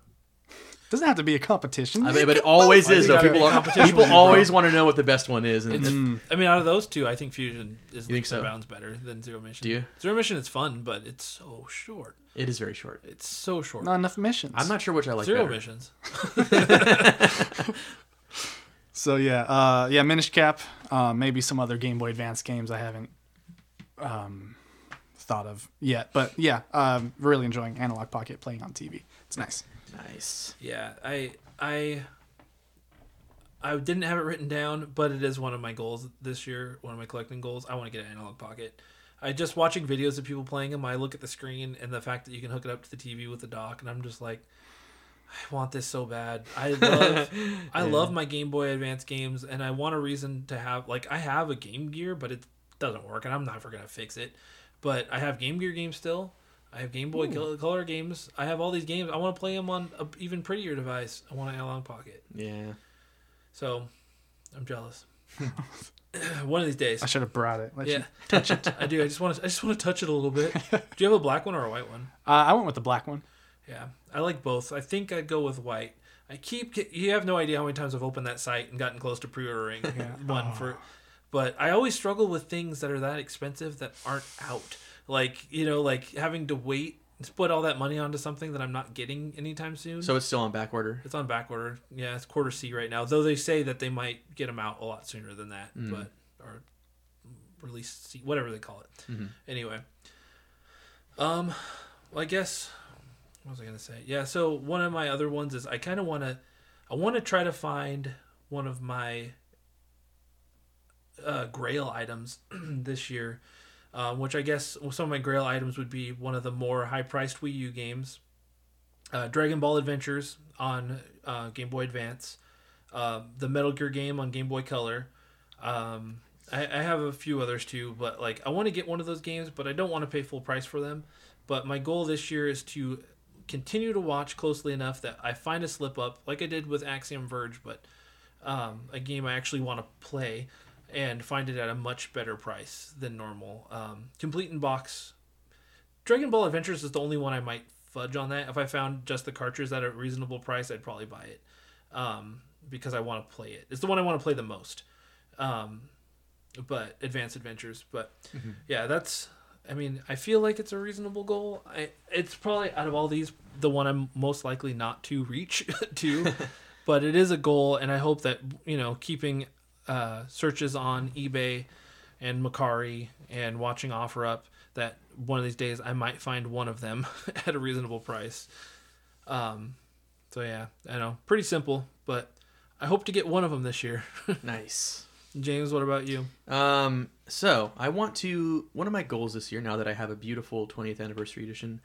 Doesn't have to be a competition. I mean, but it always is though. People, are, competition people always want to know what the best one is, and It's, it's- I mean, out of those two, I think Fusion is You think and so? bounds better than Zero Mission. Do you? Zero Mission is fun, but it's so short. it is very short. It's so short. not enough missions. I'm not sure which I like Zero better. missions. So yeah, uh, yeah, Minish Cap, uh, maybe some other Game Boy Advance games I haven't um, thought of yet, but yeah, um, really enjoying Analogue Pocket playing on TV. It's nice. Nice. Yeah, I I I didn't have it written down, but it is one of my goals this year. One of my collecting goals. I want to get an analogue pocket. I just watching videos of people playing them. I look at the screen and the fact that you can hook it up to the TV with the dock, and I'm just like, I want this so bad. I love I love my Game Boy Advance games, and I want a reason to have like I have a Game Gear, but it doesn't work, and I'm never gonna fix it. But I have Game Gear games still. I have Game Boy Col- Color games. I have all these games. I want to play them on a even prettier device. I want an analogue pocket. Yeah. So, I'm jealous. One of these days. I should have brought it. Let Yeah, you- touch it. I do. I just want to. I just want to touch it a little bit. Do you have a black one or a white one? Uh, I went with the black one. Yeah, I like both. I think I'd go with white. I keep. You have no idea how many times I've opened that site and gotten close to pre-ordering one for. But I always struggle with things that are that expensive that aren't out. Like you know, like having to wait and put all that money onto something that I'm not getting anytime soon. So it's still on back order. It's on back order. Yeah, it's quarter C right now. Though they say that they might get them out a lot sooner than that, but or release C, whatever they call it. Anyway, um, well, I guess what was I gonna say? Yeah, so one of my other ones is I kind of want to, I want to try to find one of my uh, Grail items this year, um, which I guess some of my Grail items would be one of the more high-priced Wii U games uh, Dragon Ball Adventures on uh, Game Boy Advance, uh, the Metal Gear game on Game Boy Color. Um, I, I have a few others too, but like I want to get one of those games, but I don't want to pay full price for them. But my goal this year is to continue to watch closely enough that I find a slip up, like I did with Axiom Verge, but um, a game I actually want to play and find it at a much better price than normal. Um, complete in box Dragon Ball Adventures is the only one I might fudge on that. If I found just the cartridge at a reasonable price, I'd probably buy it. Um, because I want to play it. It's the one I want to play the most. Um, but Advanced Adventures. But yeah, that's. I mean, I feel like it's a reasonable goal. I it's probably out of all these the one I'm most likely not to reach to, but it is a goal, and I hope that you know keeping uh, searches on eBay and Mercari and watching OfferUp that one of these days I might find one of them at a reasonable price. Um, so yeah, I know, pretty simple, but I hope to get one of them this year. Nice. James, what about you? Um, so I want to one of my goals this year, now that I have a beautiful 20th anniversary edition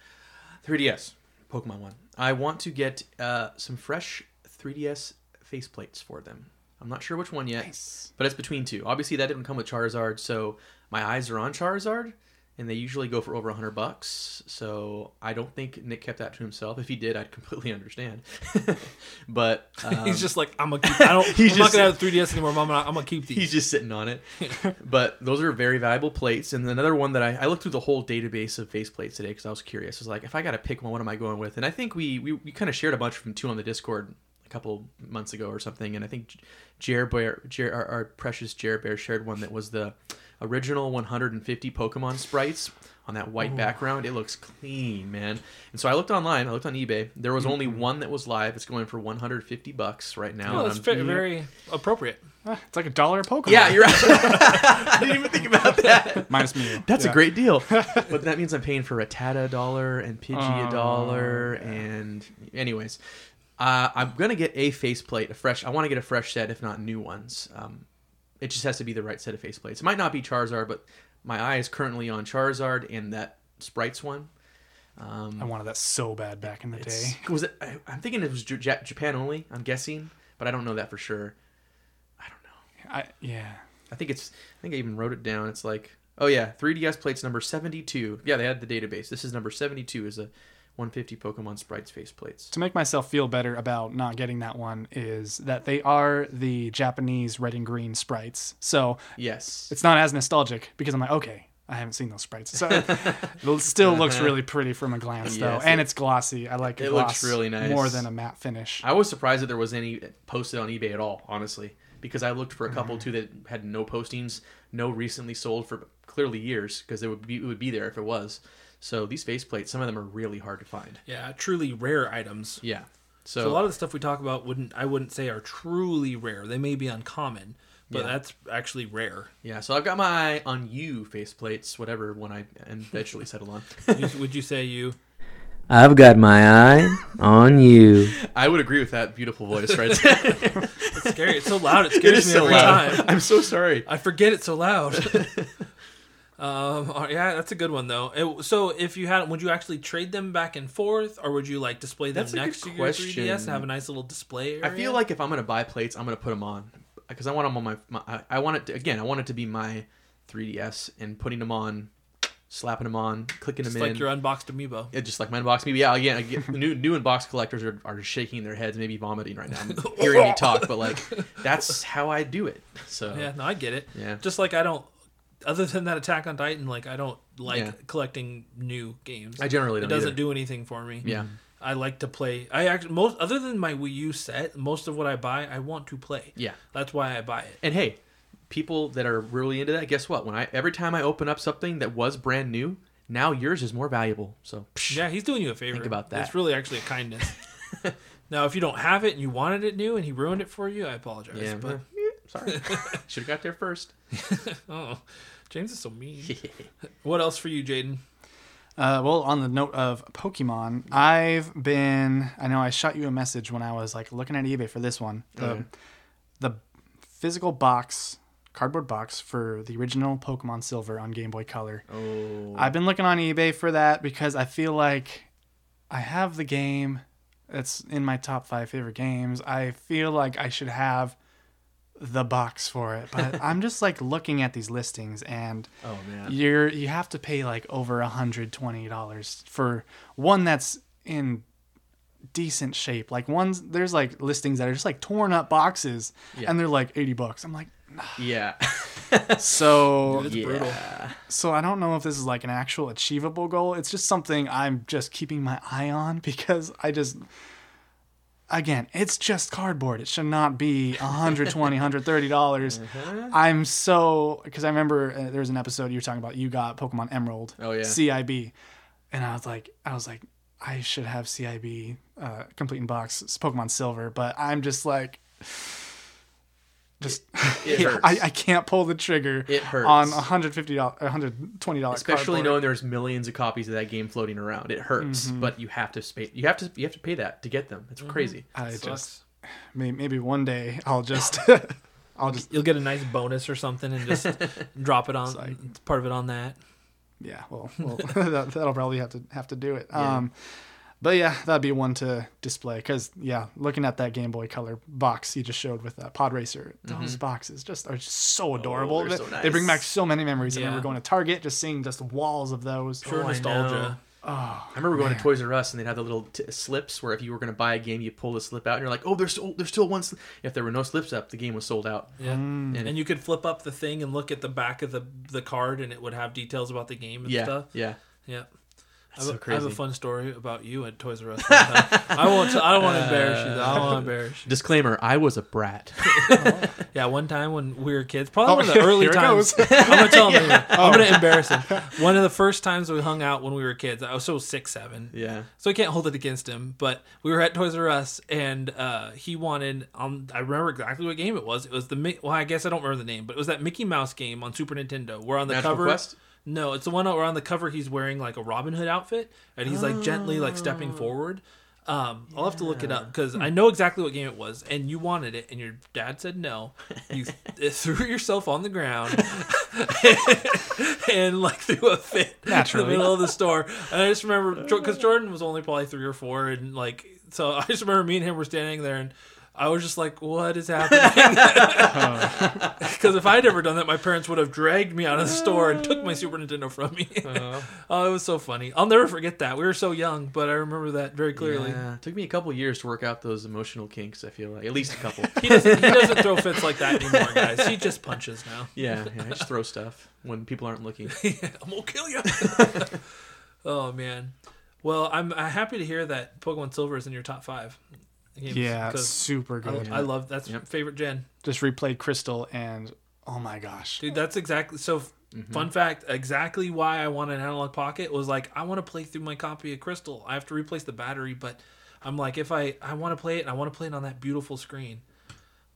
3DS Pokemon one, I want to get uh, some fresh 3DS faceplates for them. I'm not sure which one yet, Nice. but it's between two. Obviously, that didn't come with Charizard, so my eyes are on Charizard, and they usually go for over 100 bucks. So I don't think Nick kept that to himself. If he did, I'd completely understand. but um, he's just like I'm gonna keep. I don't. He's I'm not just- gonna have 3ds anymore. Mom, I'm gonna keep these. He's just sitting on it. but those are very valuable plates. And another one that I, I looked through the whole database of face plates today because I was curious. I was like, if I got to pick one, what am I going with? And I think we, we, we kind of shared a bunch from two on the Discord a couple months ago or something. And I think Jer Bear, Jer, our, our precious Jer Bear shared one that was the original 150 Pokemon sprites on that white background. It looks clean, man. And so I looked online. I looked on eBay. There was only one that was live. It's going for 150 bucks right now. oh, that's I'm- very, very appropriate. Ah, It's like a dollar a Pokemon. yeah, you're right. I didn't even think about that. Minus Mew. That's Yeah. a great deal. but that means I'm paying for a Tata a dollar and Pidgey a Oh, dollar. And, anyways, uh, I'm going to get a faceplate, a fresh. I want to get a fresh set, if not new ones. Um, it just has to be the right set of faceplates. It might not be Charizard, but my eye is currently on Charizard and that Sprites one. Um, I wanted that so bad back in the day. was it? I, I'm thinking it was J- Japan only. I'm guessing, but I don't know that for sure. I don't know. I, yeah. I think it's. I think I even wrote it down. It's like, oh yeah, 3DS plates number 72. Yeah, they had the database. This is number 72. Is a 150 Pokemon sprites face plates. To make myself feel better about not getting that one is that they are the Japanese red and green sprites. So Yes. it's not as nostalgic because I'm like, okay, I haven't seen those sprites. So it still looks really pretty from a glance, though, Yes, and it- it's glossy. I like it looks really nice. more than a matte finish. I was surprised that there was any posted on eBay at all. Honestly, because I looked for a couple mm. too that had no postings, no recently sold for clearly years, because it would be it would be there if it was. So these face plates, some of them are really hard to find. Yeah, truly rare items. Yeah. So, So, a lot of the stuff we talk about wouldn't I wouldn't say are truly rare. They may be uncommon, but Yeah. that's actually rare. yeah. So I've got my eye on you face plates, whatever one I eventually settle on. You- would you say you? I've got my eye on you. I would agree with that beautiful voice right there. It's scary. It's so loud. It it scares is me so every loud. time. I'm so sorry. I forget it's so loud. um, yeah, that's a good one though. It- so if you had, would you actually trade them back and forth, or would you like display them That's next to your question. 3ds and have a nice little display area? I feel like if I'm gonna buy plates, I'm gonna put them on because I want them on my. my I- want it to, again. I want it to be my 3ds and putting them on, slapping them on, clicking just them in. like your unboxed amiibo. Yeah, just like my unboxed amiibo. yeah. Again, I get, new new unbox collectors are, are shaking their heads, maybe vomiting right now, I'm hearing me talk. But like, that's how I do it. So Yeah, no, I get it. Yeah. Just like I don't, other than that Attack on Titan, like I don't like Yeah. collecting new games. I generally it don't doesn't either. do anything for me. Yeah. I like to play. I actually most other than my Wii U set, most of what I buy, I want to play. Yeah. That's why I buy it. And hey, people that are really into that, guess what? When I every time I open up something that was brand new, now yours is more valuable. So Yeah, he's doing you a favor. Think about that. It's really actually a kindness. now, if you don't have it and you wanted it new and he ruined it for you, I apologize. yeah, but eh, sorry, should have got there first. oh, James is so mean. what else for you, Jaden? Uh, well, on the note of Pokemon, I've been. I know I shot you a message when I was like looking at eBay for this one. The, Okay. the physical box, cardboard box for the original Pokemon Silver on Game Boy Color. Oh, I've been looking on eBay for that because I feel like I have the game. It's in my top five favorite games. I feel like I should have the box for it, but I'm just like looking at these listings and oh man. you're you have to pay like over a hundred twenty dollars for one that's in decent shape. Like ones there's like listings that are just like torn up boxes Yeah. and they're like eighty bucks. I'm like Yeah. so It's brutal. so I don't know if this is like an actual achievable goal. It's just something I'm just keeping my eye on because I just again, it's just cardboard. It should not be 120 130 dollars. I'm so because I remember uh, there was an episode you were talking about. You got Pokemon Emerald, Oh, yeah. CIB, and I was like, I was like, I should have CIB uh, complete in box Pokemon Silver, but I'm just like. Just It hurts. I, I can't pull the trigger It hurts. on 150 dollars 120 dollars Especially knowing there's millions of copies of that game floating around, it hurts. Mm-hmm. But you have to pay. You have to. You have to pay that to get them. It's crazy. I Sucks. just maybe, maybe one day I'll just I'll just You'll get a nice bonus or something and just drop it on like- part of it on that. yeah well, well that, that'll probably have to have to do it um but yeah that'd be one to display because yeah looking at that game boy color box you just showed with that pod racer those mm-hmm. boxes just are just so oh, adorable they're so they bring back so many memories i Yeah. remember going to target just seeing just walls of those Pure Oh, I nostalgia. know. I remember going to Toys R Us and they'd have the little t- slips where if you were going to buy a game, you pull the slip out and you're like, oh, there's still, there's still one. Sli-. If there were no slips up, the game was sold out. Yeah. Mm. And And you could flip up the thing and look at the back of the the card and it would have details about the game and yeah, stuff. yeah. Yeah. I so have, a- I have a fun story about you at Toys R Us. I won't. I don't want to embarrass you. Though. I don't want to embarrass you. Disclaimer: I was a brat. Yeah, one time when we were kids, probably Oh, one of the early here times. goes. I'm gonna tell him. anyway. I'm gonna embarrass him. One of the first times we hung out when we were kids, I was so six, seven. yeah. So I can't hold it against him. But we were at Toys R Us, and uh, he wanted. Um, I remember exactly what game it was. It was the. Well, I guess I don't remember the name, but it was that Mickey Mouse game on Super Nintendo. Where on the Magical cover. Quest? No, it's the one where on the cover he's wearing like a Robin Hood outfit, and he's like gently like stepping forward. Um, I'll have to look it up because I know exactly what game it was, and you wanted it, and your dad said no. You th- threw yourself on the ground and like threw a fit Naturally. in the middle of the store. And I just remember because Jordan was only probably three or four, and like so I just remember me and him were standing there, and I was just like, "What is happening?" Because if I'd ever done that, my parents would have dragged me out of the store and took my Super Nintendo from me. Uh-huh. oh, it was so funny. I'll never forget that. We were so young, but I remember that very clearly. Yeah. It took me a couple years to work out those emotional kinks. I feel like at least a couple. He doesn't. He doesn't throw fits like that anymore, guys. He just punches now. yeah, yeah. I just throw stuff when people aren't looking. I'm gonna kill you. oh man. Well, I'm, I'm happy to hear that Pokemon Silver is in your top five. Games, yeah 'cause super good I love that's Yep. favorite gen. just replayed crystal and oh my gosh Dude, that's exactly so. Mm-hmm. Fun fact: exactly why I want an analogue pocket was like I want to play through my copy of Crystal. I have to replace the battery, but I'm like, if I I want to play it, and I want to play it on that beautiful screen.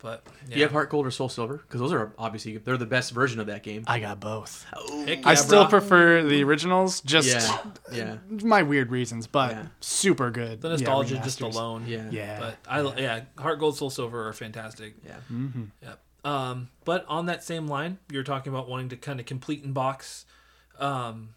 But yeah, Do you have Heart Gold or Soul Silver? Because those are obviously they're the best version of that game. i got both Heck i still bro. prefer the originals just Yeah, yeah, my weird reasons but Yeah. super good the Yeah, nostalgia just alone. yeah, yeah But I yeah, Heart Gold, Soul Silver are fantastic. yeah. Yep. Um, but on that same line, you're talking about wanting to kind of complete in box um,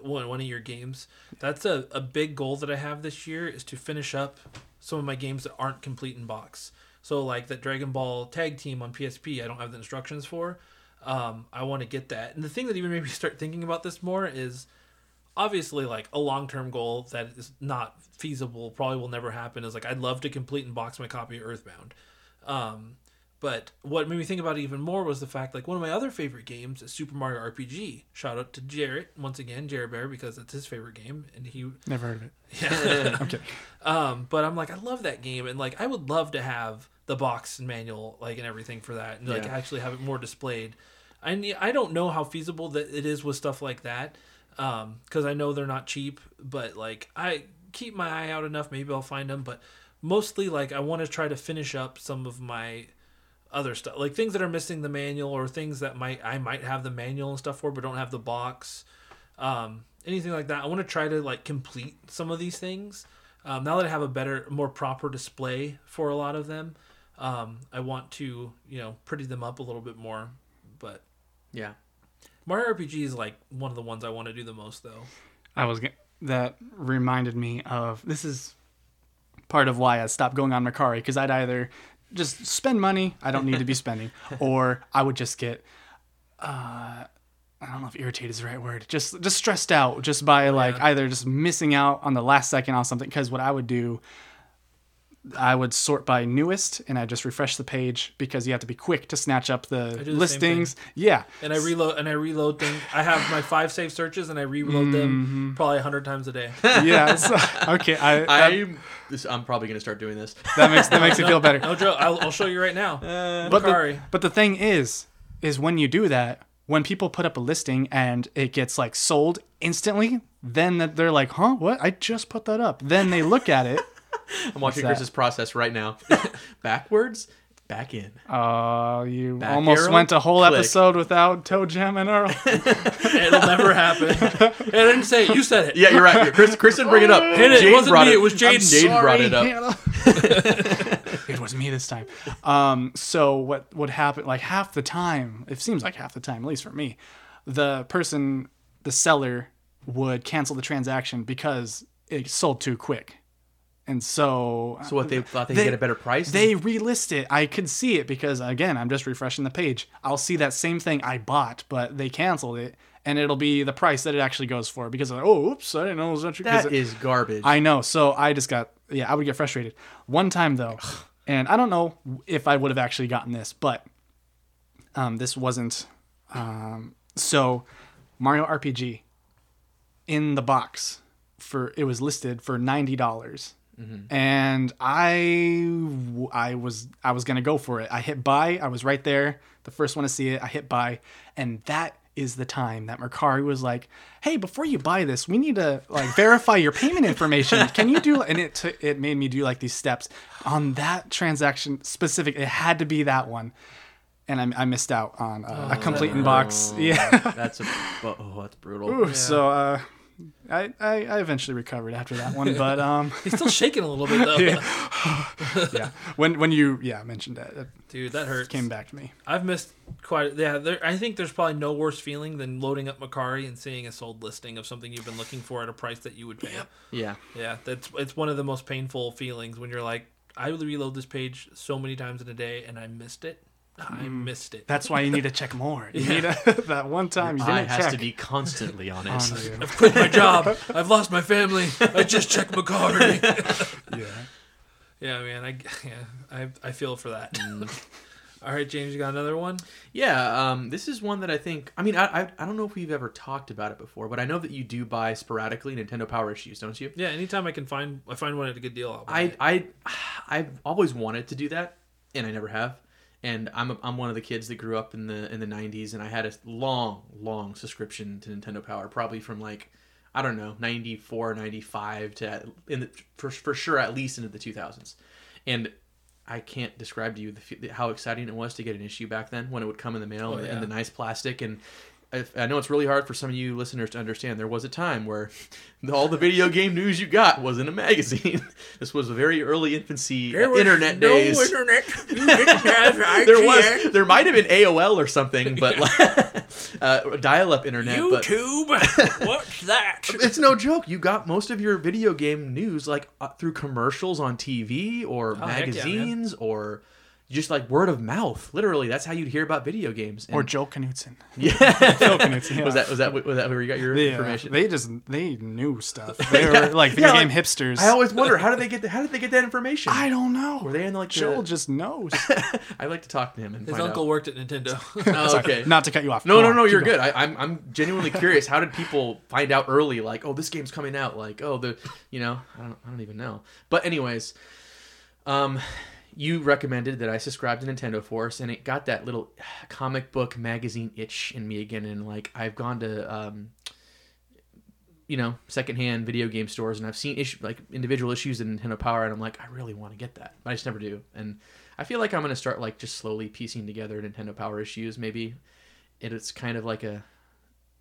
one one of your games. That's a, a big goal that I have this year is to finish up some of my games that aren't complete in box. So like that Dragon Ball Tag Team on PSP, I don't have the instructions for. Um, I want to get that. And the thing that even made me start thinking about this more is obviously like a long-term goal that is not feasible probably will never happen is like i'd love to complete and box my copy of earthbound um, but what made me think about it even more was the fact like one of my other favorite games is super mario rpg shout out to jarrett once again jarrett bear because it's his favorite game and he never heard of it yeah. i'm Um, but I'm like, I love that game, and like, I would love to have the box and manual, like, and everything for that, and like Yeah. actually have it more displayed. I I don't know how feasible that it is with stuff like that, um, because I know they're not cheap, but like, I keep my eye out enough. Maybe I'll find them, but mostly like, I want to try to finish up some of my other stuff, like things that are missing the manual or things that might I might have the manual and stuff for, but don't have the box. Um, anything like that. I want to try to like complete some of these things. Um, now that I have a better, more proper display for a lot of them, um, I want to you know pretty them up a little bit more. But yeah. Mario RPG is like one of the ones I want to do the most though. I was g- that reminded me of this is part of why I stopped going on Mercari because I'd either just spend money I don't need to be spending, or I would just get uh, I don't know if irritated is the right word, just just stressed out just by like Yeah. either just missing out on the last second on something. Because what I would do I would sort by newest, and I just refresh the page because you have to be quick to snatch up the, the listings. Yeah, And I reload and I reload things. I have my five save searches and I reload Mm-hmm. them probably a hundred times a day. yeah. so- okay, I, that, I'm this, I'm probably gonna start doing this. that makes that makes me feel better. No joke. I'll, I'll show you right now. but the, but the thing is, is when you do that, when people put up a listing and it gets like sold instantly, then that they're like, huh, what? I just put that up. Then they look at it. I'm watching? Chris's process right now. Backwards, back in. Uh, you Back almost arrow, went a whole click. episode without ToeJam and Earl. It'll never happen. I didn't say it. You said it. Yeah, you're right. Chris, Chris didn't bring it up. Hit it. It wasn't me, it was Jade. Jade brought it up. It was me this time. Um, so what would happen? Like half the time, it seems like half the time, at least for me, the person, the seller, would cancel the transaction because it sold too quick, and so So what they thought they, They- get a better price? they relist it. I could see it because again, I'm just refreshing the page. I'll see that same thing I bought, but they canceled it, and it'll be the price that it actually goes for because like, oh, oops, I didn't know it was actually. that it- is garbage. I know. So I just got yeah, I would get frustrated. One time though, and I don't know if I would have actually gotten this, but um, this wasn't. Um, so Mario RPG in the box for it was listed for ninety dollars. And I, I was I was gonna go for it. I hit buy. I was right there, the first one to see it. I hit buy, and that is the time that Mercari was like, "Hey, before you buy this, we need to like verify your payment information. Can you do?" And it took it made me do like these steps on that transaction specific. It had to be that one, and I, I missed out on uh, a complete inbox. Yeah. that's a oh, that's brutal. Ooh, So uh, I, I I eventually recovered after that one, but um, He's still shaking a little bit though. yeah, when when you yeah mentioned that, it Dude, that hurts. came back to me. I've missed quite. Yeah, there, I think there's probably no worse feeling than loading up Mercari and seeing a sold listing of something you've been looking for at a price that you would pay. Yeah. Yeah, that's it's one of the most painful feelings when you're like, I reload this page so many times in a day and I missed it. I missed it. That's why you need to check more. You need a, that one time you I didn't has check. to be constantly on it. on you. I've quit my job. I've lost my family. I just checked Mercari. Yeah. yeah, man. I yeah, I I feel for that. All right, James, you got another one? Yeah, um, this is one that I think. I mean, I, I I don't know if we've ever talked about it before, but I know that you do buy sporadically Nintendo Power issues, don't you? Yeah, anytime I can find I find one at a good deal. I'll buy I it. I I've always wanted to do that, and I never have. And I'm a, I'm one of the kids that grew up in the in the 90s, and I had a long long subscription to Nintendo Power, probably from like I don't know 94, 95 to in the for for sure at least into the 2000s, and. I can't describe to you the, how exciting it was to get an issue back then when it would come in the mail Oh, in the nice plastic and I, I know it's really hard for some of you listeners to understand. There was a time where all the video game news you got was in a magazine. this was a very early infancy uh, internet days. internet. You didn't have there was, there might have been AOL or something, but like, uh, dial-up internet. But YouTube. What's that? it's no joke. You got most of your video game news like uh, through commercials on TV or Oh, heck yeah, magazines or just like word of mouth. Literally, that's how you'd hear about video games. Or And- Joe Knutson. yeah, Joe Knutson. Yeah. was that was that was that where you got your They, uh, information? they just they knew stuff. They were like video Yeah, game like, hipsters. I always wonder how did they get the, how did they get that information? I don't know. Were they in like Joel the, just knows. I'd like to talk to him and His find uncle out. worked at Nintendo. Oh, okay. Not to cut you off. No, Go no, on, no, you're going. good. I, I'm, I'm genuinely curious. How did people find out early? Like, oh, this game's coming out. Like, oh, the, you know, I don't, I don't even know. But anyways, um, you recommended that I subscribe to Nintendo Force, and it got that little comic book magazine itch in me again. And like, I've gone to, um, you know, secondhand video game stores, and I've seen issue like individual issues in Nintendo Power, and I'm like, I really want to get that, but I just never do. And I feel like I'm gonna start like just slowly piecing together Nintendo Power issues, maybe it's kind of like a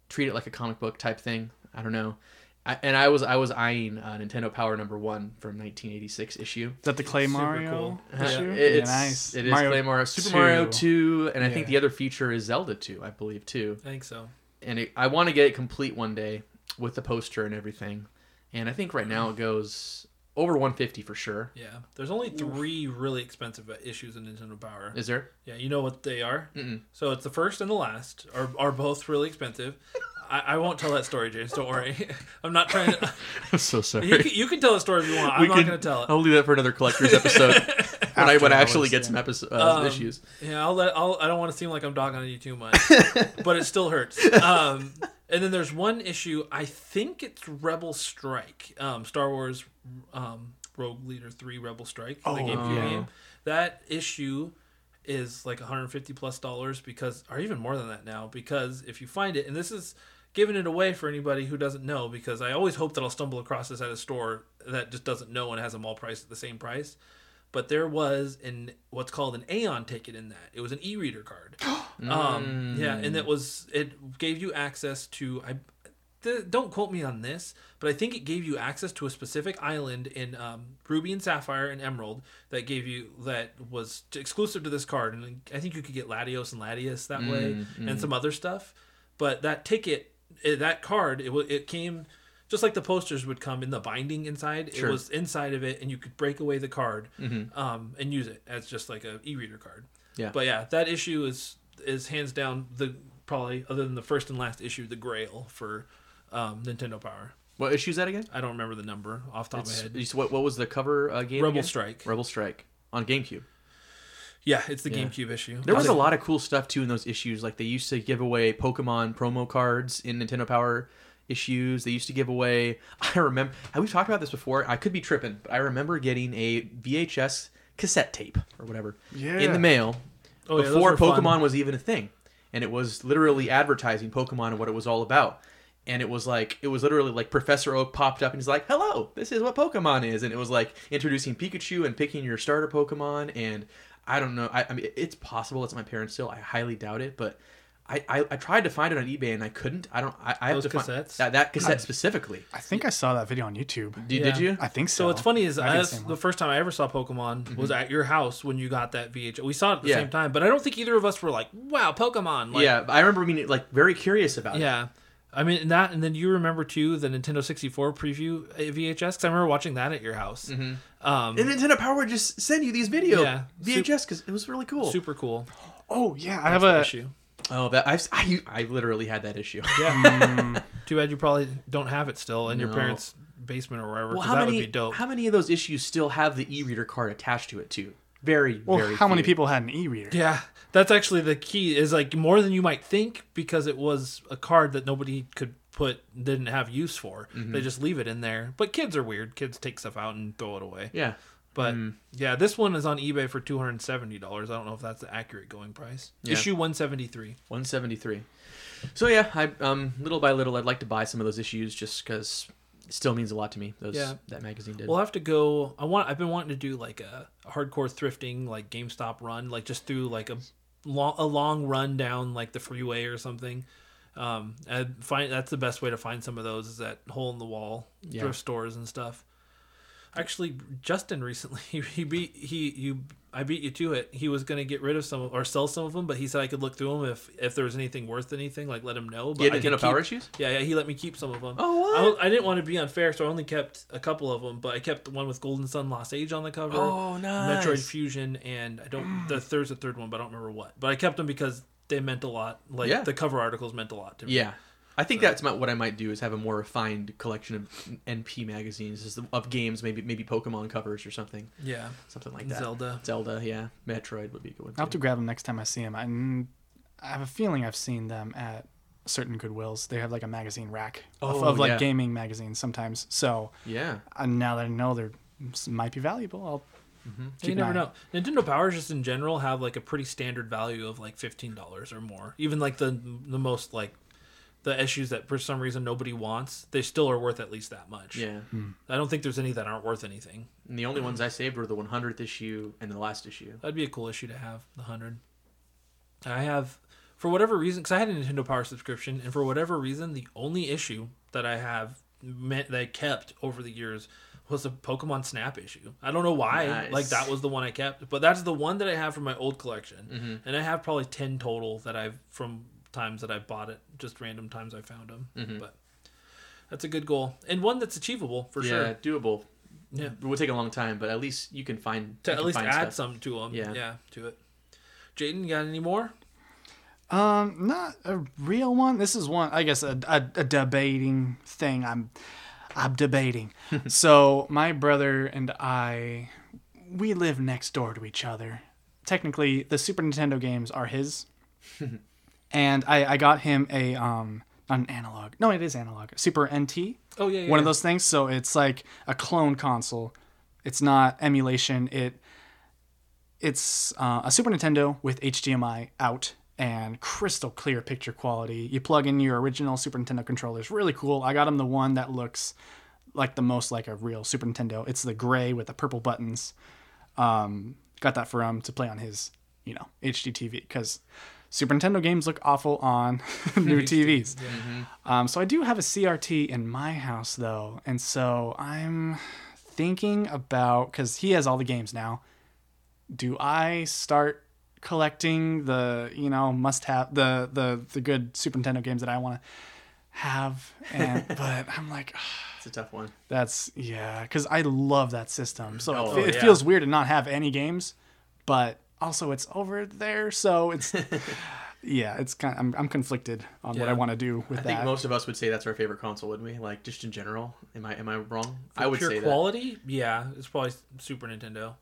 treat it like a comic book type thing. I don't know. I, and I was I was eyeing uh, Nintendo Power number one from 1986 issue. Is that the Clay Super Mario cool. Uh, issue? it's yeah, nice. It is Mario Clay Mario, Super 2. Mario 2, and I think the other feature is Zelda 2, I believe too. I think so. And it, I want to get it complete one day with the poster and everything. And I think right now it goes over 150 for sure. Yeah, there's only three really expensive issues in Nintendo Power. Is there? Yeah, you know what they are. Mm-mm. So it's the first and the last are are both really expensive. I, I won't tell that story, James. Don't worry. I'm not trying to. I'm so sorry. You can, you can tell the story if you want. I'm We not going to tell it. I'll leave that for another collector's episode when I After when I actually get some episode uh, Um, issues. Yeah, I'll let. I'll, I don't want to seem like I'm dogging on you too much, but it still hurts. Um, and then there's one issue. I think it's Rebel Strike, um, Star Wars um, Rogue Leader Three Rebel Strike, for the Oh, yeah. game. That issue is like 150 plus dollars because, or even more than that now, because if you find it, and this is giving it away for anybody who doesn't know, because I always hope that I'll stumble across this at a store that just doesn't know and has them all priced at the same price but there was an what's called an Eon ticket in that. It was an e-reader card. um, yeah, and it was it gave you access to I. th- Don't quote me on this, but I think it gave you access to a specific island in um, Ruby and Sapphire and Emerald that gave you that was exclusive to this card, and I think you could get Latios and Latias that way, and some other stuff. But that ticket, eh, that card, it it came just like the posters would come in the binding inside. Sure. It was inside of it, and you could break away the card um, and use it as just like a e-reader card. Yeah. But yeah, that issue is is hands down the probably other than the first and last issue, the Grail for um, Nintendo Power. What issue is that again? I don't remember the number off the top of my head. what, what was the cover uh, game? Rebel again? Strike. Rebel Strike on GameCube. Yeah, it's the Yeah. GameCube issue. There was a lot of cool stuff too in those issues. Like they used to give away Pokemon promo cards in Nintendo Power issues. They used to give away. I remember. Have we talked about this before? I could be tripping, but I remember getting a VHS cassette tape or whatever in the mail Oh, yeah, those before were fun. Pokemon was even a thing, and it was literally advertising Pokemon and what it was all about. And it was like it was literally like Professor Oak popped up and he's like, "Hello, this is what Pokemon is," and it was like introducing Pikachu and picking your starter Pokemon. And I don't know, I, I mean, it's possible it's my parents still. I highly doubt it, but I, I, I tried to find it on eBay and I couldn't. I don't. I, I have Those to find that that cassette specifically. I think I saw that video on YouTube. Did, Yeah. did you? I think so. So what's funny is Might be the the first time I ever saw Pokemon mm-hmm. was at your house when you got that VHS. We saw it at the Yeah. same time, but I don't think either of us were like, "Wow, Pokemon!" Like, yeah, I remember being like very curious about it. yeah. I mean and that, and then you remember too the Nintendo 64 preview uh, VHS because I remember watching that at your house. Um, And Nintendo Power would just send you these video Yeah. VHS because it was really cool. super cool. Oh yeah, I have That's a. issue. Oh, that I've, I I literally had that issue. Yeah. Too bad you probably don't have it still in your parents' basement or wherever. Well, 'cause how that many would be dope. how many of those issues still have the e-reader card attached to it too? Very Well, very. how many people had an e-reader? yeah, that's actually the key. Is like more than you might think because it was a card that nobody could put didn't have use for. Mm-hmm. They just leave it in there. But kids are weird. Kids take stuff out and throw it away. Yeah. But Mm. yeah, this one is on eBay for two hundred and seventy dollars. I don't know if that's the accurate going price. Yeah. Issue one seventy three. 173. So yeah, I um little by little I'd like to buy some of those issues just because it still means a lot to me. Those Yeah. that magazine did. We'll have to go. I want. I've been wanting to do like a, hardcore thrifting, like GameStop run, like just through like a long a long run down like the freeway or something. Um, I find that's the best way to find some of those is at hole in the wall Yeah. thrift stores and stuff. Actually, Justin recently he, beat he you I beat you to it. He was gonna get rid of some or sell some of them, but he said I could look through them if if there was anything worth anything, like let him know. But yeah, I could Nintendo Power keep- issues. yeah, yeah, he let me keep some of them. Oh? I, I didn't want to be unfair, so I only kept a couple of them. But I kept the one with Golden Sun Lost Age on the cover. Oh, nice. Metroid Fusion, and I don't. The mm. there's a third one, but I don't remember what. But I kept them because they meant a lot. Like Yeah. the cover articles meant a lot to me. Yeah. I think that's my, what I might do is have a more refined collection of NP magazines of games, maybe maybe Pokemon covers or something, yeah. something like that. Zelda. Zelda, yeah. Metroid would be a good one. I'll have to grab them next time I see them. And I have a feeling I've seen them at certain Goodwills. They have like a magazine rack of, Oh, of like yeah. gaming magazines sometimes. So Yeah. uh, now that I know they're might be valuable, I'll. keep you never know. Nintendo Powers just in general have like a pretty standard value of like fifteen dollars or more. Even like the the most like the issues that for some reason nobody wants, they still are worth at least that much. Yeah. I don't think there's any that aren't worth anything. And the only ones I saved were the 100th issue and the last issue. That'd be a cool issue to have, the 100. I have, for whatever reason, because I had a Nintendo Power subscription, and for whatever reason, the only issue that I have meant that I kept over the years was a Pokemon Snap issue. I don't know why. Nice. Like, that was the one I kept. But that's the one that I have from my old collection. Mm-hmm. And I have probably 10 total that I've, from times that I bought it, just random times I found them. Mm-hmm. But that's a good goal. And one that's achievable, for yeah, sure. doable. Yeah. It would take a long time, but at least you can find To at can least find add stuff. some to them. Yeah. Yeah, to it. Jaden, you got any more? Um, not a real one. This is one, I guess, a, a, a debating thing. I'm, I'm debating. so my brother and I, we live next door to each other. Technically, the Super Nintendo games are his, and I, I got him a um, not an analog. No, it is analog. Super NT. Oh yeah, yeah. One of those things. So it's like a clone console. It's not emulation. It it's uh, a Super Nintendo with HDMI out and crystal clear picture quality. You plug in your original Super Nintendo controllers. Really cool. I got him the one that looks like the most like a real Super Nintendo. It's the gray with the purple buttons. Um, got that for him to play on his, you know, HD TV because Super Nintendo games look awful on new TVs. Um, so I do have a CRT in my house though, and so I'm thinking about because he has all the games now. Do I start collecting the you know must have the the the good Super Nintendo games that I want to have? And but I'm like. It's a tough one. That's yeah, because I love that system. So Oh, it, it yeah. feels weird to not have any games, but also it's over there, so it's yeah, it's kind. I'm I'm conflicted on what I want to do with I that. I think most of us would say that's our favorite console, wouldn't we? Like just in general. Am I am I wrong? I would pure say quality. Yeah, it's probably Super Nintendo.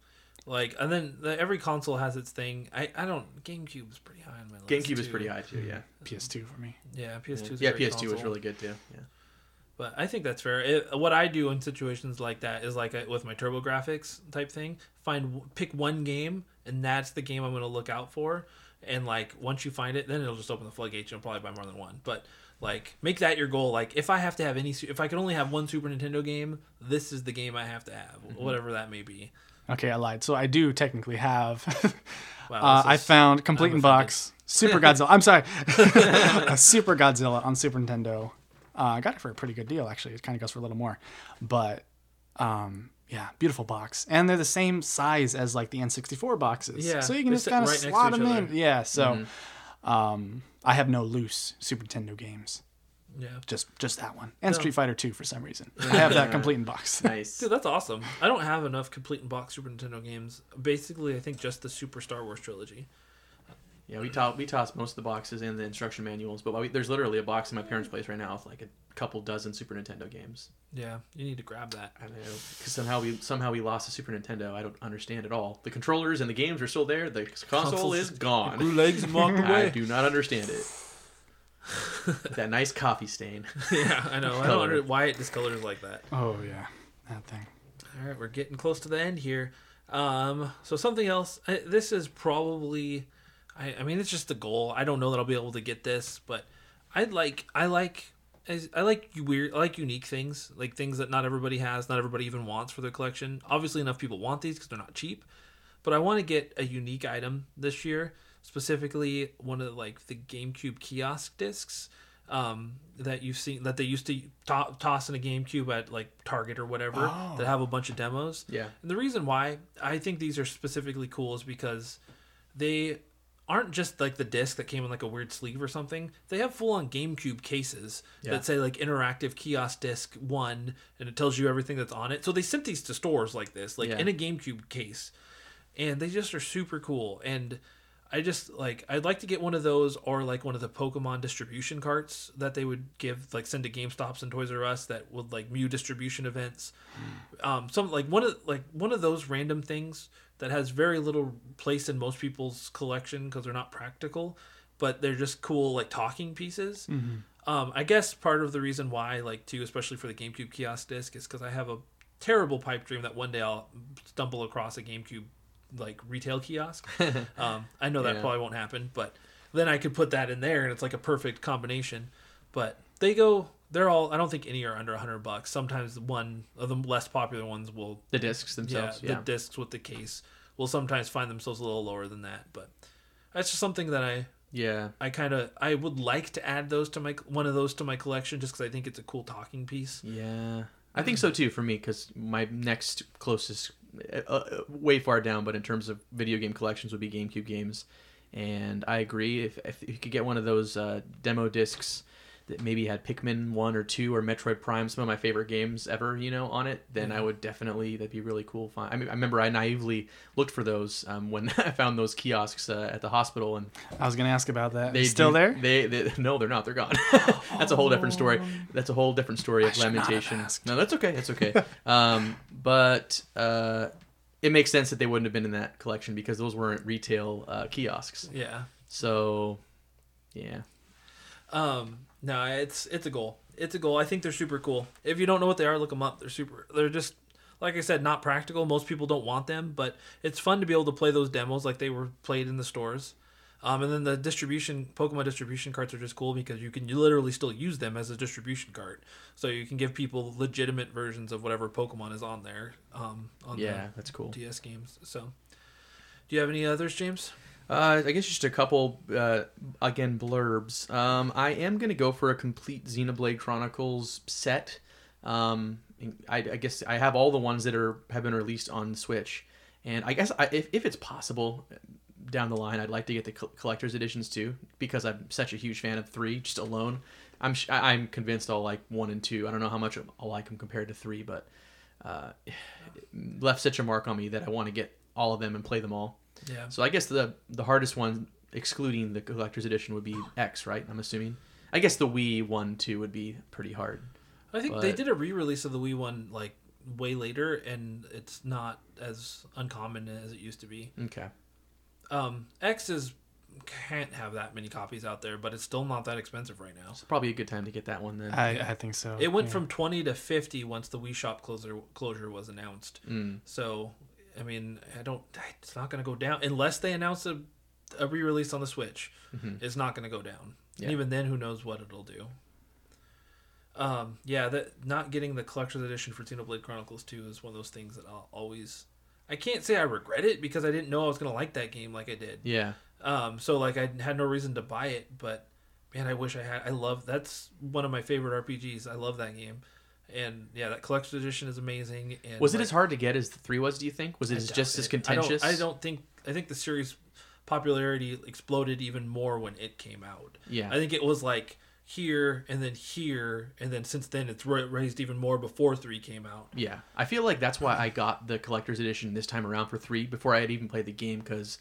Like, and then the, every console has its thing. I, I don't. GameCube is pretty high on my list. GameCube is pretty high too. Yeah. PS2 for me. Yeah, PS2. is a Yeah. great PS2 was console. really good too. Yeah. But I think that's fair. It, what I do in situations like that is like a, with my TurboGrafx type thing. Find pick one game, and that's the game I'm going to look out for. And like once you find it, then it'll just open the floodgates. You'll probably buy more than one. But like make that your goal. Like if I have to have any, if I can only have one Super Nintendo game, this is the game I have to have, whatever that may be. Okay, I lied. So I do technically have. Wow, uh, I found complete I'm in box Super Godzilla. I'm sorry, a Super Godzilla on Super Nintendo. Uh, I got it for a pretty good deal actually. It kind of goes for a little more, but um, yeah, beautiful box, and they're the same size as like the N64 boxes. Yeah, so you can just kind of right slot them other. in. Yeah, so Mm-hmm. um, I have no loose Super Nintendo games. yeah. Just just that one, and No. Street Fighter 2 for some reason. I have that complete in box. Nice. Dude, that's awesome. I don't have enough complete in box Super Nintendo games. Basically, I think just the Super Star Wars trilogy. Yeah, we toss we toss most of the boxes and the instruction manuals, but we, there's literally a box in my parents' place right now with like a couple dozen Super Nintendo games. Yeah, you need to grab that. I know because somehow we somehow we lost the Super Nintendo. I don't understand at all. The controllers and the games are still there. The console Console's- is gone. legs and walked away. I do not understand it. that nice coffee stain. yeah, I know. I don't Color. under why it discolors like that. Oh yeah, that thing. All right, we're getting close to the end here. Um, so something else. I, this is probably, I, I mean, it's just the goal. I don't know that I'll be able to get this, but I'd like, I like, I I like weird, I like unique things, like things that not everybody has, not everybody even wants for their collection. Obviously, enough people want these because they're not cheap, but I want to get a unique item this year, specifically one of like the GameCube kiosk discs um, that you've seen that they used to to- toss in a GameCube at like Target or whatever that have a bunch of demos. Yeah. And the reason why I think these are specifically cool is because they aren't just like the disc that came in like a weird sleeve or something. They have full on GameCube cases Yeah. that say like interactive kiosk disc one and it tells you everything that's on it. So they sent these to stores like this, like Yeah. in a GameCube case. And they just are super cool. And I just like I'd like to get one of those or like one of the Pokemon distribution carts that they would give like send to GameStops and Toys R Us that would like Mew distribution events. Um, some like one of like one of those random things that has very little place in most people's collection because they're not practical, but they're just cool like talking pieces. Um, I guess part of the reason why like too, especially for the GameCube kiosk disc, is because I have a terrible pipe dream that one day I'll stumble across a GameCube like retail kiosk. um, I know that Yeah. probably won't happen, but then I could put that in there and it's like a perfect combination. But they go, they're all. I don't think any are under hundred bucks. Sometimes one of the less popular ones will, The discs yeah, themselves. the discs with the case will sometimes find themselves a little lower than that. But that's just something that I Yeah. I kind of I would like to add those to my one of those to my collection just because I think it's a cool talking piece. Yeah, I think so too for me because my next closest, uh, uh, way far down, but in terms of video game collections would be GameCube games, and I agree if if you could get one of those uh, demo discs that maybe had Pikmin one or two or Metroid Prime, some of my favorite games ever, you know, on it, then I would definitely that'd be really cool. Find. I mean, I remember I naively looked for those um, when I found those kiosks uh, at the hospital, and I was gonna ask about that. they still do- there? They, they no, they're not. They're gone. that's a whole different story. That's a whole different story of should not have lamentation. No, that's okay. That's okay. um, but uh, it makes sense that they wouldn't have been in that collection because those weren't retail uh, kiosks. Yeah. So, yeah. Um, no, it's it's a goal. It's a goal. I think they're super cool. If you don't know what they are, look them up. They're super. They're just like I said, not practical. Most people don't want them, but it's fun to be able to play those demos like they were played in the stores. Um, and then the distribution Pokemon distribution cards are just cool because you can literally still use them as a distribution cart. So you can give people legitimate versions of whatever Pokemon is on there. Um, on Yeah, that's cool. DS games. So, do you have any others, James? Uh, I guess just a couple, uh, again, blurbs. Um, I am going to go for a complete Xenoblade Chronicles set. Um, I, I guess I have all the ones that are have been released on Switch, and I guess I, if if it's possible down the line, I'd like to get the col- collector's editions too because I'm such a huge fan of three just alone. I'm I'm convinced I'll like one and two. I don't know how much I'll like them compared to three, but uh, left such a mark on me that I want to get all of them and play them all. Yeah. So I guess the the hardest one, excluding the collector's edition, would be X, right? I'm assuming. I guess the Wii one too would be pretty hard. I think they did a re-release of the Wii one like way later, and it's not as uncommon as it used to be. Okay. Um, X is can't have that many copies out there, but it's still not that expensive right now. It's probably a good time to get that one then. I, I think so. It went yeah. from twenty to fifty once the Wii Shop closure closure was announced. Mm. So, I mean, I don't. It's not going to go down unless they announce a, a re-release on the Switch. Mhm. It's not going to go down. Yeah. And even then, who knows what it'll do. Um, yeah, that not getting the collector's edition for Xenoblade Chronicles 2 is one of those things that I'll always. I can't say I regret it because I didn't know I was going to like that game like I did. Yeah. Um, so like I had no reason to buy it, but man, I wish I had. I love that's one of my favorite RPGs. I love that game, and yeah, that collector's edition is amazing. And Was it like, as hard to get as the three was? Do you think? Was it just as it. I don't- contentious? I don't, think. I think the series popularity exploded even more when it came out. Yeah. I think it was like here and then here and then since then it's raised even more before three came out. Yeah, I feel like that's why I got the collector's edition this time around for three before I had even played the game because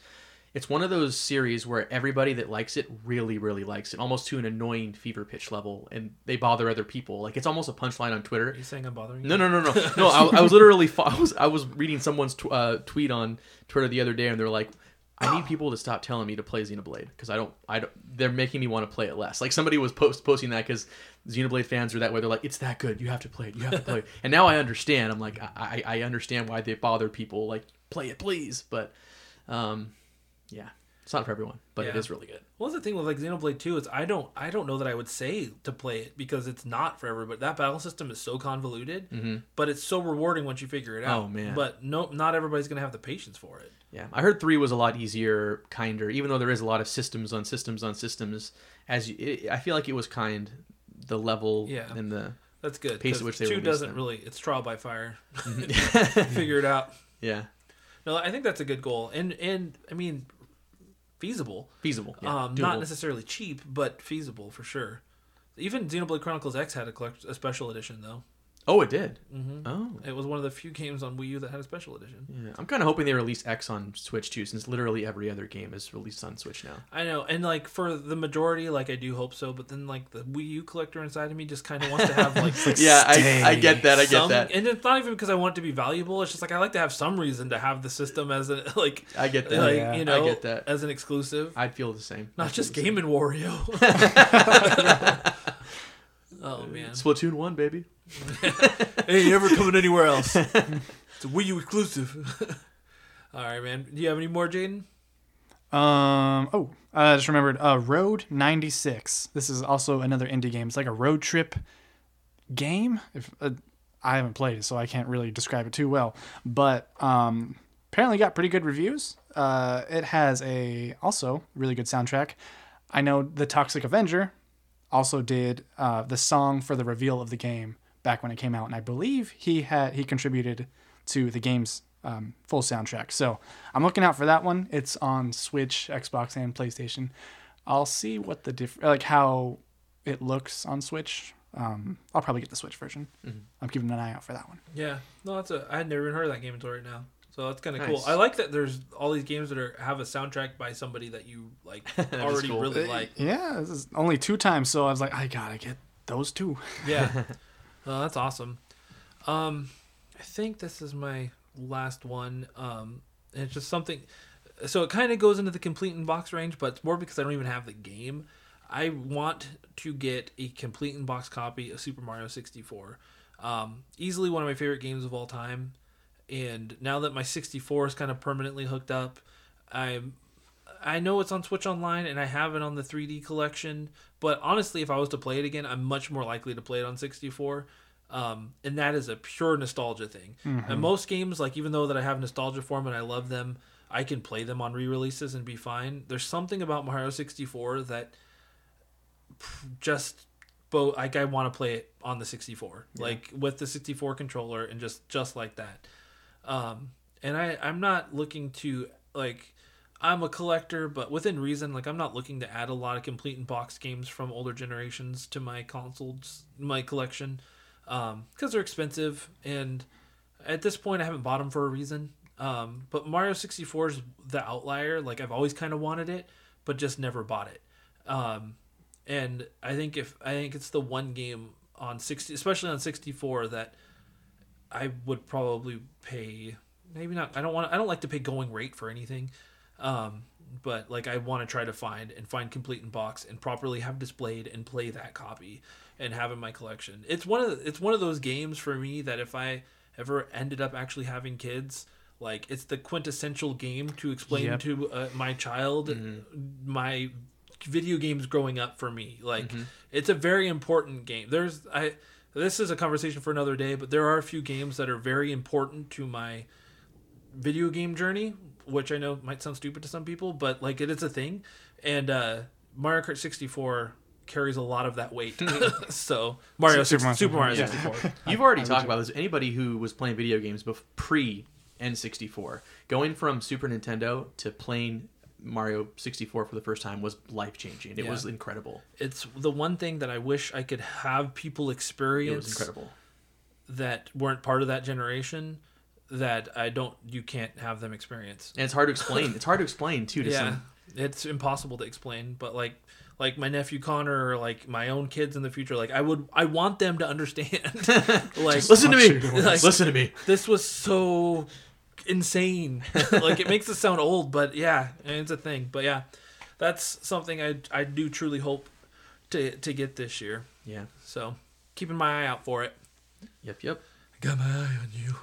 it's one of those series where everybody that likes it really, really likes it, almost to an annoying fever pitch level, and they bother other people. Like it's almost a punchline on Twitter. Are you saying I'm bothering you? No, no, no, no, no. I, I was literally I was I was reading someone's tw- uh, tweet on Twitter the other day, and they're like, "I need people to stop telling me to play Xenoblade because I don't, I don't. They're making me want to play it less." Like somebody was post posting that because Xenoblade fans are that way. They're like, "It's that good. You have to play it. You have to play it." And now I understand. I'm like, I, I I understand why they bother people. Like, play it, please. But, um, yeah, it's not for everyone, but it Yeah. is really good. Well, the thing with like Xenoblade 2 is I don't I don't know that I would say to play it because it's not for everybody. That battle system is so convoluted, Mhm. but it's so rewarding once you figure it out. Oh, man. But no, not everybody's gonna have the patience for it. Yeah, I heard three was a lot easier, kinder. Even though there is a lot of systems on systems on systems, as you, it, I feel like it was kind. The level Yeah. and the That's good. Pace at which they two doesn't them. really. It's trial by fire. yeah, figure it out. yeah, No, I think that's a good goal, and and I mean, feasible. feasible. Yeah, um, not necessarily cheap, but feasible for sure. Even Xenoblade Chronicles X had a collect a special edition though. Oh, it did. hmm Oh, It was one of the few games on Wii U that had a special edition. yeah. I'm kind of hoping they release X on Switch too, since literally every other game is released on Switch now. I know, and like for the majority, like I do hope so. But then like the Wii U collector inside of me just kind of wants to have like. yeah, I, I get that. I get some, that. and it's not even because I want it to be valuable. It's just like I like to have some reason to have the system as a like, I get that. like Yeah. you know, I get that. as an exclusive, I'd feel the same. not I'd just feel the Game and Wario. oh same. man, Splatoon one, baby. hey, never coming anywhere else. It's a Wii U exclusive. All right, man. Do you have any more, Jaden? Um. Oh, I just remembered. Uh, Road ninety six. This is also another indie game. It's like a road trip game. If uh, I haven't played it, so I can't really describe it too well. But um, apparently got pretty good reviews. Uh, it has a also really good soundtrack. I know the Toxic Avenger also did uh, the song for the reveal of the game back when it came out, and I believe he had he contributed to the game's um, full soundtrack. So I'm looking out for that one. It's on Switch, Xbox, and PlayStation. I'll see what the diff like how it looks on Switch. Um, I'll probably get the Switch version. Mhm. I'm keeping an eye out for that one. Yeah, no, that's a. I had never even heard of that game until right now. So that's kind of cool. I like that there's all these games that are have a soundtrack by somebody that you like That is already cool. really like. Yeah, this is only two times, so I was like, I gotta get those two. Yeah, oh, that's awesome. Um, I think this is my last one. Um, and it's just something. So it kind of goes into the complete in box range, but it's more because I don't even have the game. I want to get a complete in box copy of Super Mario 64. Um, easily one of my favorite games of all time. And now that my 64 is kind of permanently hooked up, I'm I know it's on Switch Online and I have it on the 3D collection, but honestly, if I was to play it again, I'm much more likely to play it on 64. Um, and that is a pure nostalgia thing. And most games, like even though that I have nostalgia for them and I love them, I can play them on re-releases and be fine. There's something about Mario 64 that just both like I want to play it on the 64, like with the 64 controller and just just like that. Um, and I I'm not looking to like I'm a collector, but within reason. Like I'm not looking to add a lot of complete in box games from older generations to my consoles, my collection, because they're expensive. And at this point, I haven't bought them for a reason. Um, but Mario 64 is the outlier. Like I've always kind of wanted it, but just never bought it. Um, and I think if I think it's the one game on 60, especially on 64, that I would probably pay. Maybe not. I don't want. I don't like to pay going rate for anything. Um, but like I want to try to find and find complete in box and properly have displayed and play that copy and have in my collection. It's one of the, it's one of those games for me that if I ever ended up actually having kids, like it's the quintessential game to explain Yep. to uh, my child my video games growing up for me. Like it's a very important game. There's I this is a conversation for another day, but there are a few games that are very important to my video game journey, which I know might sound stupid to some people, but like it is a thing. And uh Mario Kart 64 carries a lot of that weight. so Mario Super 60, Mario Super Mario 64, 64. You've already talked about this. Anybody who was playing video games before pre N64, going from Super Nintendo to playing Mario 64 for the first time was life changing. It Yeah. was incredible. It's the one thing that I wish I could have people experience. It was incredible. that weren't part of that generation that I don't you can't have them experience. And it's hard to explain. it's hard to explain too to yeah some. it's impossible to explain but like like my nephew connor or like my own kids in the future like i would i want them to understand like Listen to me. Like- Listen to me. this was so insane like it makes it sound old but yeah it's a thing but yeah that's something i i do truly hope to to get this year Yeah. so keeping my eye out for it Yep. Yep. I got my eye on you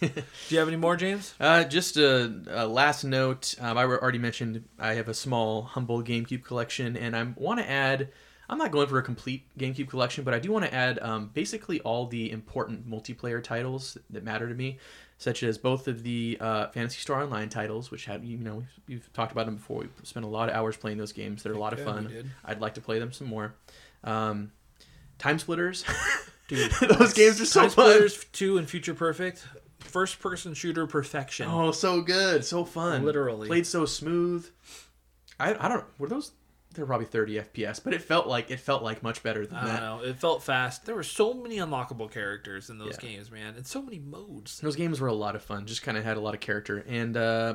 do you have any more james Uh, just a, a last note. Um, I already mentioned I have a small, humble GameCube collection, and I want to add. I'm not going for a complete GameCube collection, but I do want to add um, basically all the important multiplayer titles that matter to me, such as both of the uh, Phantasy Star Online titles, which have you know we've, we've talked about them before. We've spent a lot of hours playing those games. They're a lot of Yeah, we fun. I'd like to play them some more. Um, Time Splitters, dude those games are so Time fun. Splitters 2 and Future Perfect first person shooter perfection Oh, so good, so fun. Literally. played so smooth. I I don't were those. They're probably 30 FPS, but it felt like it felt like much better than I don't that. know. It felt fast. There were so many unlockable characters in those Yeah. games, man, and so many modes. Those games were a lot of fun. Just kind of had a lot of character and uh,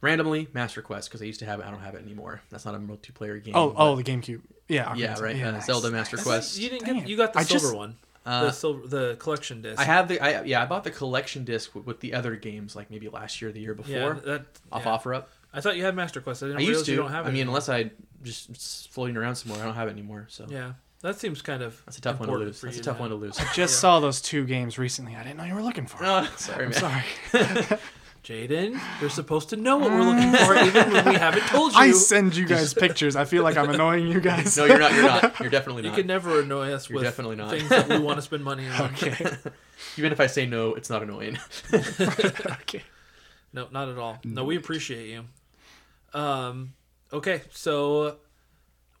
randomly Master Quest because I used to have it. I don't have it anymore. That's not a multiplayer game. Oh, but- oh, the GameCube. Yeah. yeah, okay. right. Yeah, uh, nice, Zelda nice. Master Quest. You didn't Dang get. You got the I silver just- one, Uh, the silver, the collection disc. I have the I yeah I bought the collection disc with, with the other games like maybe last year, or the year before Yeah, that off yeah. offer up. I thought you had Master Quest. I didn't I realize used to. you don't have it. I mean, anymore. unless I just it's floating around somewhere, I don't have it anymore. So yeah, that seems kind of that's a tough one to lose. That's a tough to one to lose. I Just Yeah. saw those two games recently. I didn't know you were looking for. Oh, sorry, I'm man. sorry. Jaden, you're supposed to know what we're looking for, even when we haven't told you. I send you guys pictures. I feel like I'm annoying you guys. No, you're not. You're not. You're definitely not. you can never annoy us You're with definitely not. things that we want to spend money on. okay. Even if I say no, it's not annoying. okay. No, not at all. No, we appreciate you. Um, okay, so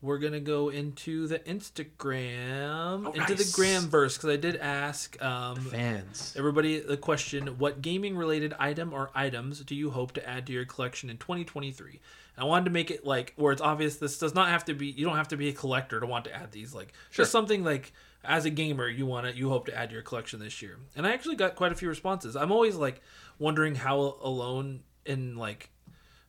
we're gonna go into the Instagram, Oh, into the nice. Gramverse, because I did ask um, Fans. everybody the question: What gaming-related item or items do you hope to add to your collection in 2023? And I wanted to make it like where it's obvious. This does not have to be. You don't have to be a collector to want to add these. Like just something like as a gamer, you want to you hope to add to your collection this year. And I actually got quite a few responses. I'm always like wondering how alone in like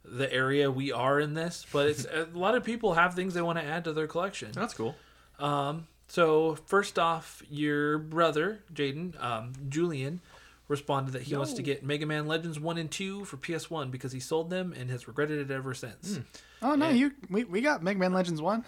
the area we are in this, but it's a lot of people have things they want to add to their collection. That's cool. Um, so first off, your brother Jaden, um, Julian, responded that he wants to get Mega Man Legends one and two for PS One because he sold them and has regretted it ever since. Oh no, you we, we got Mega Man Legends one.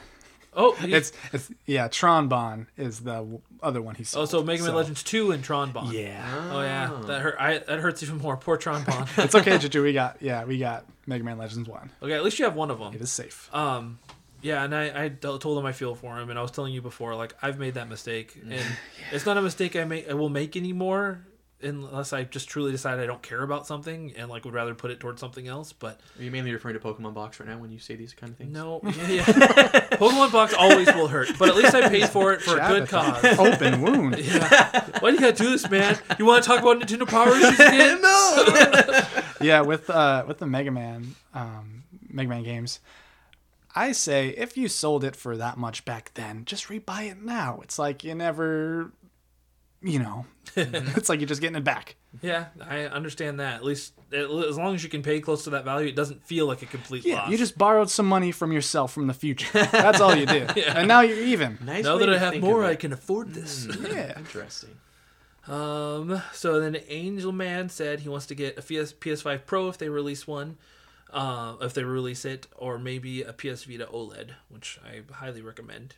Oh, he- It's it's yeah, Tron Bonne is the other one he oh, so Mega Man Legends two and Tron Bonne. Yeah, Oh yeah, that hurt. I, that hurts even more. Poor Tron Bonne. it's okay, Juju. We got yeah, we got Mega Man Legends one. okay, at least you have one of them. It is safe. Um, yeah, and I, I told him I feel for him, and I was telling you before, like I've made that mistake, and it's not a mistake I make I will make anymore unless I just truly decide I don't care about something and like would rather put it towards something else. But Are you mainly referring to Pokemon Box right now when you say these kind of things? no, yeah, yeah. Pokemon box always will hurt, but at least I paid for it for a good cause. that Open wound. Yeah. Why do you gotta do this, man? You want to talk about Nintendo Power issues again? no. yeah, with uh with the Mega Man um Mega Man games, I say if you sold it for that much back then, just rebuy it now. It's like you never you know, it's like you're just getting it back. Yeah, I understand that. At least as long as you can pay close to that value, it doesn't feel like a complete Yeah, loss. you just borrowed some money from yourself from the future. That's all you did. And now you're even. Nice now that I have more, I can afford this. Yeah. Interesting. Um. So then Angel Man said he wants to get a PS PS5 Pro if they release one, uh, if they release it, or maybe a PS Vita OLED, which I highly recommend.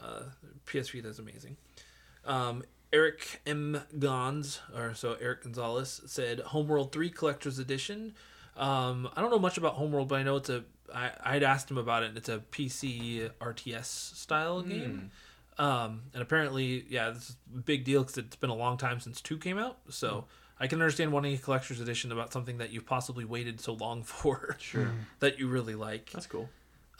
Uh, PS Vita is amazing. Um, Eric M. Gons, or so Eric Gonzalez said Homeworld Three Collector's Edition. Um, I don't know much about Homeworld, but I know it's a. I I'd asked him about it. and It's a PC RTS style game. Um, and apparently, yeah, this is a big deal because it's been a long time since two came out. So I can understand wanting a collector's edition about something that you've possibly waited so long for. Sure. that you really like. That's cool.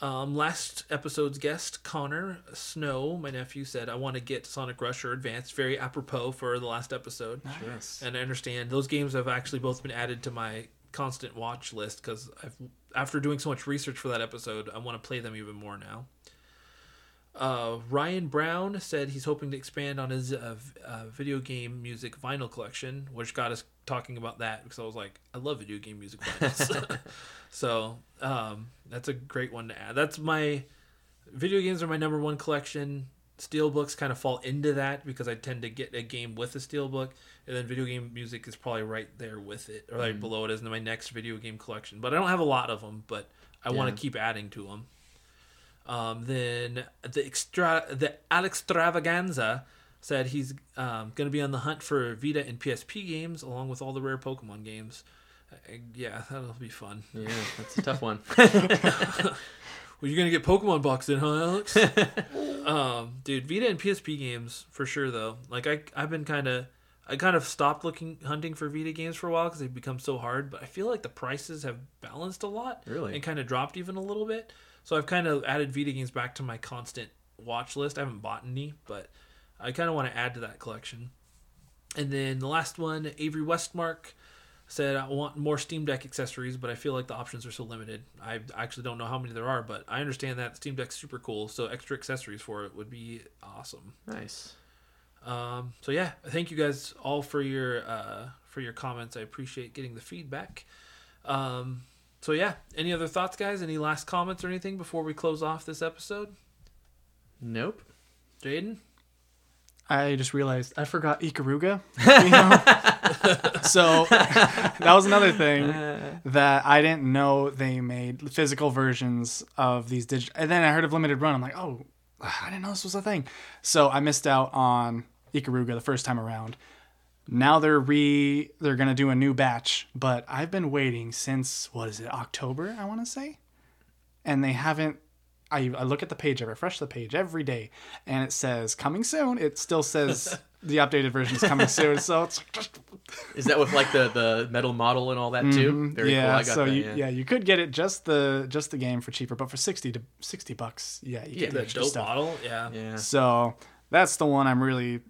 Um, last episode's guest, Connor Snow, my nephew, said, I want to get Sonic Rush or Advanced. Very apropos for the last episode. Nice. And I understand those games have actually both been added to my constant watch list because I've after doing so much research for that episode, I want to play them even more now. Uh, Ryan Brown said he's hoping to expand on his uh, v- uh, video game music vinyl collection, which got us talking about that because I was like, I love video game music vinyls. so um, that's a great one to add. That's my video games are my number one collection. Steelbooks kind of fall into that because I tend to get a game with a steelbook, and then video game music is probably right there with it, or right below it as my next video game collection. But I don't have a lot of them, but I want to keep adding to them. Um, then the extra the Alex Travaganza said he's um, going to be on the hunt for Vita and PSP games along with all the rare Pokemon games. Uh, yeah, that'll be fun. Yeah, that's a tough one. Well, you're gonna get Pokemon boxed in, huh, Alex? um, dude, Vita and PSP games for sure though. Like I, I've been kind of, I kind of stopped looking hunting for Vita games for a while because they've become so hard. But I feel like the prices have balanced a lot, Really? and kind of dropped even a little bit. So I've kind of added Vita games back to my constant watch list. I haven't bought any, but I kind of want to add to that collection. And then the last one, Avery Westmark said I want more Steam Deck accessories, but I feel like the options are so limited. I actually don't know how many there are, but I understand that Steam Deck's super cool, so extra accessories for it would be awesome. Nice. Um, so yeah, thank you guys all for your uh, for your comments. I appreciate getting the feedback. Um, so yeah, any other thoughts, guys? Any last comments or anything before we close off this episode? Nope. Jaden? I just realized I forgot Ikaruga. You know? so that was another thing that I didn't know they made physical versions of these digital. And then I heard of Limited Run. I'm like, oh, I didn't know this was a thing. So I missed out on Ikaruga the first time around. Now they're re they're gonna do a new batch, but I've been waiting since what is it October I want to say, and they haven't I, I look at the page, I refresh the page every day, and it says coming soon. It still says the updated version is coming soon. So it's like just Is that with like the the metal model and all that too? Mm-hmm. yeah. cool. I got so that. you, yeah. yeah. you could get it just the just the game for cheaper, but for sixty to sixty bucks, yeah, you Yeah, get the The dope stuff. model, yeah. Yeah. So that's the one I'm really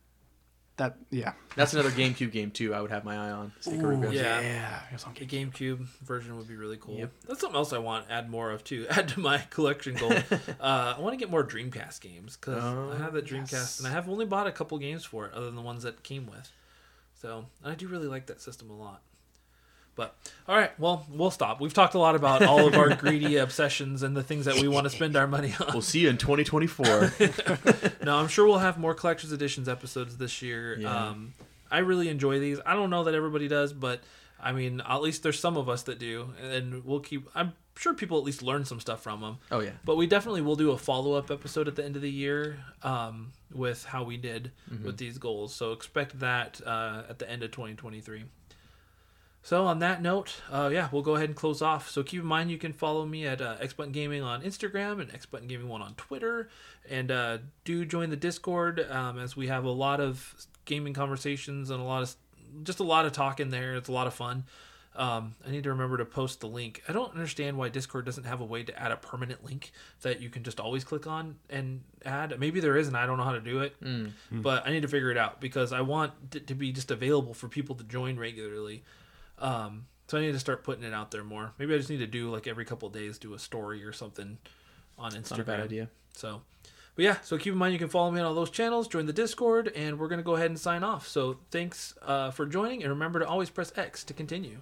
that yeah. That's another GameCube game too. I would have my eye on. Ooh, Yeah. yeah. it was on The GameCube version would be really cool. Yep. That's something else I want to add more of too. Add to my collection goal. uh, I want to get more Dreamcast games because Oh, I have the Dreamcast yes. and I have only bought a couple games for it, other than the ones that came with. So and I do really like that system a lot. But all right, well, we'll stop. We've talked a lot about all of our greedy obsessions and the things that we want to spend our money on. We'll see you in 2024. no, I'm sure we'll have more collector's editions episodes this year. Yeah. Um, I really enjoy these. I don't know that everybody does, but I mean, at least there's some of us that do, and we'll keep. I'm sure people at least learn some stuff from them. oh yeah. But we definitely will do a follow up episode at the end of the year um, with how we did Mm-hmm. with these goals. So expect that uh, at the end of 2023. So on that note, uh, yeah, we'll go ahead and close off. So keep in mind you can follow me at uh, X Button Gaming on Instagram and X Button Gaming One on Twitter, and uh, do join the Discord um, as we have a lot of gaming conversations and a lot of just a lot of talk in there. It's a lot of fun. Um, I need to remember to post the link. I don't understand why Discord doesn't have a way to add a permanent link that you can just always click on and add. Maybe there is, and I don't know how to do it. But I need to figure it out because I want it to be just available for people to join regularly. Um, so I need to start putting it out there more. Maybe I just need to do like every couple of days, do a story or something on Instagram. Not a bad idea. So, but yeah, so keep in mind you can follow me on all those channels, join the Discord, and we're gonna go ahead and sign off. So thanks uh, for joining, and remember to always press X to continue.